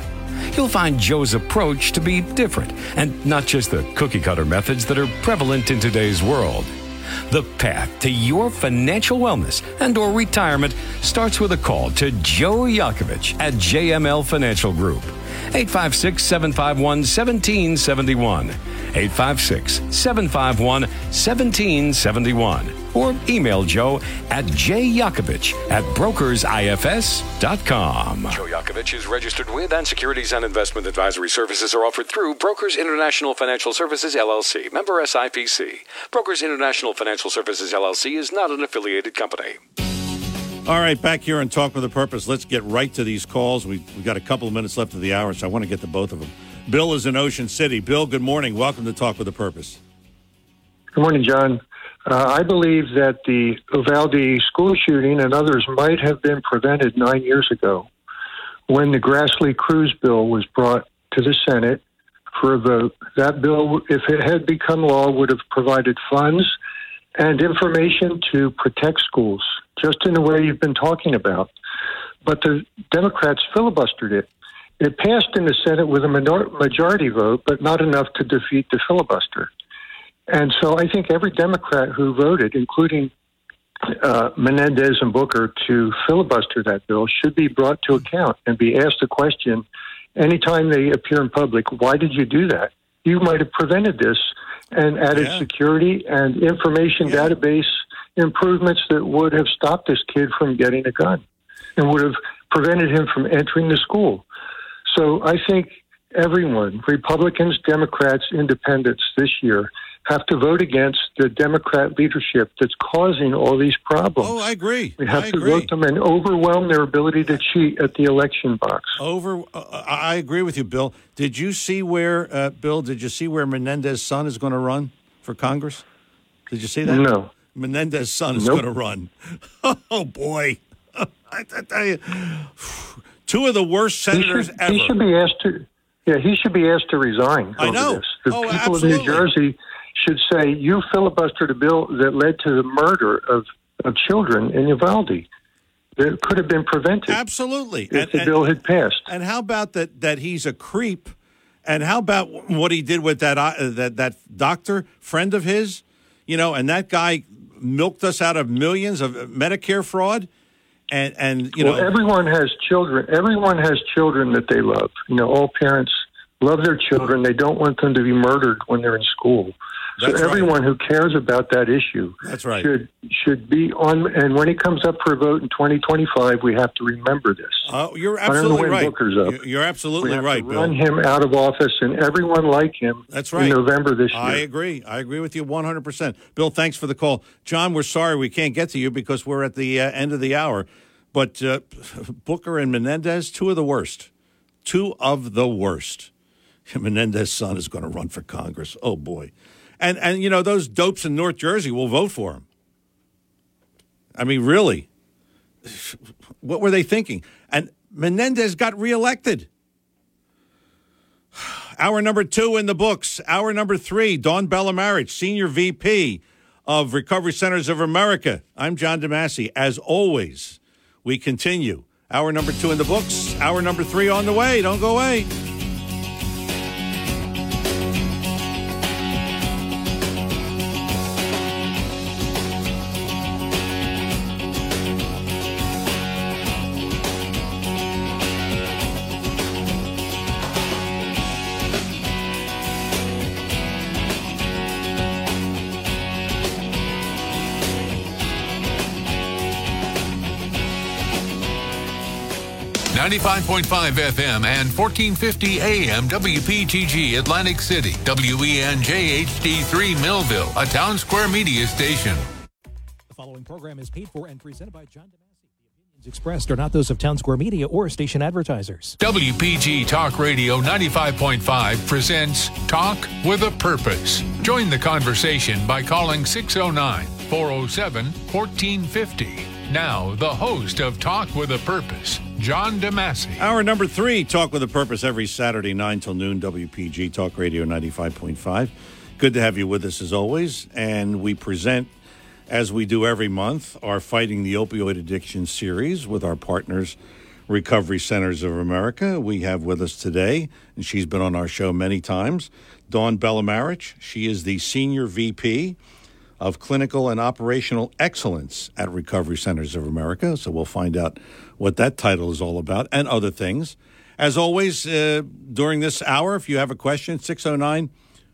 You'll find Joe's approach to be different and not just the cookie cutter methods that are prevalent in today's world. The path to your financial wellness and or retirement starts with a call to Joe Yakovich at JML Financial Group. 856 751 1771. 856 751 1771. Or email Joe at jyakovich at brokersifs.com. Joe Yakovich is registered with and securities and investment advisory services are offered through Brokers International Financial Services LLC, member SIPC. Brokers International Financial Services LLC is not an affiliated company. All right, back here on Talk with a Purpose. Let's get right to these calls. We, we've got a couple of minutes left of the hour, so I want to get to both of them. Bill is in Ocean City. Bill, good morning. Welcome to Talk with a Purpose. Good morning, John. Uh, I believe that the Uvalde school shooting and others might have been prevented nine years ago when the Grassley Cruz bill was brought to the Senate for a vote. That bill, if it had become law, would have provided funds and information to protect schools, just in the way you've been talking about. But the Democrats filibustered it. It passed in the Senate with a minor- majority vote, but not enough to defeat the filibuster. And so I think every Democrat who voted, including uh, Menendez and Booker, to filibuster that bill should be brought to account and be asked the question anytime they appear in public why did you do that? You might have prevented this and added Yeah. security and information database improvements that would have stopped this kid from getting a gun and would have prevented him from entering the school. So I think everyone, Republicans, Democrats, Independents, this year have to vote against the Democrat leadership that's causing all these problems. Oh, I agree. We have I to agree. vote them and overwhelm their ability to cheat at the election box. Over, uh, I agree with you, Bill. Did you see where, uh, Bill? Did you see where Menendez's son is going to run for Congress? Did you see that? No. Menendez's son is Nope. going to run. Oh boy, I, tell you, two of the worst He senators should, ever. he should be asked to. Yeah, he should be asked to resign. I know. This. The Oh, people absolutely. of New Jersey should say you filibustered a bill that led to the murder of, of children in Uvalde. That could have been prevented. Absolutely. If the bill had passed. And how about that? That he's a creep. And how about what he did with that uh, that that doctor friend of his? You know, and that guy milked us out of millions of uh, Medicare fraud. And and you well, know, everyone has children. Everyone has children that they love. You know, all parents love their children. They don't want them to be murdered when they're in school. So right. everyone who cares about that issue That's right. should should be on. And when it comes up for a vote in 2025, we have to remember this. Oh, you're I don't know absolutely right. Booker's up. You're- absolutely right, Bill. run him out of office, and everyone like him. That's right. In November this year. I agree. I agree with you 100%. Bill, thanks for the call. John, we're sorry we can't get to you because we're at the uh, end of the hour. But uh, Booker and Menendez, two of the worst. Two of the worst. Menendez's son is going to run for Congress. Oh, boy. And, and, you know, those dopes in North Jersey will vote for him. I mean, really. What were they thinking? And Menendez got reelected. Hour number two in the books. Hour number three, Dawn Bellamarich, Senior VP of Recovery Centers of America. I'm John DeMasi. As always, we continue. Hour number two in the books. Hour number three on the way. Don't go away. 95.5 FM and 1450 AM WPTG Atlantic City, WENJ HD3 Millville, a Townsquare Media station. The following program is paid for and presented by John DeMasi. The opinions expressed are not those of Townsquare Media or station advertisers. WPG Talk Radio 95.5 presents Talk with a Purpose. Join the conversation by calling 609 407 1450. Now, the host of Talk with a Purpose, John DeMasi. Hour number three, Talk with a Purpose, every Saturday, 9 till noon, WPG Talk Radio 95.5. Good to have you with us as always. And we present, as we do every month, our Fighting the Opioid Addiction series with our partners, Recovery Centers of America. We have with us today, and she's been on our show many times, Dawn Bellamarich. She is the Senior VP of Clinical and Operational Excellence at Recovery Centers of America. So we'll find out what that title is all about and other things. As always, uh, during this hour, if you have a question, 609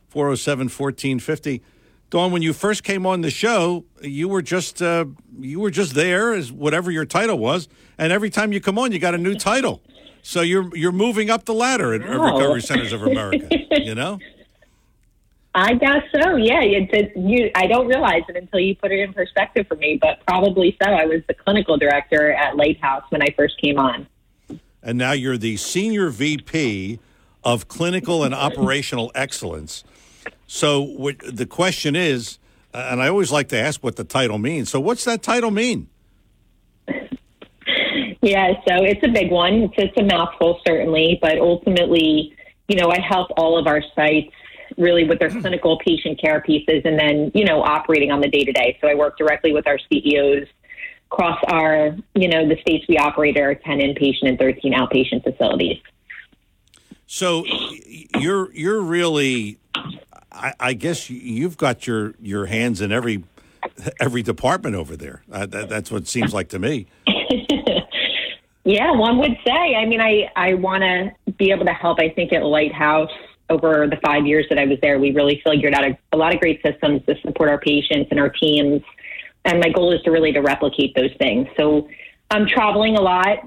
407 1450. Dawn, when you first came on the show, you were just uh, you were just there as whatever your title was, and every time you come on, you got a new title. So you're you're moving up the ladder at, Oh. Recovery Centers of America. you know, I guess so. Yeah, it's, you. I don't realize it until you put it in perspective for me, but probably so. I was the clinical director at Lighthouse when I first came on. and now you're the senior VP of Clinical and Operational Excellence. So what, the question is, and I always like to ask what the title means. So what's that title mean? Yeah, so it's a big one. It's, it's a mouthful, certainly, but ultimately, you know, I help all of our sites really with their clinical patient care pieces and then, you know, operating on the day to day. So I work directly with our CEOs across our, you know, the states we operate are 10 inpatient and 13 outpatient facilities. So you're you're really, I, I guess you've got your your hands in every every department over there. Uh, that, that's what it seems like to me. Yeah, one would say. I mean, I, I want to be able to help. I think at Lighthouse, over the five years that I was there, we really figured out a, a lot of great systems to support our patients and our teams. And my goal is to really to replicate those things. So I'm traveling a lot,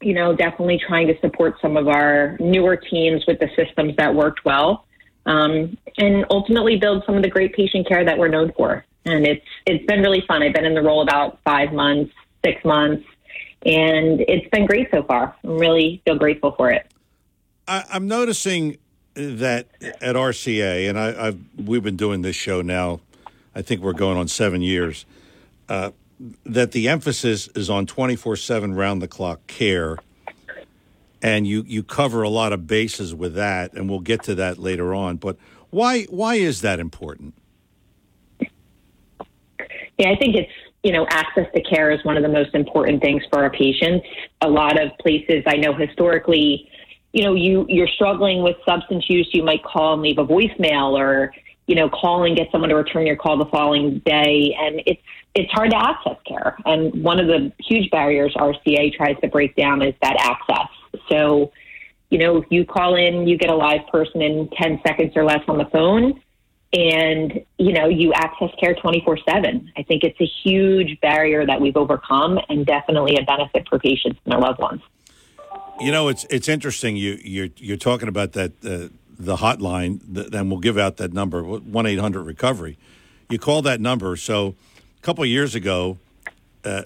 you know, definitely trying to support some of our newer teams with the systems that worked well. Um, and ultimately build some of the great patient care that we're known for. And it's it's been really fun. I've been in the role about five months, six months, and it's been great so far. I'm really feel grateful for it. I, I'm noticing that at RCA, and I, I've we've been doing this show now. I think we're going on seven years. Uh, that the emphasis is on 24/7 round the clock care, and you you cover a lot of bases with that, and we'll get to that later on. But why why is that important? Yeah, I think it's, you know, access to care is one of the most important things for our patients. A lot of places I know historically, you know, you, you're struggling with substance use, you might call and leave a voicemail or, you know, call and get someone to return your call the following day. And it's, it's hard to access care. And one of the huge barriers RCA tries to break down is that access. So, you know, if you call in, you get a live person in 10 seconds or less on the phone and you know you access care 24/7 i think it's a huge barrier that we've overcome and definitely a benefit for patients and their loved ones You know, it's it's interesting. You you're you're talking about that uh, the hotline. th- Then we'll give out that number one eight hundred recovery. You call that number. So a couple of years ago, uh,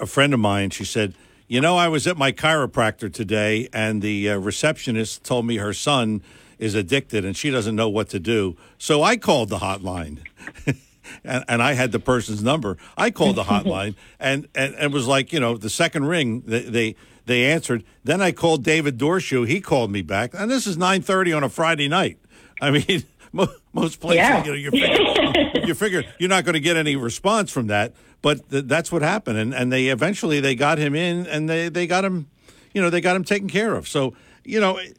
a friend of mine she said, "You know, I was at my chiropractor today, and the uh, receptionist told me her son is addicted and she doesn't know what to do. So I called the hotline." and, and I had the person's number. I called the hotline and, and, and was like, you know, the second ring, they, they they answered. Then I called David Dorshoe. He called me back, and this is nine thirty on a Friday night. I mean, most places, Yeah. you know, you figure, you figure you're not going to get any response from that, but th- that's what happened, and and they eventually they got him in, and they they got him, you know, they got him taken care of. So you know, i-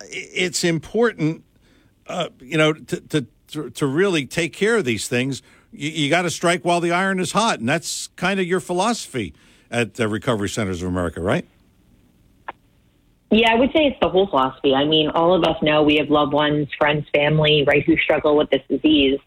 it's important uh, you know, to, to to really take care of these things, you, you got to strike while the iron is hot, and that's kind of your philosophy at the Recovery Centers of America, right? Yeah, I would say it's the whole philosophy. I mean, all of us know we have loved ones, friends, family, right, who struggle with this disease.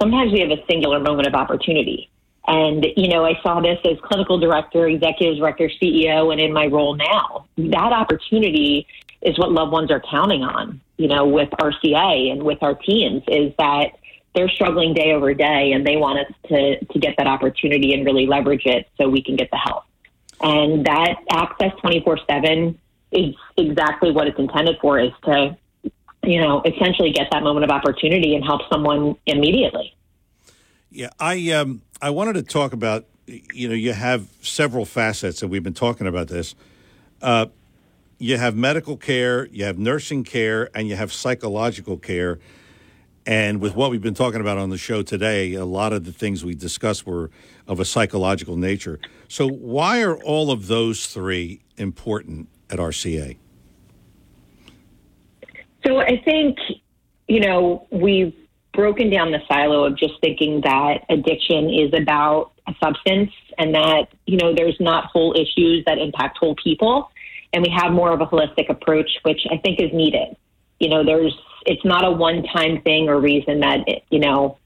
Sometimes we have a singular moment of opportunity. And, you know, I saw this as clinical director, executive director, CEO, and in my role now. That opportunity is what loved ones are counting on, you know, with RCA and with our teams is that they're struggling day over day and they want us to, to get that opportunity and really leverage it so we can get the help. And that access 24 7 is exactly what it's intended for is to, you know, essentially get that moment of opportunity and help someone immediately. Yeah, I um, I wanted to talk about. You know, you have several facets, and we've been talking about this. Uh, you have medical care, you have nursing care, and you have psychological care. And with what we've been talking about on the show today, a lot of the things we discussed were of a psychological nature. So, why are all of those three important at RCA? So, I think, you know, we've broken down the silo of just thinking that addiction is about a substance and that, you know, there's not whole issues that impact whole people. And we have more of a holistic approach, which I think is needed. You know, there's, it's not a one time thing or reason that, it, you know,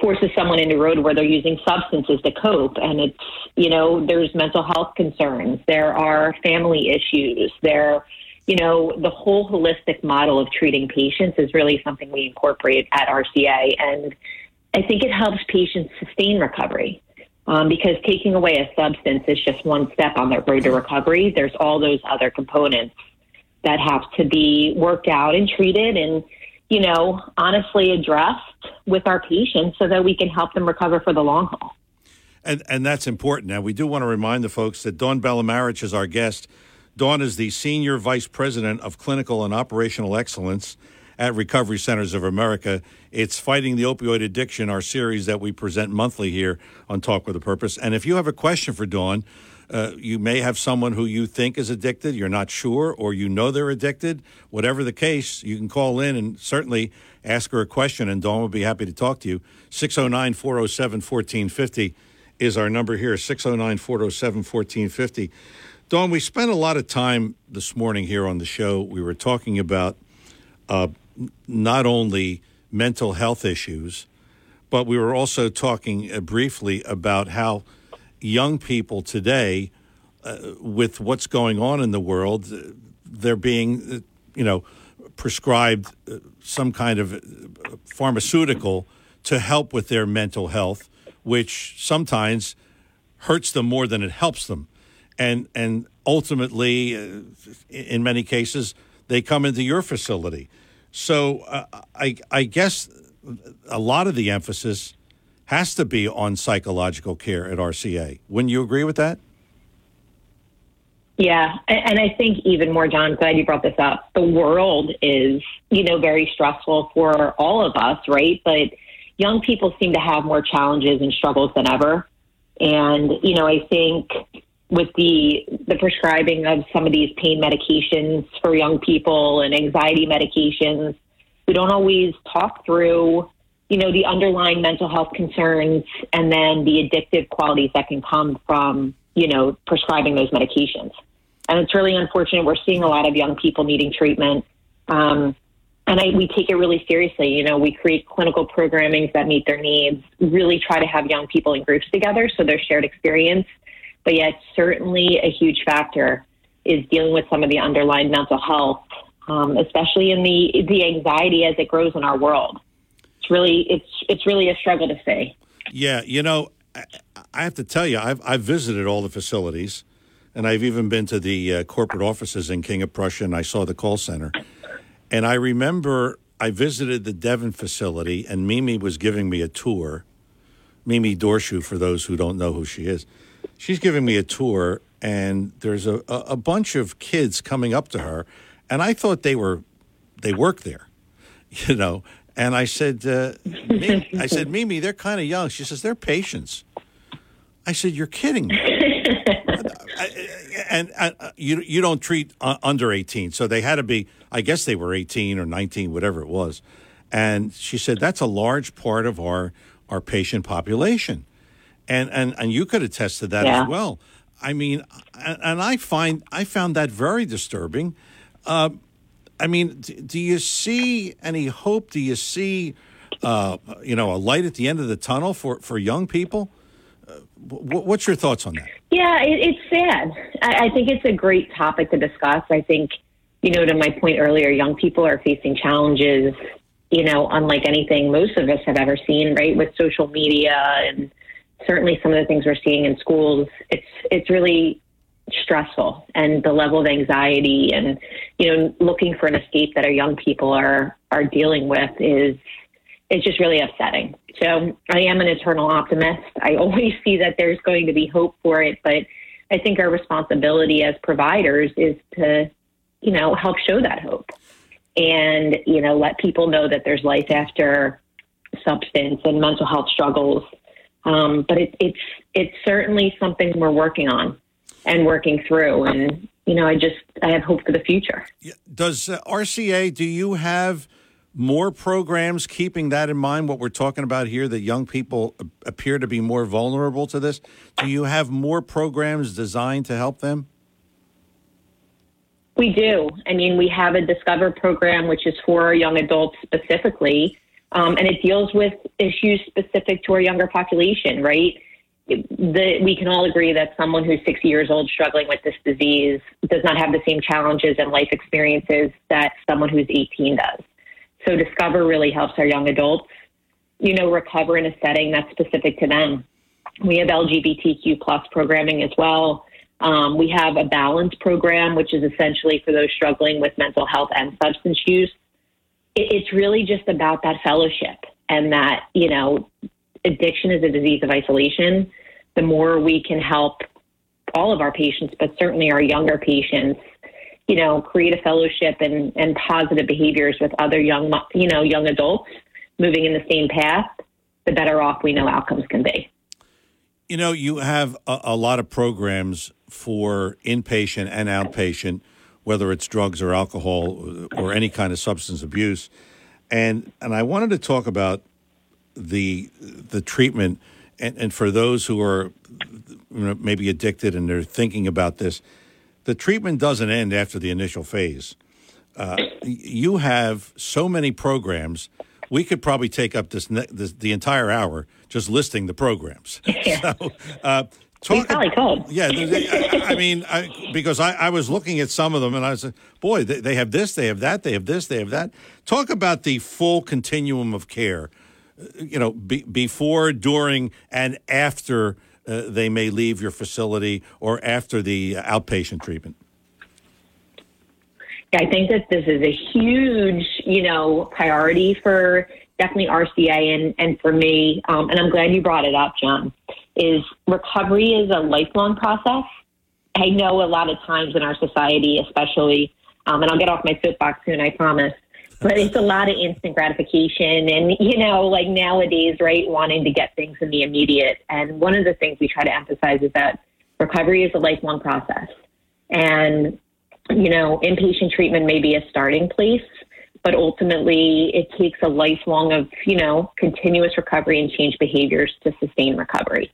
forces someone into road where they're using substances to cope. And it's, you know, there's mental health concerns, there are family issues, there, you know, the whole holistic model of treating patients is really something we incorporate at RCA. And I think it helps patients sustain recovery. Um, because taking away a substance is just one step on their road to recovery. There's all those other components that have to be worked out and treated and, you know, honestly addressed with our patients so that we can help them recover for the long haul. And, and that's important. Now, we do want to remind the folks that Dawn Bellamarich is our guest. Dawn is the Senior Vice President of Clinical and Operational Excellence at Recovery Centers of America. It's Fighting the Opioid Addiction, our series that we present monthly here on Talk with a Purpose. And if you have a question for Dawn, uh, you may have someone who you think is addicted, you're not sure, or you know they're addicted. Whatever the case, you can call in and certainly ask her a question, and Dawn will be happy to talk to you. 609 407 1450 is our number here 609 407 1450. Dawn, we spent a lot of time this morning here on the show. We were talking about uh, not only mental health issues, but we were also talking uh, briefly about how young people today, uh, with what's going on in the world, uh, they're being, uh, you know, prescribed uh, some kind of pharmaceutical to help with their mental health, which sometimes hurts them more than it helps them and and ultimately, uh, in many cases, they come into your facility. So uh, I I guess a lot of the emphasis has to be on psychological care at RCA. Wouldn't you agree with that? Yeah, and I think even more, John. Glad you brought this up. The world is, you know, very stressful for all of us, right? But young people seem to have more challenges and struggles than ever. And you know, I think with the the prescribing of some of these pain medications for young people and anxiety medications, we don't always talk through, you know, the underlying mental health concerns and then the addictive qualities that can come from, you know, prescribing those medications. And it's really unfortunate. We're seeing a lot of young people needing treatment. Um, and I, we take it really seriously. You know, we create clinical programming that meet their needs, really try to have young people in groups together so there's shared experience but yet certainly a huge factor is dealing with some of the underlying mental health, um, especially in the the anxiety as it grows in our world. It's really it's it's really a struggle to say. Yeah, you know, I have to tell you, I've I've visited all the facilities, and I've even been to the uh, corporate offices in King of Prussia, and I saw the call center, and I remember I visited the Devon facility, and Mimi was giving me a tour. Mimi Dorshu, for those who don't know who she is she's giving me a tour, and there's a, a, bunch of kids coming up to her, and I thought they were they work there, you know. And I said, uh, Mimi, I said, Mimi, they're kind of young. She says they're patients. I said, you're kidding me. and uh, you you don't treat uh, under 18 so they had to be i guess they were 18 or 19 whatever it was and she said that's a large part of our our patient population and and and you could attest to that yeah. as well. I mean, and I find I found that very disturbing. Uh, I mean, do you see any hope? Do you see, uh, you know, a light at the end of the tunnel for for young people? wh- what's your thoughts on that? Yeah, it, it's sad. I, I think it's a great topic to discuss. I think, you know, to my point earlier, young people are facing challenges, you know, unlike anything most of us have ever seen, right? With social media and certainly some of the things we're seeing in schools. It's it's really stressful and the level of anxiety and you know looking for an escape that our young people are are dealing with is it's just really upsetting. So I am an eternal optimist. I always see that there's going to be hope for it, but I think our responsibility as providers is to, you know, help show that hope and, you know, let people know that there's life after substance and mental health struggles. Um, but it, it's it's certainly something we're working on and working through. And you know, I just I have hope for the future. Does uh, RCA, do you have more programs keeping that in mind, what we're talking about here, that young people appear to be more vulnerable to this? Do you have more programs designed to help them? We do. I mean, we have a Discover program, which is for young adults specifically, um, and it deals with issues specific to our younger population, right? The, we can all agree that someone who's 60 years old struggling with this disease does not have the same challenges and life experiences that someone who's 18 does. So Discover really helps our young adults, you know, recover in a setting that's specific to them. We have LGBTQ plus programming as well. Um, we have a balance program, which is essentially for those struggling with mental health and substance use. It, it's really just about that fellowship and that, you know, addiction is a disease of isolation. The more we can help all of our patients, but certainly our younger patients, you know, create a fellowship and, and positive behaviors with other young, you know, young adults moving in the same path, the better off we know outcomes can be. You know, you have a, a lot of programs for inpatient and outpatient, whether it's drugs or alcohol or any kind of substance abuse. And and I wanted to talk about the the treatment and, and for those who are you know, maybe addicted and they're thinking about this, the treatment doesn't end after the initial phase. Uh, you have so many programs. We could probably take up this, ne- this the entire hour just listing the programs. Yeah. So, uh, talk probably could. Yeah, I, I mean, I, because I, I was looking at some of them and I said, boy, they, they have this, they have that, they have this, they have that. Talk about the full continuum of care. You know, be, before, during, and after uh, they may leave your facility or after the outpatient treatment. Yeah, I think that this is a huge, you know, priority for definitely RCA and, and for me. Um, and I'm glad you brought it up, John. Is recovery is a lifelong process. I know a lot of times in our society, especially, um, and I'll get off my soapbox soon, I promise. But it's a lot of instant gratification, and you know, like nowadays, right, wanting to get things in the immediate. And one of the things we try to emphasize is that recovery is a lifelong process, and you know, inpatient treatment may be a starting place, but ultimately it takes a lifelong of, you know, continuous recovery and change behaviors to sustain recovery.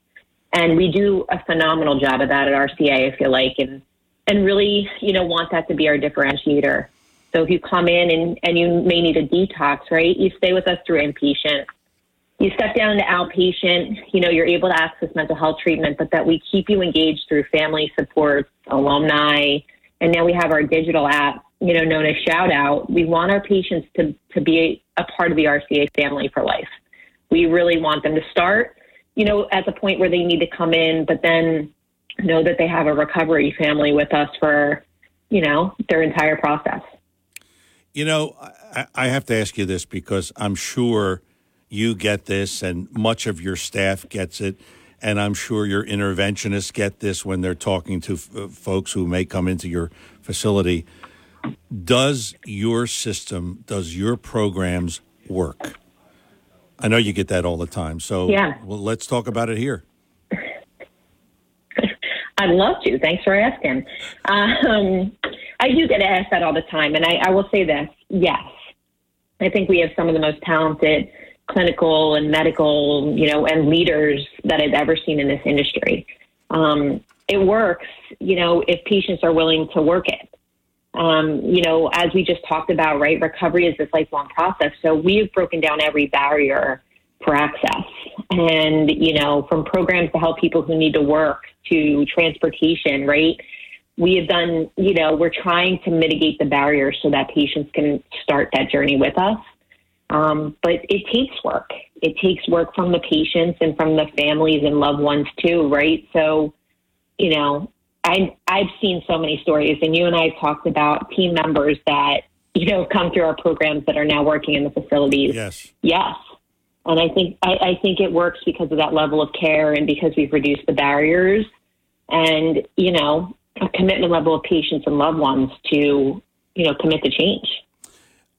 And we do a phenomenal job of that at RCA, I feel like, and, and really, you know, want that to be our differentiator. So if you come in and, and you may need a detox, right, you stay with us through inpatient. You step down to outpatient, you know, you're able to access mental health treatment, but that we keep you engaged through family support, alumni, and now we have our digital app, you know, known as Shout Out. We want our patients to, to be a part of the RCA family for life. We really want them to start, you know, at the point where they need to come in, but then know that they have a recovery family with us for, you know, their entire process. You know, I, I have to ask you this because I'm sure you get this, and much of your staff gets it, and I'm sure your interventionists get this when they're talking to f- uh, folks who may come into your facility. Does your system, does your programs work? I know you get that all the time, so Yeah. well, let's talk about it here. I'd love to. Thanks for asking. Um, I do get asked that all the time, and I, I will say this: yes, I think we have some of the most talented clinical and medical, you know, and leaders that I've ever seen in this industry. Um, it works, you know, if patients are willing to work it. Um, you know, as we just talked about, right? Recovery is this lifelong process. So we've broken down every barrier for access. and, you know, from programs to help people who need to work to transportation, right? We have done, you know, we're trying to mitigate the barriers so that patients can start that journey with us. Um, but it takes work. It takes work from the patients and from the families and loved ones too, right? So, you know, I I've seen so many stories, and you and I have talked about team members that you know come through our programs that are now working in the facilities. Yes, yes, and I think I, I think it works because of that level of care and because we've reduced the barriers, and you know, a commitment level of patients and loved ones to you know commit to change.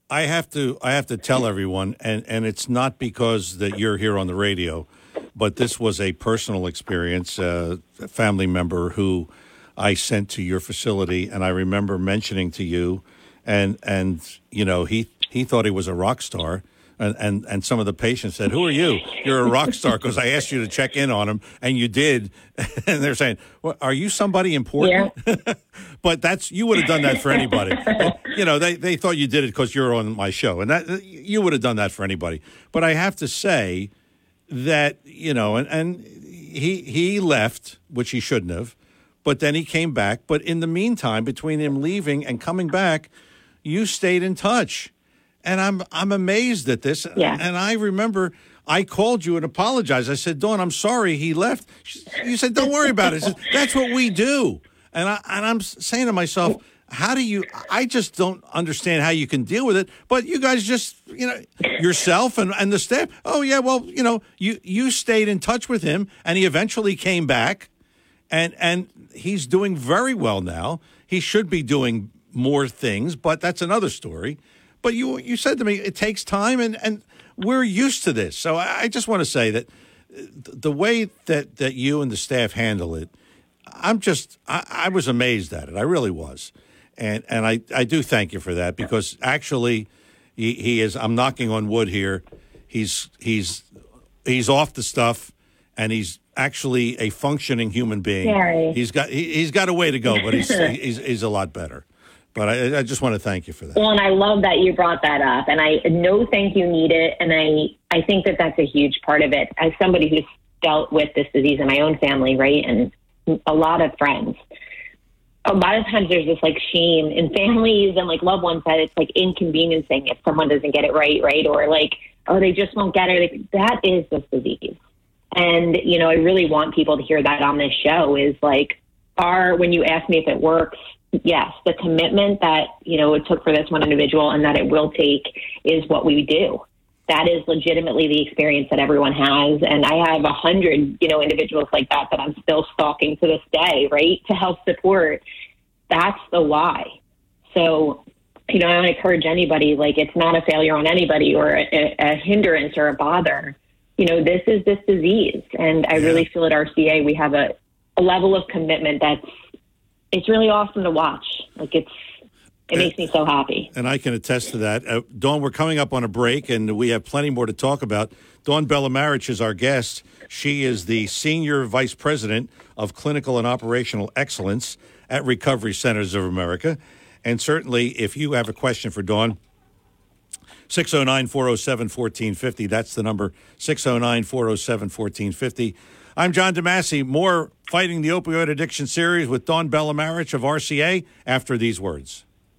I have to I have to tell everyone, and and it's not because that you're here on the radio, but this was a personal experience. Uh, a family member who I sent to your facility, and I remember mentioning to you, and and you know he he thought he was a rock star. And, and and some of the patients said, "Who are you? You're a rock star because I asked you to check in on him, and you did." And they're saying, well, "Are you somebody important?" Yeah. but that's you would have done that for anybody. you know, they they thought you did it because you're on my show, and that you would have done that for anybody. But I have to say that you know, and and he he left, which he shouldn't have but then he came back. But in the meantime, between him leaving and coming back, you stayed in touch. And I'm I'm amazed at this. Yeah. And I remember I called you and apologized. I said, Dawn, I'm sorry he left. You said, Don't worry about it. Said, That's what we do. And I and I'm saying to myself, how do you I just don't understand how you can deal with it. But you guys just, you know, yourself and, and the staff, oh yeah, well, you know, you you stayed in touch with him and he eventually came back and and he's doing very well now. He should be doing more things, but that's another story. But you you said to me it takes time, and and we're used to this. So I just want to say that uh, the way that that you and the staff handle it, I'm just I, I was amazed at it. I really was, and and I I do thank you for that because actually he, he is. I'm knocking on wood here. He's he's he's off the stuff, and he's actually a functioning human being. Sorry. He's got he, has got a way to go, but he's he's, he's a lot better. But I, I, just want to thank you for that. Well, and I love that you brought that up, and I no thank you need it, and I I think that that's a huge part of it. As somebody who's dealt with this disease in my own family, right, and a lot of friends. A lot of times there's this like shame in families and like loved ones that it's like inconveniencing if someone doesn't get it right, right? Or like, oh, they just won't get it. Like, that is this disease. And, you know, I really want people to hear that on this show is like, are, when you ask me if it works, yes, the commitment that, you know, it took for this one individual and that it will take is what we do. That is legitimately the experience that everyone has. And I have a hundred, you know, individuals like that that I'm still stalking to this day, right? To help support. That's the why. So, you know, I to encourage anybody, like, it's not a failure on anybody or a, a hindrance or a bother you know, this is this disease. And I really feel at RCA we have a, a level of commitment that's it's really awesome to watch. Like it's it makes me so happy. And I can attest to that. Uh, Dawn, we're coming up on a break, and we have plenty more to talk about. Dawn Bellamarich is our guest. She is the Senior Vice President of Clinical and Operational Excellence at Recovery Centers of America. And certainly, if you have a question for Dawn, 609 407 1450. That's the number 609 407 1450. I'm John DeMasi. More Fighting the Opioid Addiction series with Dawn Bellamarich of RCA after these words.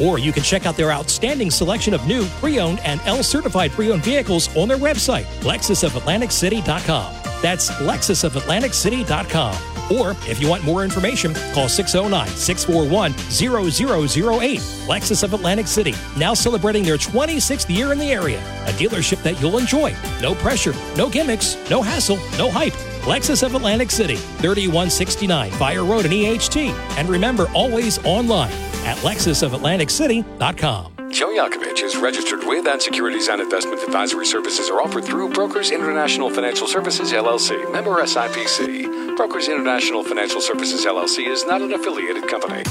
Or you can check out their outstanding selection of new, pre-owned, and L-certified pre-owned vehicles on their website, lexusofatlanticcity.com. That's lexusofatlanticcity.com. Or if you want more information, call 609 641 0008. Lexus of Atlantic City, now celebrating their 26th year in the area. A dealership that you'll enjoy. No pressure, no gimmicks, no hassle, no hype. Lexus of Atlantic City, 3169 Fire Road in EHT. And remember, always online at lexusofatlanticcity.com. Joe Yakovich is registered with and securities and investment advisory services are offered through Brokers International Financial Services LLC, member SIPC. Brokers International Financial Services LLC is not an affiliated company.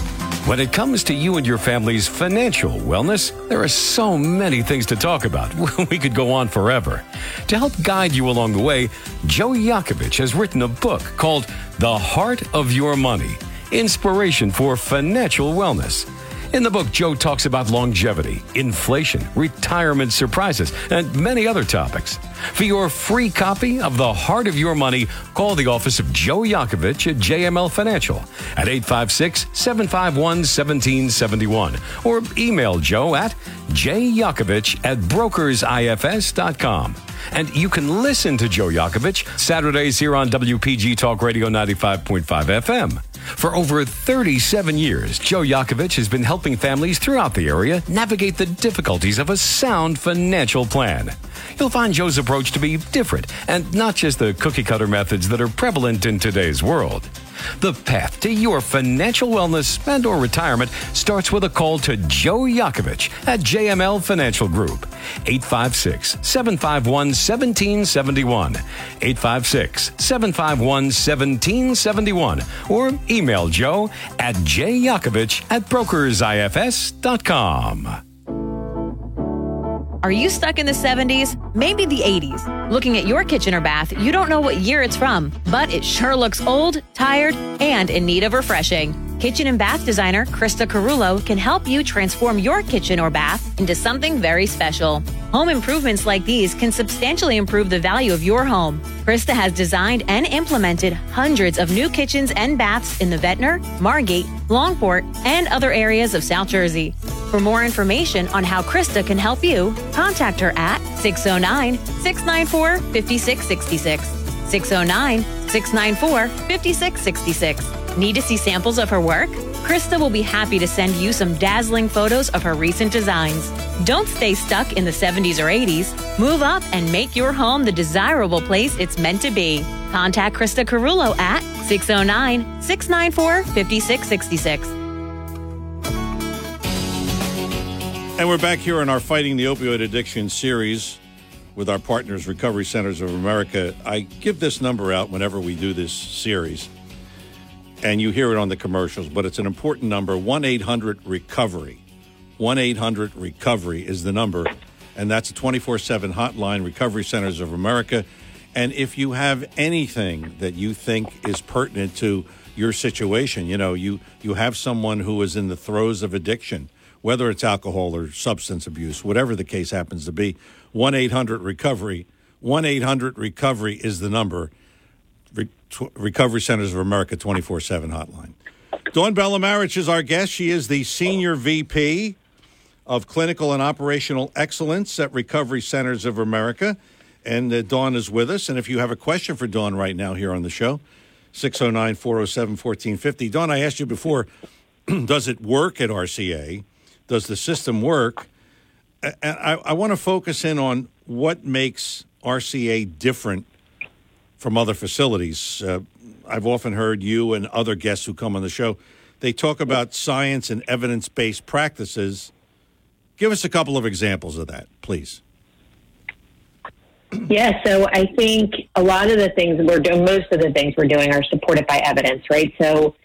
When it comes to you and your family's financial wellness, there are so many things to talk about. We could go on forever. To help guide you along the way, Joe Yakovich has written a book called The Heart of Your Money Inspiration for Financial Wellness. In the book, Joe talks about longevity, inflation, retirement surprises, and many other topics. For your free copy of The Heart of Your Money, call the office of Joe Yakovich at JML Financial at 856 751 1771 or email Joe at jyakovich at brokersifs.com. And you can listen to Joe Yakovich Saturdays here on WPG Talk Radio 95.5 FM. For over 37 years, Joe Yakovich has been helping families throughout the area navigate the difficulties of a sound financial plan. You'll find Joe's approach to be different and not just the cookie cutter methods that are prevalent in today's world. The path to your financial wellness and or retirement starts with a call to Joe Yakovich at JML Financial Group. 856-751-1771. 856-751-1771. Or email Joe at jyakovich at brokersifs.com. Are you stuck in the 70s? Maybe the 80s. Looking at your kitchen or bath, you don't know what year it's from, but it sure looks old, tired, and in need of refreshing. Kitchen and bath designer Krista Carullo can help you transform your kitchen or bath into something very special. Home improvements like these can substantially improve the value of your home. Krista has designed and implemented hundreds of new kitchens and baths in the Ventnor, Margate, Longport, and other areas of South Jersey. For more information on how Krista can help you, contact her at 609 694 5666. 609 694 5666. Need to see samples of her work? Krista will be happy to send you some dazzling photos of her recent designs. Don't stay stuck in the 70s or 80s. Move up and make your home the desirable place it's meant to be. Contact Krista Carullo at 609 694 5666. And we're back here in our Fighting the Opioid Addiction series with our partners, Recovery Centers of America. I give this number out whenever we do this series, and you hear it on the commercials, but it's an important number 1 800 Recovery. 1 800 Recovery is the number, and that's a 24 7 hotline, Recovery Centers of America. And if you have anything that you think is pertinent to your situation, you know, you, you have someone who is in the throes of addiction, whether it's alcohol or substance abuse, whatever the case happens to be, 1 800 Recovery. 1 800 Recovery is the number. Re- Recovery Centers of America 24 7 hotline. Dawn Bellamarich is our guest. She is the Senior VP of Clinical and Operational Excellence at Recovery Centers of America. And uh, Dawn is with us. And if you have a question for Dawn right now here on the show, 609 407 1450. Dawn, I asked you before, does it work at RCA? Does the system work? And I, I want to focus in on what makes RCA different from other facilities. Uh, I've often heard you and other guests who come on the show, they talk about science and evidence based practices. Give us a couple of examples of that, please. Yeah, so I think a lot of the things we're doing, most of the things we're doing are supported by evidence, right? So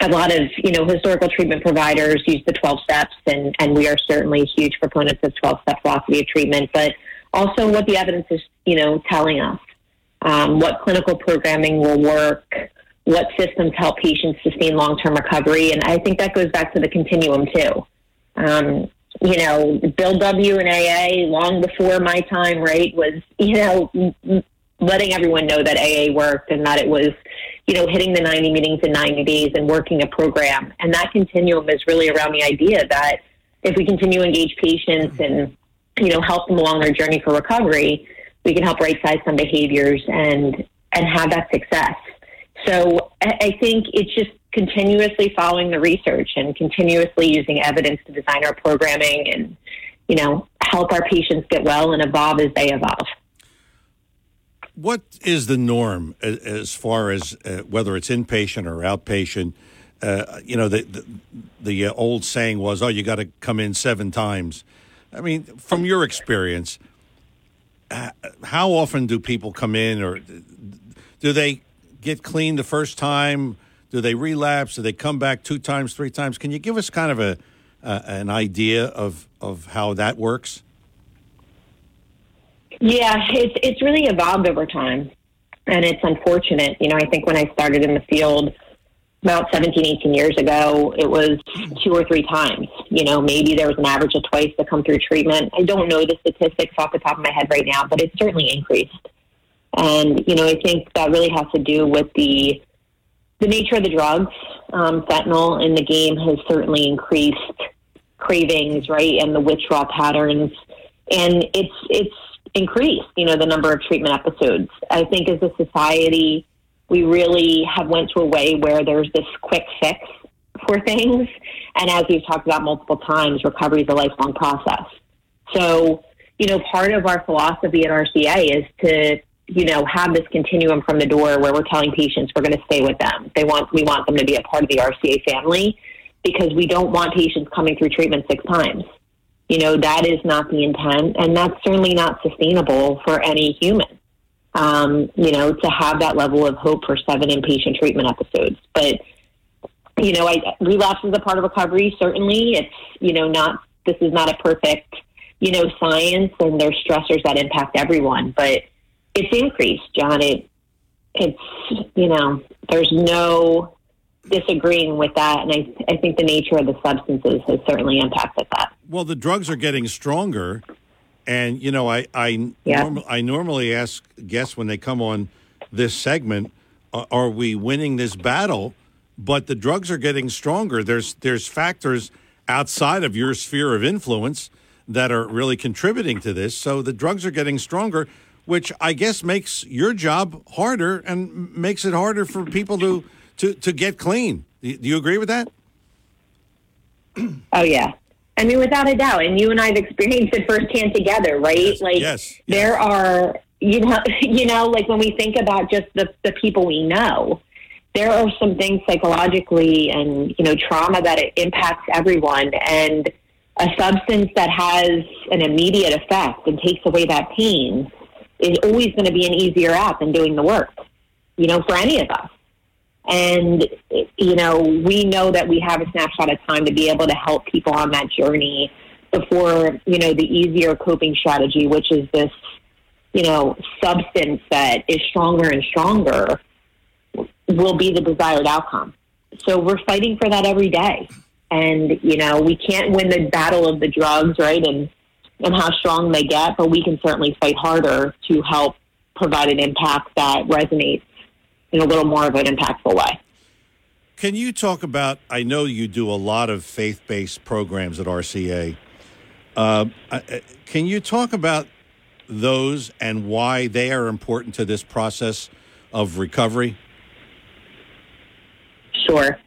a lot of, you know, historical treatment providers use the 12 steps, and, and we are certainly huge proponents of 12 step philosophy of treatment, but also what the evidence is, you know, telling us. Um, what clinical programming will work, what systems help patients sustain long term recovery. And I think that goes back to the continuum, too. Um, you know, Bill W. and AA, long before my time, right, was, you know, letting everyone know that AA worked and that it was, you know, hitting the 90 meetings in 90 days and working a program. And that continuum is really around the idea that if we continue to engage patients and, you know, help them along their journey for recovery, we can help right size some behaviors and and have that success. So I think it's just continuously following the research and continuously using evidence to design our programming and you know help our patients get well and evolve as they evolve. What is the norm as far as uh, whether it's inpatient or outpatient? uh, you know, the the, the uh, old saying was, "Oh, you got to come in seven times." I mean, from your experience, how often do people come in, or do they get clean the first time? Do they relapse? Do they come back two times, three times? Can you give us kind of a uh, an idea of of how that works? Yeah, it's it's really evolved over time, and it's unfortunate. You know, I think when I started in the field about 17, 18 years ago, it was two or three times. You know, maybe there was an average of twice to come through treatment. I don't know the statistics off the top of my head right now, but it's certainly increased. And you know, I think that really has to do with the the nature of the drugs. Um, fentanyl in the game has certainly increased cravings, right, and the withdrawal patterns, and it's it's increased. You know, the number of treatment episodes. I think as a society, we really have went to a way where there's this quick fix for things, and as we've talked about multiple times, recovery is a lifelong process. So, you know, part of our philosophy at RCA is to you know, have this continuum from the door where we're telling patients we're going to stay with them. They want we want them to be a part of the RCA family because we don't want patients coming through treatment six times. You know, that is not the intent, and that's certainly not sustainable for any human. Um, you know, to have that level of hope for seven inpatient treatment episodes. But, you know, I, relapse is a part of recovery, certainly. It's, you know, not, this is not a perfect, you know, science, and there's stressors that impact everyone. But, it's increased, John. It it's you know there's no disagreeing with that, and I I think the nature of the substances has certainly impacted that. Well, the drugs are getting stronger, and you know I I Yeah. norm- I normally ask guests when they come on this segment, uh, are we winning this battle? But the drugs are getting stronger. There's there's factors outside of your sphere of influence that are really contributing to this. So the drugs are getting stronger, which I guess makes your job harder and makes it harder for people to to to get clean. Do do you agree with that? Oh yeah. I mean, without a doubt, and you and I have experienced it firsthand together, right? like, yes, there are, you know, you know, like when we think about just the the people we know, there are some things psychologically and you know trauma that it impacts everyone, and a substance that has an immediate effect and takes away that pain is always going to be an easier out than doing the work, you know, for any of us. And, you know, we know that we have a snapshot of time to be able to help people on that journey before, you know, the easier coping strategy, which is this, you know, substance that is stronger and stronger, will be the desired outcome. So we're fighting for that every day. And, you know, we can't win the battle of the drugs, right? And, and how strong they get, but we can certainly fight harder to help provide an impact that resonates in a little more of an impactful way. Can you talk about? I know you do a lot of faith-based programs at RCA. Uh, can you talk about those and why they are important to this process of recovery? Sure.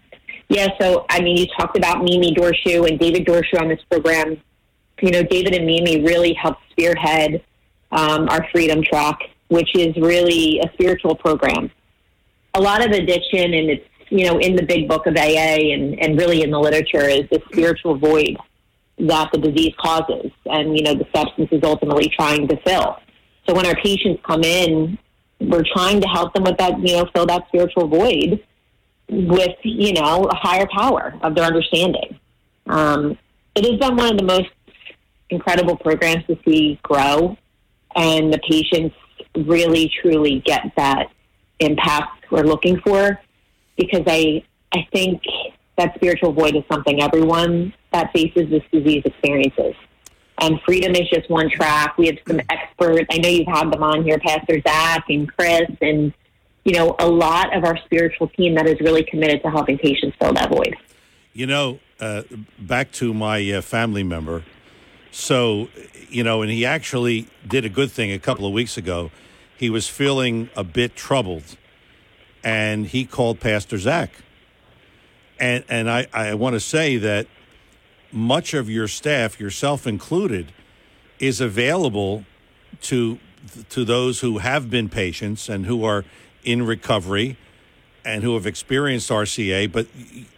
Yeah, so I mean, you talked about Mimi Dorshu and David Dorshu on this program. You know, David and Mimi really helped spearhead um, our Freedom Track, which is really a spiritual program. A lot of addiction, and it's you know in the big book of AA and, and really in the literature, is the spiritual void that the disease causes, and you know the substance is ultimately trying to fill. So when our patients come in, we're trying to help them with that, you know, fill that spiritual void with you know a higher power of their understanding. Um, it has been one of the most incredible programs to see grow, and the patients really truly get that impact we're looking for. Because I I think that spiritual void is something everyone that faces this disease experiences. And freedom is just one track. We have some experts. I know you've had them on here, Pastor Zach and Chris, and you know, a lot of our spiritual team that is really committed to helping patients fill that void. You know, uh, back to my uh, family member. So, you know, and he actually did a good thing a couple of weeks ago. He was feeling a bit troubled, and he called Pastor Zach. And and I, I want to say that much of your staff, yourself included, is available to to those who have been patients and who are in recovery and who have experienced RCA, but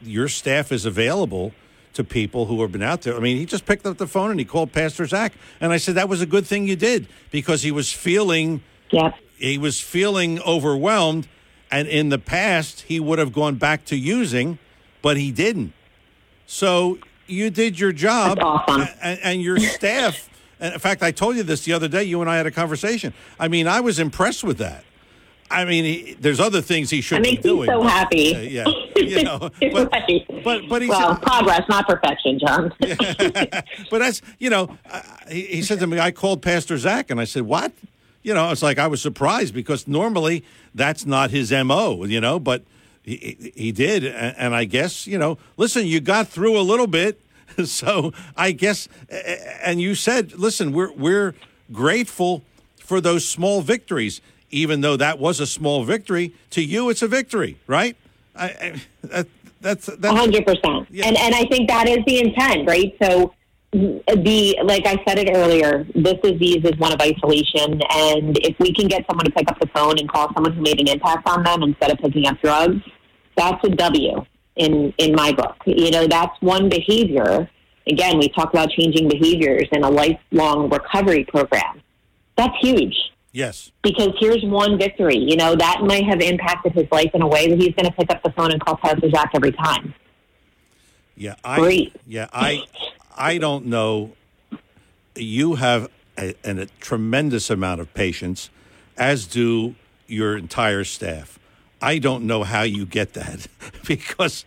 your staff is available to people who have been out there. I mean, he just picked up the phone and he called Pastor Zach, and I said that was a good thing you did because he was feeling Yep. he was feeling overwhelmed, and in the past he would have gone back to using, but he didn't. So you did your job, and, and your staff. And in fact, I told you this the other day. You and I had a conversation. I mean, I was impressed with that. I mean, he, there's other things he should be doing. so happy. Uh, yeah, you know, but, right. but but he well, said, progress, not perfection, John. but that's you know, uh, he, he said to me, I called Pastor Zach, and I said, what? You know, it's like I was surprised because normally that's not his mo. You know, but he he- did, and, I guess you know, listen, you got through a little bit, so I guess, and you said, listen, we're we're grateful for those small victories, even though that was a small victory to you, it's a victory, right? I, I that, that's that's A hundred percent. Yeah. And and I think that is the intent, right? So the like I said it earlier, this disease is one of isolation, and if we can get someone to pick up the phone and call someone who made an impact on them instead of picking up drugs, that's a W in in my book. You know, that's one behavior. Again, we talk about changing behaviors in a lifelong recovery program. That's huge Yes. because here's one victory. You know, that might have impacted his life in a way that he's going to pick up the phone and call Pastor Jack every time. Yeah, I Great. yeah, I I don't know. You have a, a tremendous amount of patience, as do your entire staff. I don't know how you get that because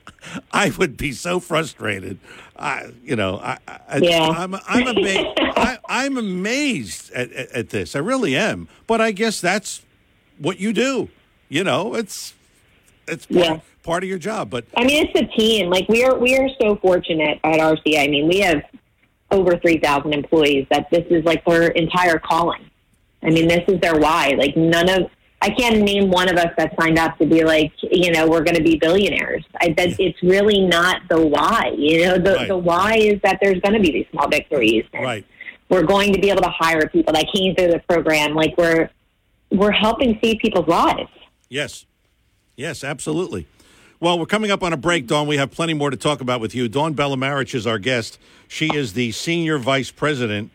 I would be so frustrated. I, you know, I, I, Yeah. I'm, I'm amazed. I, I'm amazed at, at, at this. I really am. But I guess that's what you do. You know, it's it's part, Yeah. Part of your job. But I mean, it's a team. Like we are, we are so fortunate at RCA. I mean, we have over three thousand employees. That this is like their entire calling. I mean, this is their why. Like none of, I can't name one of us that signed up to be like, you know, we're going to be billionaires. I that it's really not the why. You know, the Right. the why is that there's going to be these small victories. Right. We're going to be able to hire people that came through the program. Like we're we're helping save people's lives. Yes. Yes, absolutely. Well, we're coming up on a break, Dawn. We have plenty more to talk about with you. Dawn Bellamarich is our guest. She is the Senior Vice President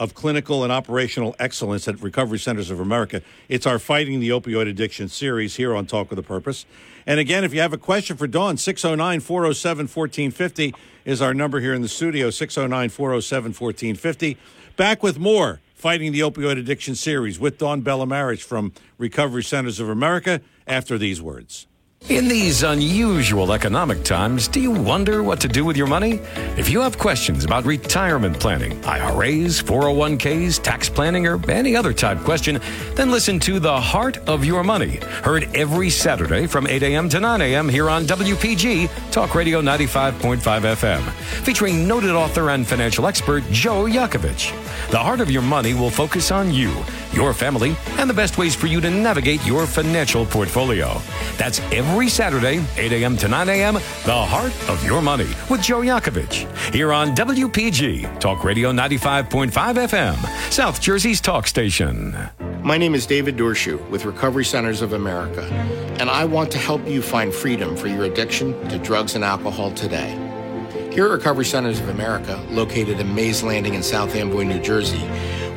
of Clinical and Operational Excellence at Recovery Centers of America. It's our Fighting the Opioid Addiction series here on Talk with a Purpose. And again, if you have a question for Dawn, 609 407 1450 is our number here in the studio 609 407 1450. Back with more Fighting the Opioid Addiction series with Dawn Bellamarich from Recovery Centers of America after these words. In these unusual economic times, do you wonder what to do with your money? If you have questions about retirement planning, IRAs, 401ks, tax planning, or any other type question, then listen to The Heart of Your Money, heard every Saturday from 8 a.m. to 9 a.m. here on WPG, Talk Radio 95.5 FM, featuring noted author and financial expert Joe Yakovich. The Heart of Your Money will focus on you, your family, and the best ways for you to navigate your financial portfolio. That's every Saturday, 8 a.m. to 9 a.m., The Heart of Your Money with Joe Yakovich. Here on WPG, Talk Radio 95.5 FM, South Jersey's talk station. My name is David Dorshu with Recovery Centers of America, and I want to help you find freedom for your addiction to drugs and alcohol today. Here at Recovery Centers of America, located in Mays Landing in South Amboy, New Jersey,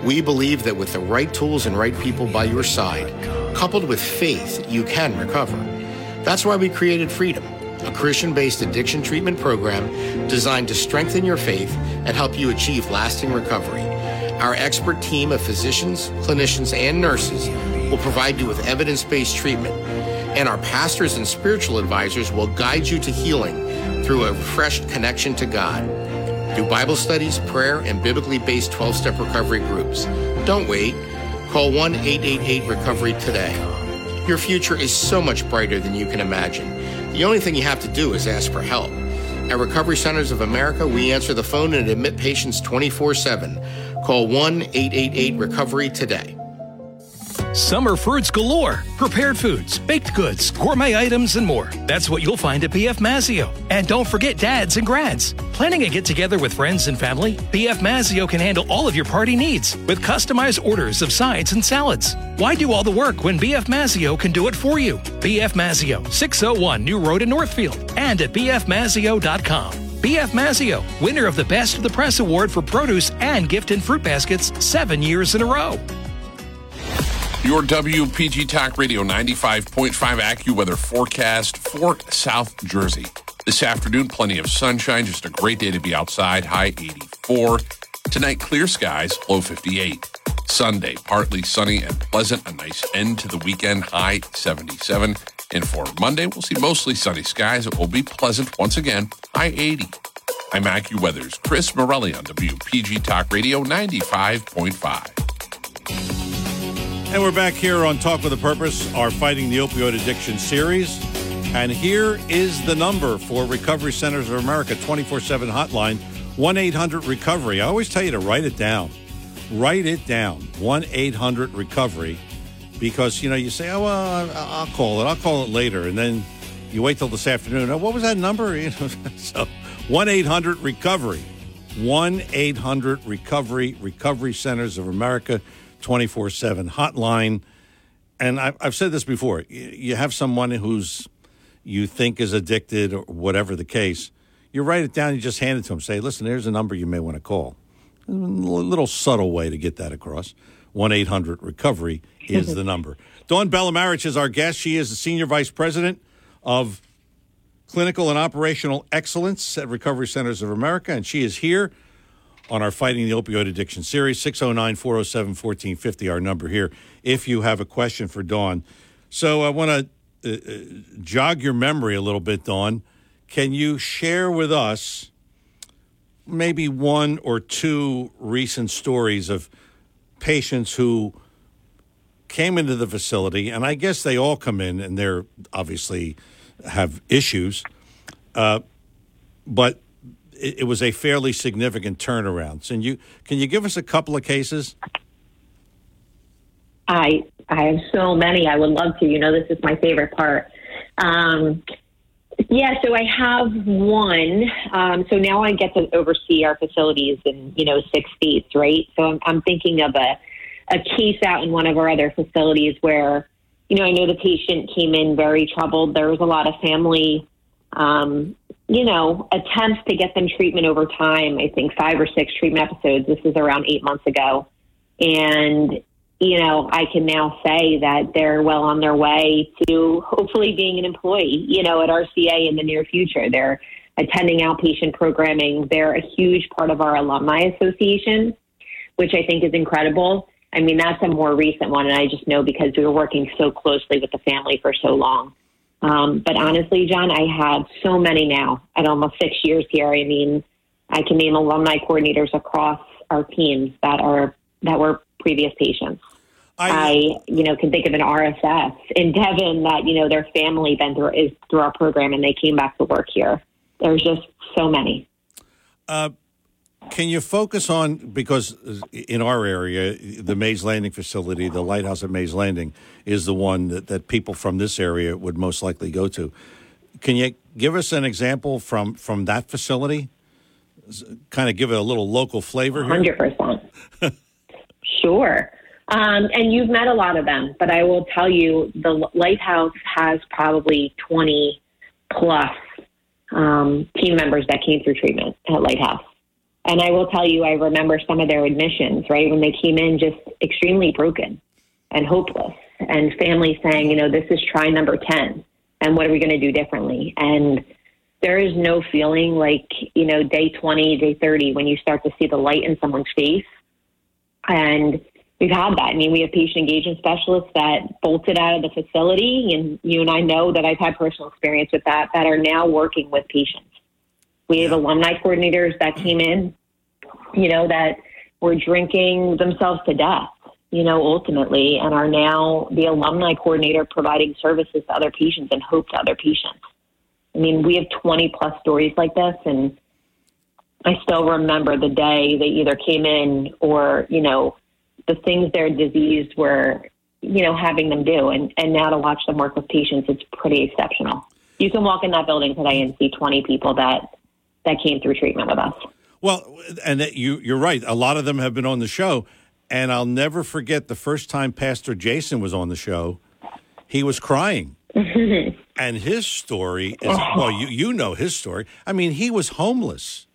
we believe that with the right tools and right people by your side, coupled with faith, you can recover. That's why we created Freedom, a Christian based addiction treatment program designed to strengthen your faith and help you achieve lasting recovery. Our expert team of physicians, clinicians, and nurses will provide you with evidence based treatment, and our pastors and spiritual advisors will guide you to healing through a refreshed connection to God. Through Bible studies, prayer, and biblically based 12 step recovery groups. Don't wait. Call 1 888 Recovery today. Your future is so much brighter than you can imagine. The only thing you have to do is ask for help. At Recovery Centers of America, we answer the phone and admit patients 24 7. Call 1 888 Recovery today. Summer fruits galore, prepared foods, baked goods, gourmet items, and more. That's what you'll find at BF Mazzeo. And don't forget dads and grads. Planning a get together with friends and family? BF Mazzeo can handle all of your party needs with customized orders of sides and salads. Why do all the work when BF Mazzeo can do it for you? BF Mazzeo, 601 New Road in Northfield, and at bfmazzeo.com. BF Mazzeo, winner of the Best of the Press Award for produce and gift and fruit baskets seven years in a row. Your WPG Talk Radio 95.5 AccuWeather forecast for South Jersey. This afternoon, plenty of sunshine, just a great day to be outside, high 84. Tonight, clear skies, low 58. Sunday, partly sunny and pleasant, a nice end to the weekend, high 77. And for Monday, we'll see mostly sunny skies. It will be pleasant once again, high 80. I'm AccuWeather's Chris Morelli on WPG Talk Radio 95.5. And we're back here on Talk with a Purpose, our Fighting the Opioid Addiction series. And here is the number for Recovery Centers of America 24 7 hotline 1 800 Recovery. I always tell you to write it down. Write it down 1 800 Recovery because, you know, you say, oh, well, I'll call it. I'll call it later. And then you wait till this afternoon. Oh, what was that number? So 1 800 Recovery. 1 800 Recovery, Recovery Centers of America 24 7 hotline. And I've, I've said this before you have someone who's you think is addicted or whatever the case, you write it down, you just hand it to them. Say, listen, there's a number you may want to call. A little subtle way to get that across. 1 800 Recovery is the number. Dawn Bellamarich is our guest. She is the Senior Vice President of Clinical and Operational Excellence at Recovery Centers of America, and she is here on our Fighting the Opioid Addiction series. 609 407 1450, our number here, if you have a question for Dawn. So I want to uh, uh, jog your memory a little bit, Dawn. Can you share with us maybe one or two recent stories of patients who came into the facility, and I guess they all come in and they're obviously have issues, uh, but it, it, was a fairly significant turnaround. So, you can you give us a couple of cases? I I have so many. I would love to. You know, this is my favorite part. Um, yeah, so I have one. Um, so now I get to oversee our facilities in you know six states, right? So I'm, I'm thinking of a a case out in one of our other facilities where you know I know the patient came in very troubled. There was a lot of family, um, you know, attempts to get them treatment over time. I think five or six treatment episodes. This is around eight months ago, and you know, I can now say that they're well on their way to hopefully being an employee, you know, at RCA in the near future. They're attending outpatient programming. They're a huge part of our alumni association, which I think is incredible. I mean, that's a more recent one, and I just know because we were working so closely with the family for so long. Um, but honestly, John, I have so many now at almost six years here. I mean, I can name alumni coordinators across our teams that are that were previous patients. I, I, you know, can think of an RSS in Devon that you know their family been through is through our program and they came back to work here. There's just so many. Uh, can you focus on because in our area, the Mays Landing facility, the lighthouse at Mays Landing, is the one that, that people from this area would most likely go to. Can you give us an example from from that facility? Kind of give it a little local flavor. Hundred percent. Sure. Um, and you've met a lot of them, but I will tell you the Lighthouse has probably 20 plus um, team members that came through treatment at Lighthouse. And I will tell you, I remember some of their admissions, right, when they came in just extremely broken and hopeless, and families saying, you know, this is try number 10, and what are we going to do differently? And there is no feeling like, you know, day 20, day 30, when you start to see the light in someone's face and we've had that. I mean, we have patient engagement specialists that bolted out of the facility, and you and I know that I've had personal experience with that, that are now working with patients. We have alumni coordinators that came in, you know, that were drinking themselves to death, you know, ultimately, and are now the alumni coordinator providing services to other patients and hope to other patients. I mean, we have 20 plus stories like this, and I still remember the day they either came in or, you know, the things their disease were you know, having them do. And, and now to watch them work with patients, it's pretty exceptional. You can walk in that building today and see 20 people that, that came through treatment with us. Well, and that you you're right. A lot of them have been on the show, and I'll never forget the first time Pastor Jason was on the show. He was crying, and his story is oh. well. You you know his story. I mean, he was homeless.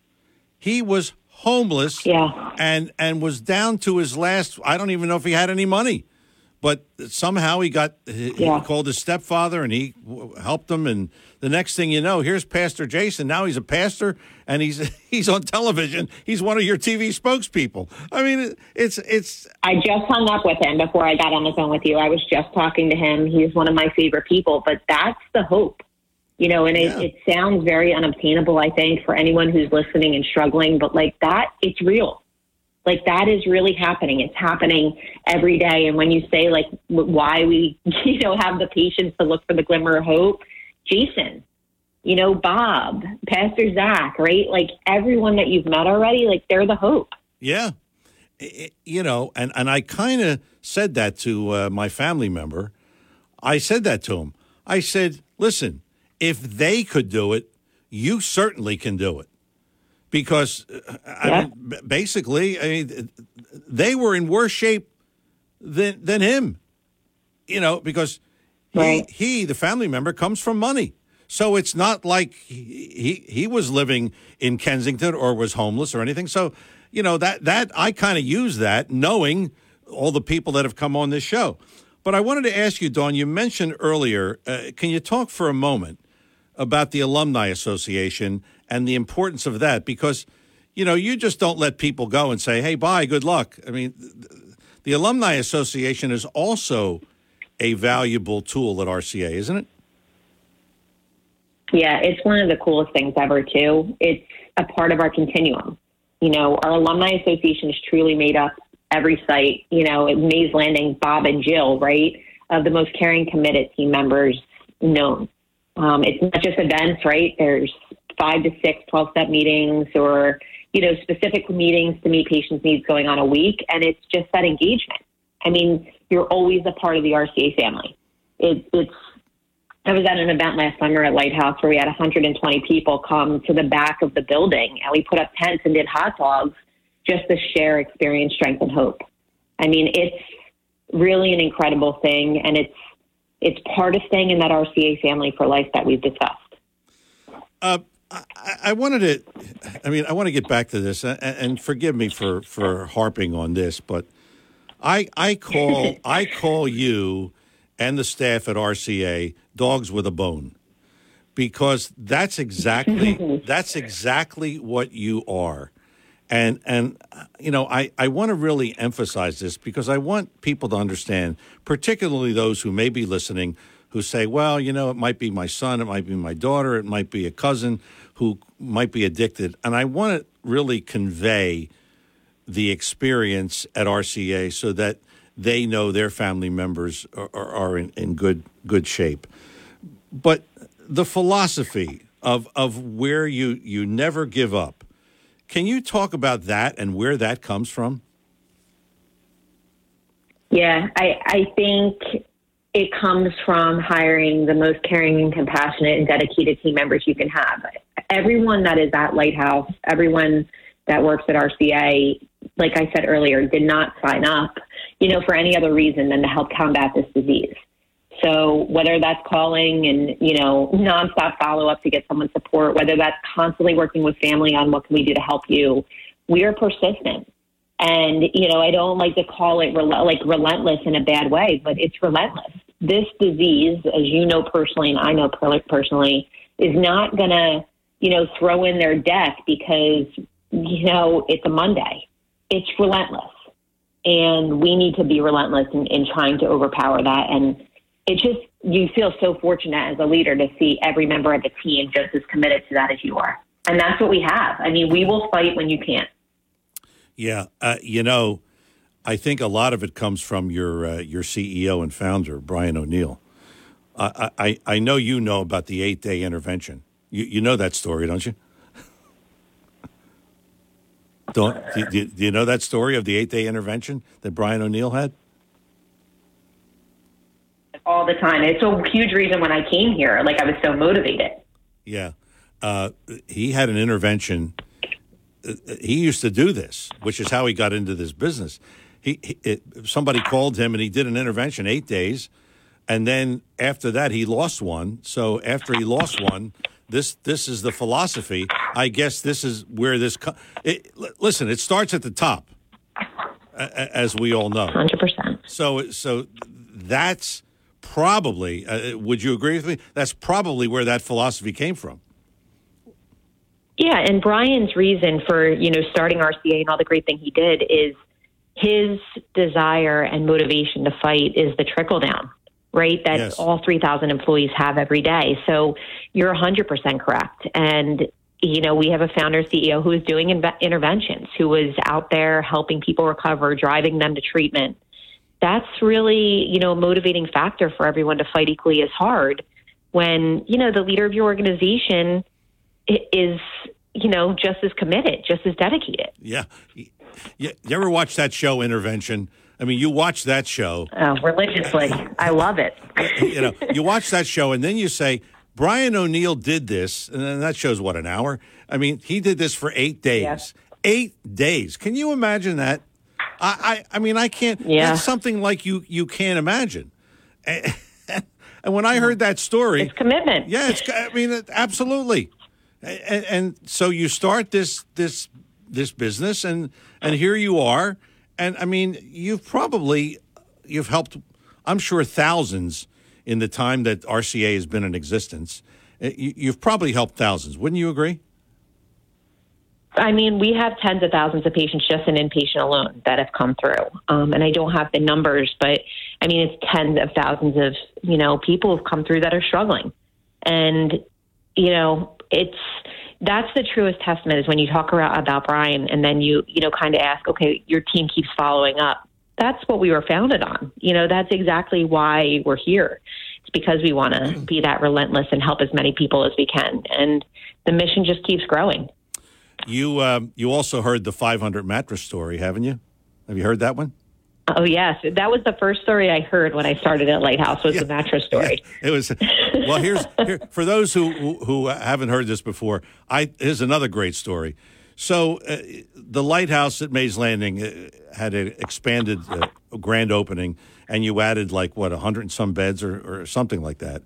He was homeless. Yeah. And and was down to his last. I don't even know if he had any money, but somehow he got he, Yeah. called his stepfather and he helped him. And the next thing you know, here's Pastor Jason. Now he's a pastor and he's he's on television. He's one of your TV spokespeople. I mean, it's it's I just hung up with him before I got on the phone with you. I was just talking to him. He's one of my favorite people, but that's the hope. You know, and it, it sounds very unobtainable, I think, for anyone who's listening and struggling, but like that, it's real. Like that is really happening. It's happening every day. And when you say like why we, you know, have the patience to look for the glimmer of hope, Jason, you know, Bob, Pastor Zach, right? Like everyone that you've met already, like they're the hope. Yeah. I- I- you know, and, and I kind of said that to uh, my family member. I said that to him. I said, listen, if they could do it, you certainly can do it. Because I mean, basically, I mean, they were in worse shape than, than him, you know, because he, he, the family member, comes from money. So it's not like he, he he was living in Kensington or was homeless or anything. So you know that that I kind of use that knowing all the people that have come on this show. But I wanted to ask you, Dawn. You mentioned earlier. Uh, can you talk for a moment about the alumni association and the importance of that? Because you know you just don't let people go and say, "Hey, bye, good luck." I mean, the alumni association is also a valuable tool at RCA, isn't it? Yeah, it's one of the coolest things ever, too. It's a part of our continuum. You know, our alumni association is truly made up every site, you know, at Mays Landing, Bob and Jill, right, of the most caring, committed team members known. Um, it's not just events, right? There's five to six 12 step meetings or, you know, specific meetings to meet patients' needs going on a week. And it's just that engagement. I mean, you're always a part of the RCA family. It, it's I was at an event last summer at Lighthouse where we had 120 people come to the back of the building and we put up tents and did hot dogs just to share experience, strength, and hope. I mean, it's really an incredible thing and it's it's part of staying in that RCA family for life that we've discussed. Uh, I, I wanted to, I mean, I want to get back to this, and, and forgive me for for harping on this, but I I call I call you and the staff at RCA dogs with a bone, because that's exactly that's exactly what you are, and and you know I I want to really emphasize this because I want people to understand, particularly those who may be listening who say, well, you know, it might be my son, it might be my daughter, it might be a cousin who might be addicted. And I want to really convey the experience at RCA so that they know their family members are, are, are in, in good good shape. But the philosophy of of where you you never give up. Can you talk about that and where that comes from? Yeah, I, I think it comes from hiring the most caring and compassionate and dedicated team members you can have. Everyone that is at Lighthouse, everyone that works at RCA, like I said earlier, did not sign up, you know, for any other reason than to help combat this disease. So whether that's calling and, you know, nonstop follow up to get someone support, whether that's constantly working with family on what can we do to help you, we are persistent. And, you know, I don't like to call it rel- like relentless in a bad way, but it's relentless. This disease, as you know personally, and I know personally, is not going to, you know, throw in their death because, you know, it's a Monday. It's relentless. And we need to be relentless in, in trying to overpower that. And it just, you feel so fortunate as a leader to see every member of the team just as committed to that as you are. And that's what we have. I mean, we will fight when you can't. Yeah, uh, you know, I think a lot of it comes from your uh, your CEO and founder Brian O'Neill. I I know you know about the eight day intervention. You you know that story, don't you? Don't do, you- do you know that story of the eight day intervention that Brian O'Neill had? all the time. It's a huge reason when I came here, like I was so motivated. Yeah. Uh, he had an intervention. Uh, He used to do this, which is how he got into this business. He, he it, somebody called him and he did an intervention eight days, and then after that he lost one. So after he lost one, this this is the philosophy. I guess this is where this. Co- it, l- listen, it starts at the top, as we all know. Hundred percent. So so that's probably. Uh, would you agree with me? That's probably where that philosophy came from. Yeah, and Brian's reason for you know starting RCA and all the great thing he did is his desire and motivation to fight is the trickle down, right? That Yes. all three thousand employees have every day. So you're hundred percent correct, and you know we have a founder CEO who is doing inve- interventions, who was out there helping people recover, driving them to treatment. That's really you know a motivating factor for everyone to fight equally as hard when you know the leader of your organization is you know just as committed, just as dedicated. Yeah. You, you ever watch that show, Intervention? I mean, you watch that show. Oh, religiously, I love it. You know, you watch that show, and then you say, Brian O'Neill did this, and then that shows what, an hour? I mean, he did this for eight days. Eight days. Can you imagine that? I, I, I mean, I can't. Yeah. That's something like you, you can't imagine. And, and when I heard that story, It's commitment. Yeah, it's. I mean, it- absolutely. And, and so you start this this this business, and and here you are, and I mean, you've probably you've helped. I'm sure thousands in the time that RCA has been in existence. Uh, You, you've probably helped thousands. Wouldn't you agree? I mean, we have tens of thousands of patients just in inpatient alone that have come through. Um, and I don't have the numbers, but I mean, it's tens of thousands of, you know, people who've come through that are struggling. And, you know, it's, that's the truest testament is when you talk about, about Brian and then you, you know, kind of ask, okay, your team keeps following up. That's what we were founded on. You know, that's exactly why we're here. It's because we want to be that relentless and help as many people as we can. And the mission just keeps growing. You um, you also heard the 500 mattress story, haven't you? Have you heard that one? Oh yes, that was the first story I heard when I started at Lighthouse was the mattress story. It was well. Here's here, for those who, who haven't heard this before. I here's another great story. So uh, the lighthouse at Mays Landing uh, had an expanded uh, grand opening, and you added like what a hundred and some beds or, or something like that.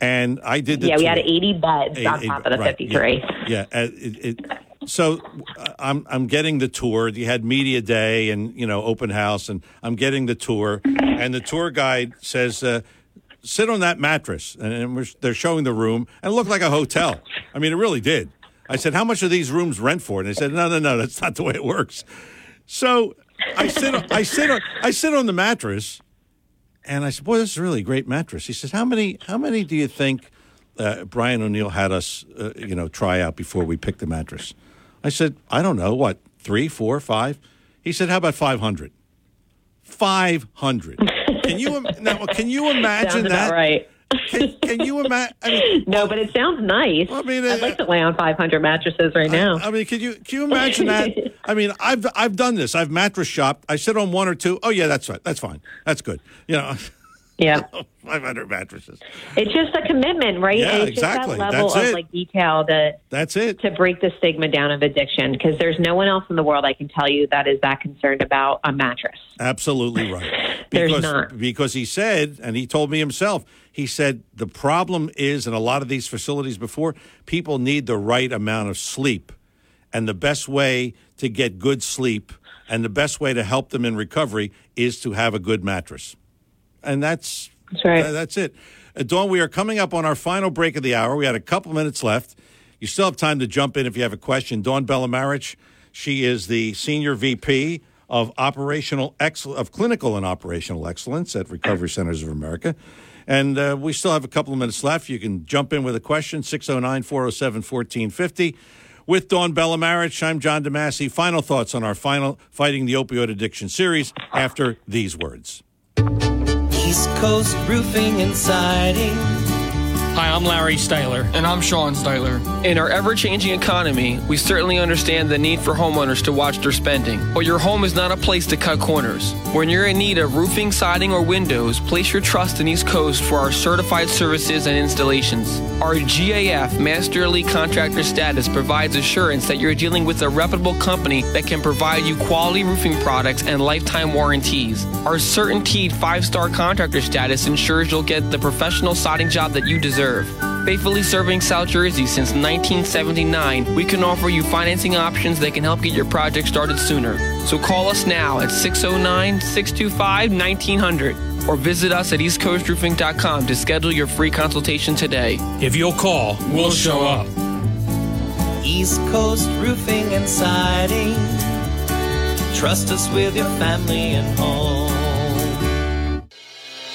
And I did the Yeah, we tour. had 80 beds Eight- on eight- top of the right, 53. Yeah, yeah. uh, it, it, so uh, I'm I'm getting the tour. You had media day and you know open house, and I'm getting the tour, and the tour guide says. Uh, Sit on that mattress, and, they're showing the room, and it looked like a hotel. I mean, it really did. I said, "How much are these rooms rent for?" And they said, "No, no, no, that's not the way it works." So I sit, on, I sit, on, I sit on the mattress, and I said, "Boy, this is a really great mattress." He says, "How many? How many do you think uh, Brian O'Neill had us, uh, you know, try out before we picked the mattress?" I said, "I don't know. What three, four, five? He said, "How about 500? 500. Can you now? Can you imagine Sounds that? right. Can, can you imagine? I mean, no, but it sounds nice. I mean, I'd like uh, to lay on 500 mattresses right now. I mean, can you can you imagine that? I mean, I've I've done this. I've mattress shopped. I sit on one or two. Oh yeah, that's right. That's fine. That's good. You know. Yeah. 500 mattresses. It's just a commitment, right? Yeah, it's exactly. just that level That's of it. like detail to That's it. to break the stigma down of addiction because there's no one else in the world I can tell you that is that concerned about a mattress. Absolutely right. There's Because, not. because he said, and he told me himself, he said the problem is in a lot of these facilities before, people need the right amount of sleep. And the best way to get good sleep and the best way to help them in recovery is to have a good mattress. And that's that's, right. that's it. Uh, Dawn, we are coming up on our final break of the hour. We had a couple minutes left. You still have time to jump in if you have a question. Dawn Bellamarich, she is the senior VP of operational excel- of clinical and operational excellence at Recovery Centers of America. And uh, we still have a couple of minutes left. You can jump in with a question, 609 407 1450. With Dawn Bellamarich, I'm John DeMasi. Final thoughts on our final Fighting the Opioid Addiction series after these words. East Coast Roofing and Siding. Hi, I'm Larry Styler. And I'm Sean Styler. In our ever changing economy, we certainly understand the need for homeowners to watch their spending. But your home is not a place to cut corners. When you're in need of roofing, siding, or windows, place your trust in East Coast for our certified services and installations. Our GAF Master Elite Contractor status provides assurance that you're dealing with a reputable company that can provide you quality roofing products and lifetime warranties. Our CertainTeed five star contractor status ensures you'll get the professional siding job that you deserve. Faithfully serving South Jersey since 1979, we can offer you financing options that can help get your project started sooner. So call us now at 609 625 1900 or visit us at eastcoastroofing.com to schedule your free consultation today. If you'll call, we'll show up. East Coast Roofing and Siding. Trust us with your family and home.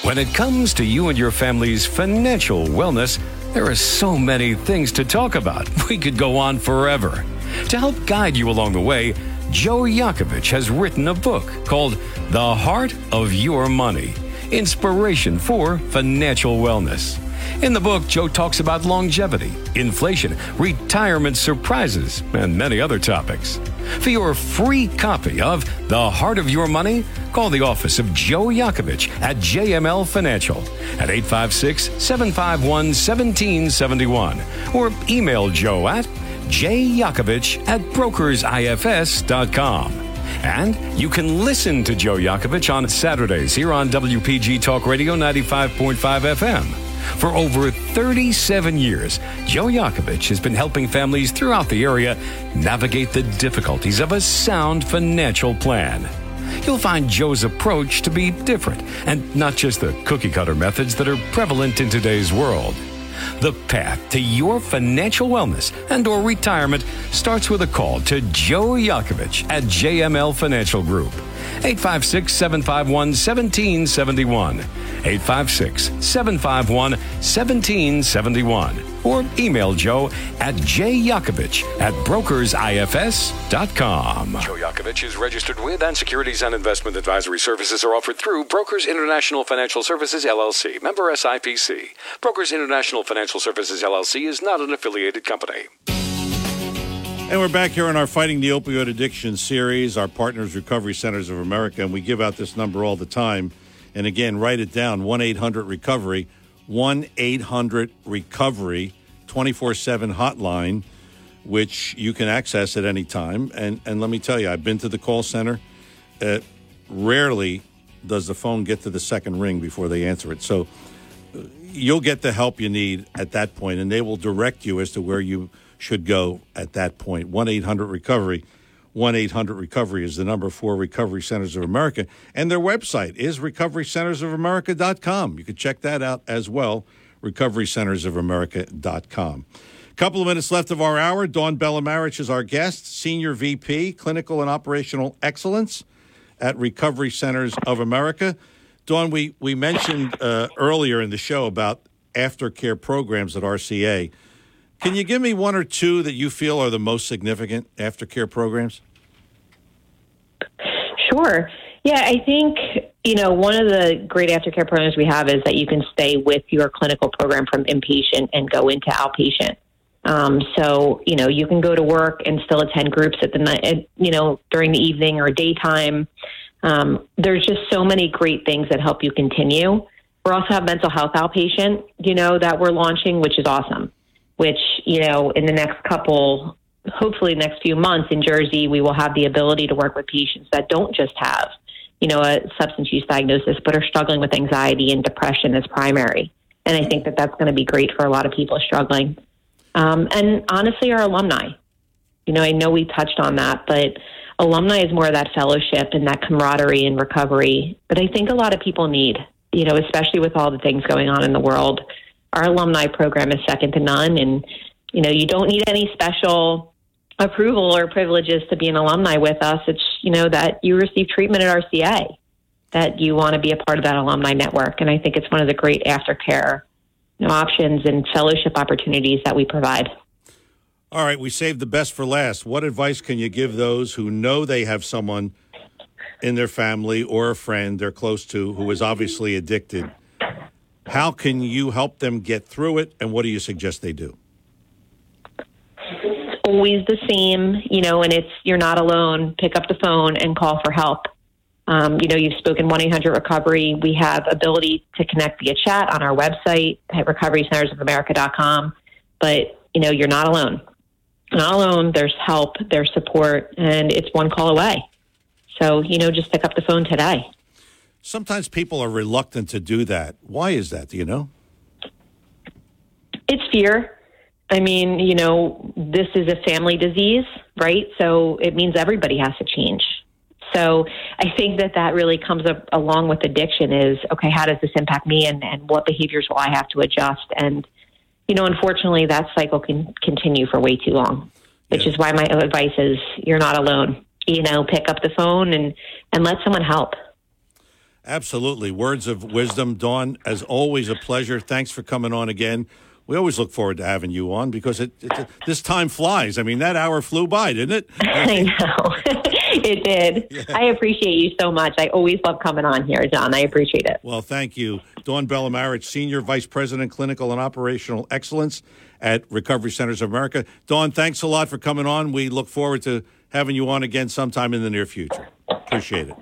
When it comes to you and your family's financial wellness, there are so many things to talk about. We could go on forever. To help guide you along the way, Joe Yakovich has written a book called The Heart of Your Money Inspiration for Financial Wellness. In the book, Joe talks about longevity, inflation, retirement surprises, and many other topics. For your free copy of The Heart of Your Money, call the office of Joe Yakovich at JML Financial at 856 751 1771 or email Joe at jyakovich at brokersifs.com. And you can listen to Joe Yakovich on Saturdays here on WPG Talk Radio 95.5 FM. For over 37 years, Joe Yakovich has been helping families throughout the area navigate the difficulties of a sound financial plan. You'll find Joe's approach to be different and not just the cookie cutter methods that are prevalent in today's world. The path to your financial wellness and or retirement starts with a call to Joe Yakovich at JML Financial Group. 856 751 1771. 856 751 1771. Or email Joe at jyakovich at brokersifs.com. Joe Yakovich is registered with, and securities and investment advisory services are offered through Brokers International Financial Services LLC, member SIPC. Brokers International Financial Services LLC is not an affiliated company. And we're back here in our Fighting the Opioid Addiction series, our partners, Recovery Centers of America, and we give out this number all the time. And again, write it down 1 800 Recovery, 1 800 Recovery, 24 7 hotline, which you can access at any time. And, and let me tell you, I've been to the call center. Uh, rarely does the phone get to the second ring before they answer it. So uh, you'll get the help you need at that point, and they will direct you as to where you should go at that point. 1 800 Recovery. 1 800 Recovery is the number for Recovery Centers of America. And their website is recoverycentersofamerica.com. You can check that out as well, recoverycentersofamerica.com. Couple of minutes left of our hour. Dawn Bellamarich is our guest, Senior VP, Clinical and Operational Excellence at Recovery Centers of America. Dawn, we, we mentioned uh, earlier in the show about aftercare programs at RCA. Can you give me one or two that you feel are the most significant aftercare programs? Sure. Yeah, I think, you know, one of the great aftercare programs we have is that you can stay with your clinical program from inpatient and go into outpatient. Um, so, you know, you can go to work and still attend groups at the night, you know, during the evening or daytime. Um, there's just so many great things that help you continue. We also have mental health outpatient, you know, that we're launching, which is awesome. Which, you know, in the next couple, hopefully next few months in Jersey, we will have the ability to work with patients that don't just have, you know, a substance use diagnosis, but are struggling with anxiety and depression as primary. And I think that that's going to be great for a lot of people struggling. Um, and honestly, our alumni. You know, I know we touched on that, but alumni is more of that fellowship and that camaraderie and recovery that I think a lot of people need, you know, especially with all the things going on in the world. Our alumni program is second to none. And, you know, you don't need any special approval or privileges to be an alumni with us. It's, you know, that you receive treatment at RCA, that you want to be a part of that alumni network. And I think it's one of the great aftercare you know, options and fellowship opportunities that we provide. All right, we saved the best for last. What advice can you give those who know they have someone in their family or a friend they're close to who is obviously addicted? How can you help them get through it, and what do you suggest they do? It's always the same, you know, and it's you're not alone. Pick up the phone and call for help. Um, you know, you've spoken 1 800 Recovery. We have ability to connect via chat on our website at recoverycentersofamerica.com. But, you know, you're not alone. Not alone. There's help, there's support, and it's one call away. So, you know, just pick up the phone today. Sometimes people are reluctant to do that. Why is that? Do you know? It's fear. I mean, you know, this is a family disease, right? So it means everybody has to change. So I think that that really comes up along with addiction is okay, how does this impact me and, and what behaviors will I have to adjust? And, you know, unfortunately, that cycle can continue for way too long, which is why my advice is you're not alone. You know, pick up the phone and, and let someone help. Absolutely. Words of wisdom. Dawn, as always, a pleasure. Thanks for coming on again. We always look forward to having you on because it, it this time flies. I mean, that hour flew by, didn't it? I know. it did. I appreciate you so much. I always love coming on here, John. I appreciate it. Well, thank you. Dawn Bellamarich, Senior Vice President, Clinical and Operational Excellence at Recovery Centers of America. Dawn, thanks a lot for coming on. We look forward to having you on again sometime in the near future. Appreciate it.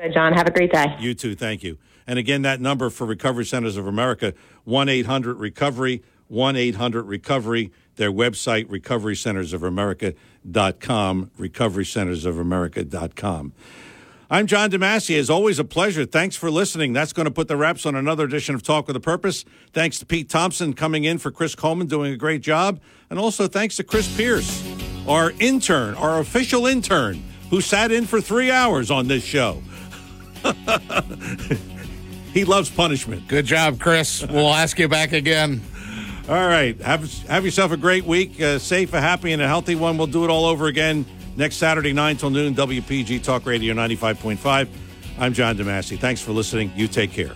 Good, John. Have a great day. You too. Thank you. And again, that number for Recovery Centers of America, 1 800 Recovery, 1 800 Recovery. Their website, recoverycentersofamerica.com, recoverycentersofamerica.com. I'm John DeMasi. As always, a pleasure. Thanks for listening. That's going to put the wraps on another edition of Talk with a Purpose. Thanks to Pete Thompson coming in for Chris Coleman, doing a great job. And also thanks to Chris Pierce, our intern, our official intern, who sat in for three hours on this show. he loves punishment. Good job, Chris. We'll ask you back again. All right. Have have yourself a great week. A safe, a happy, and a healthy one. We'll do it all over again next Saturday, 9 till noon, WPG Talk Radio 95.5. I'm John DeMasi. Thanks for listening. You take care.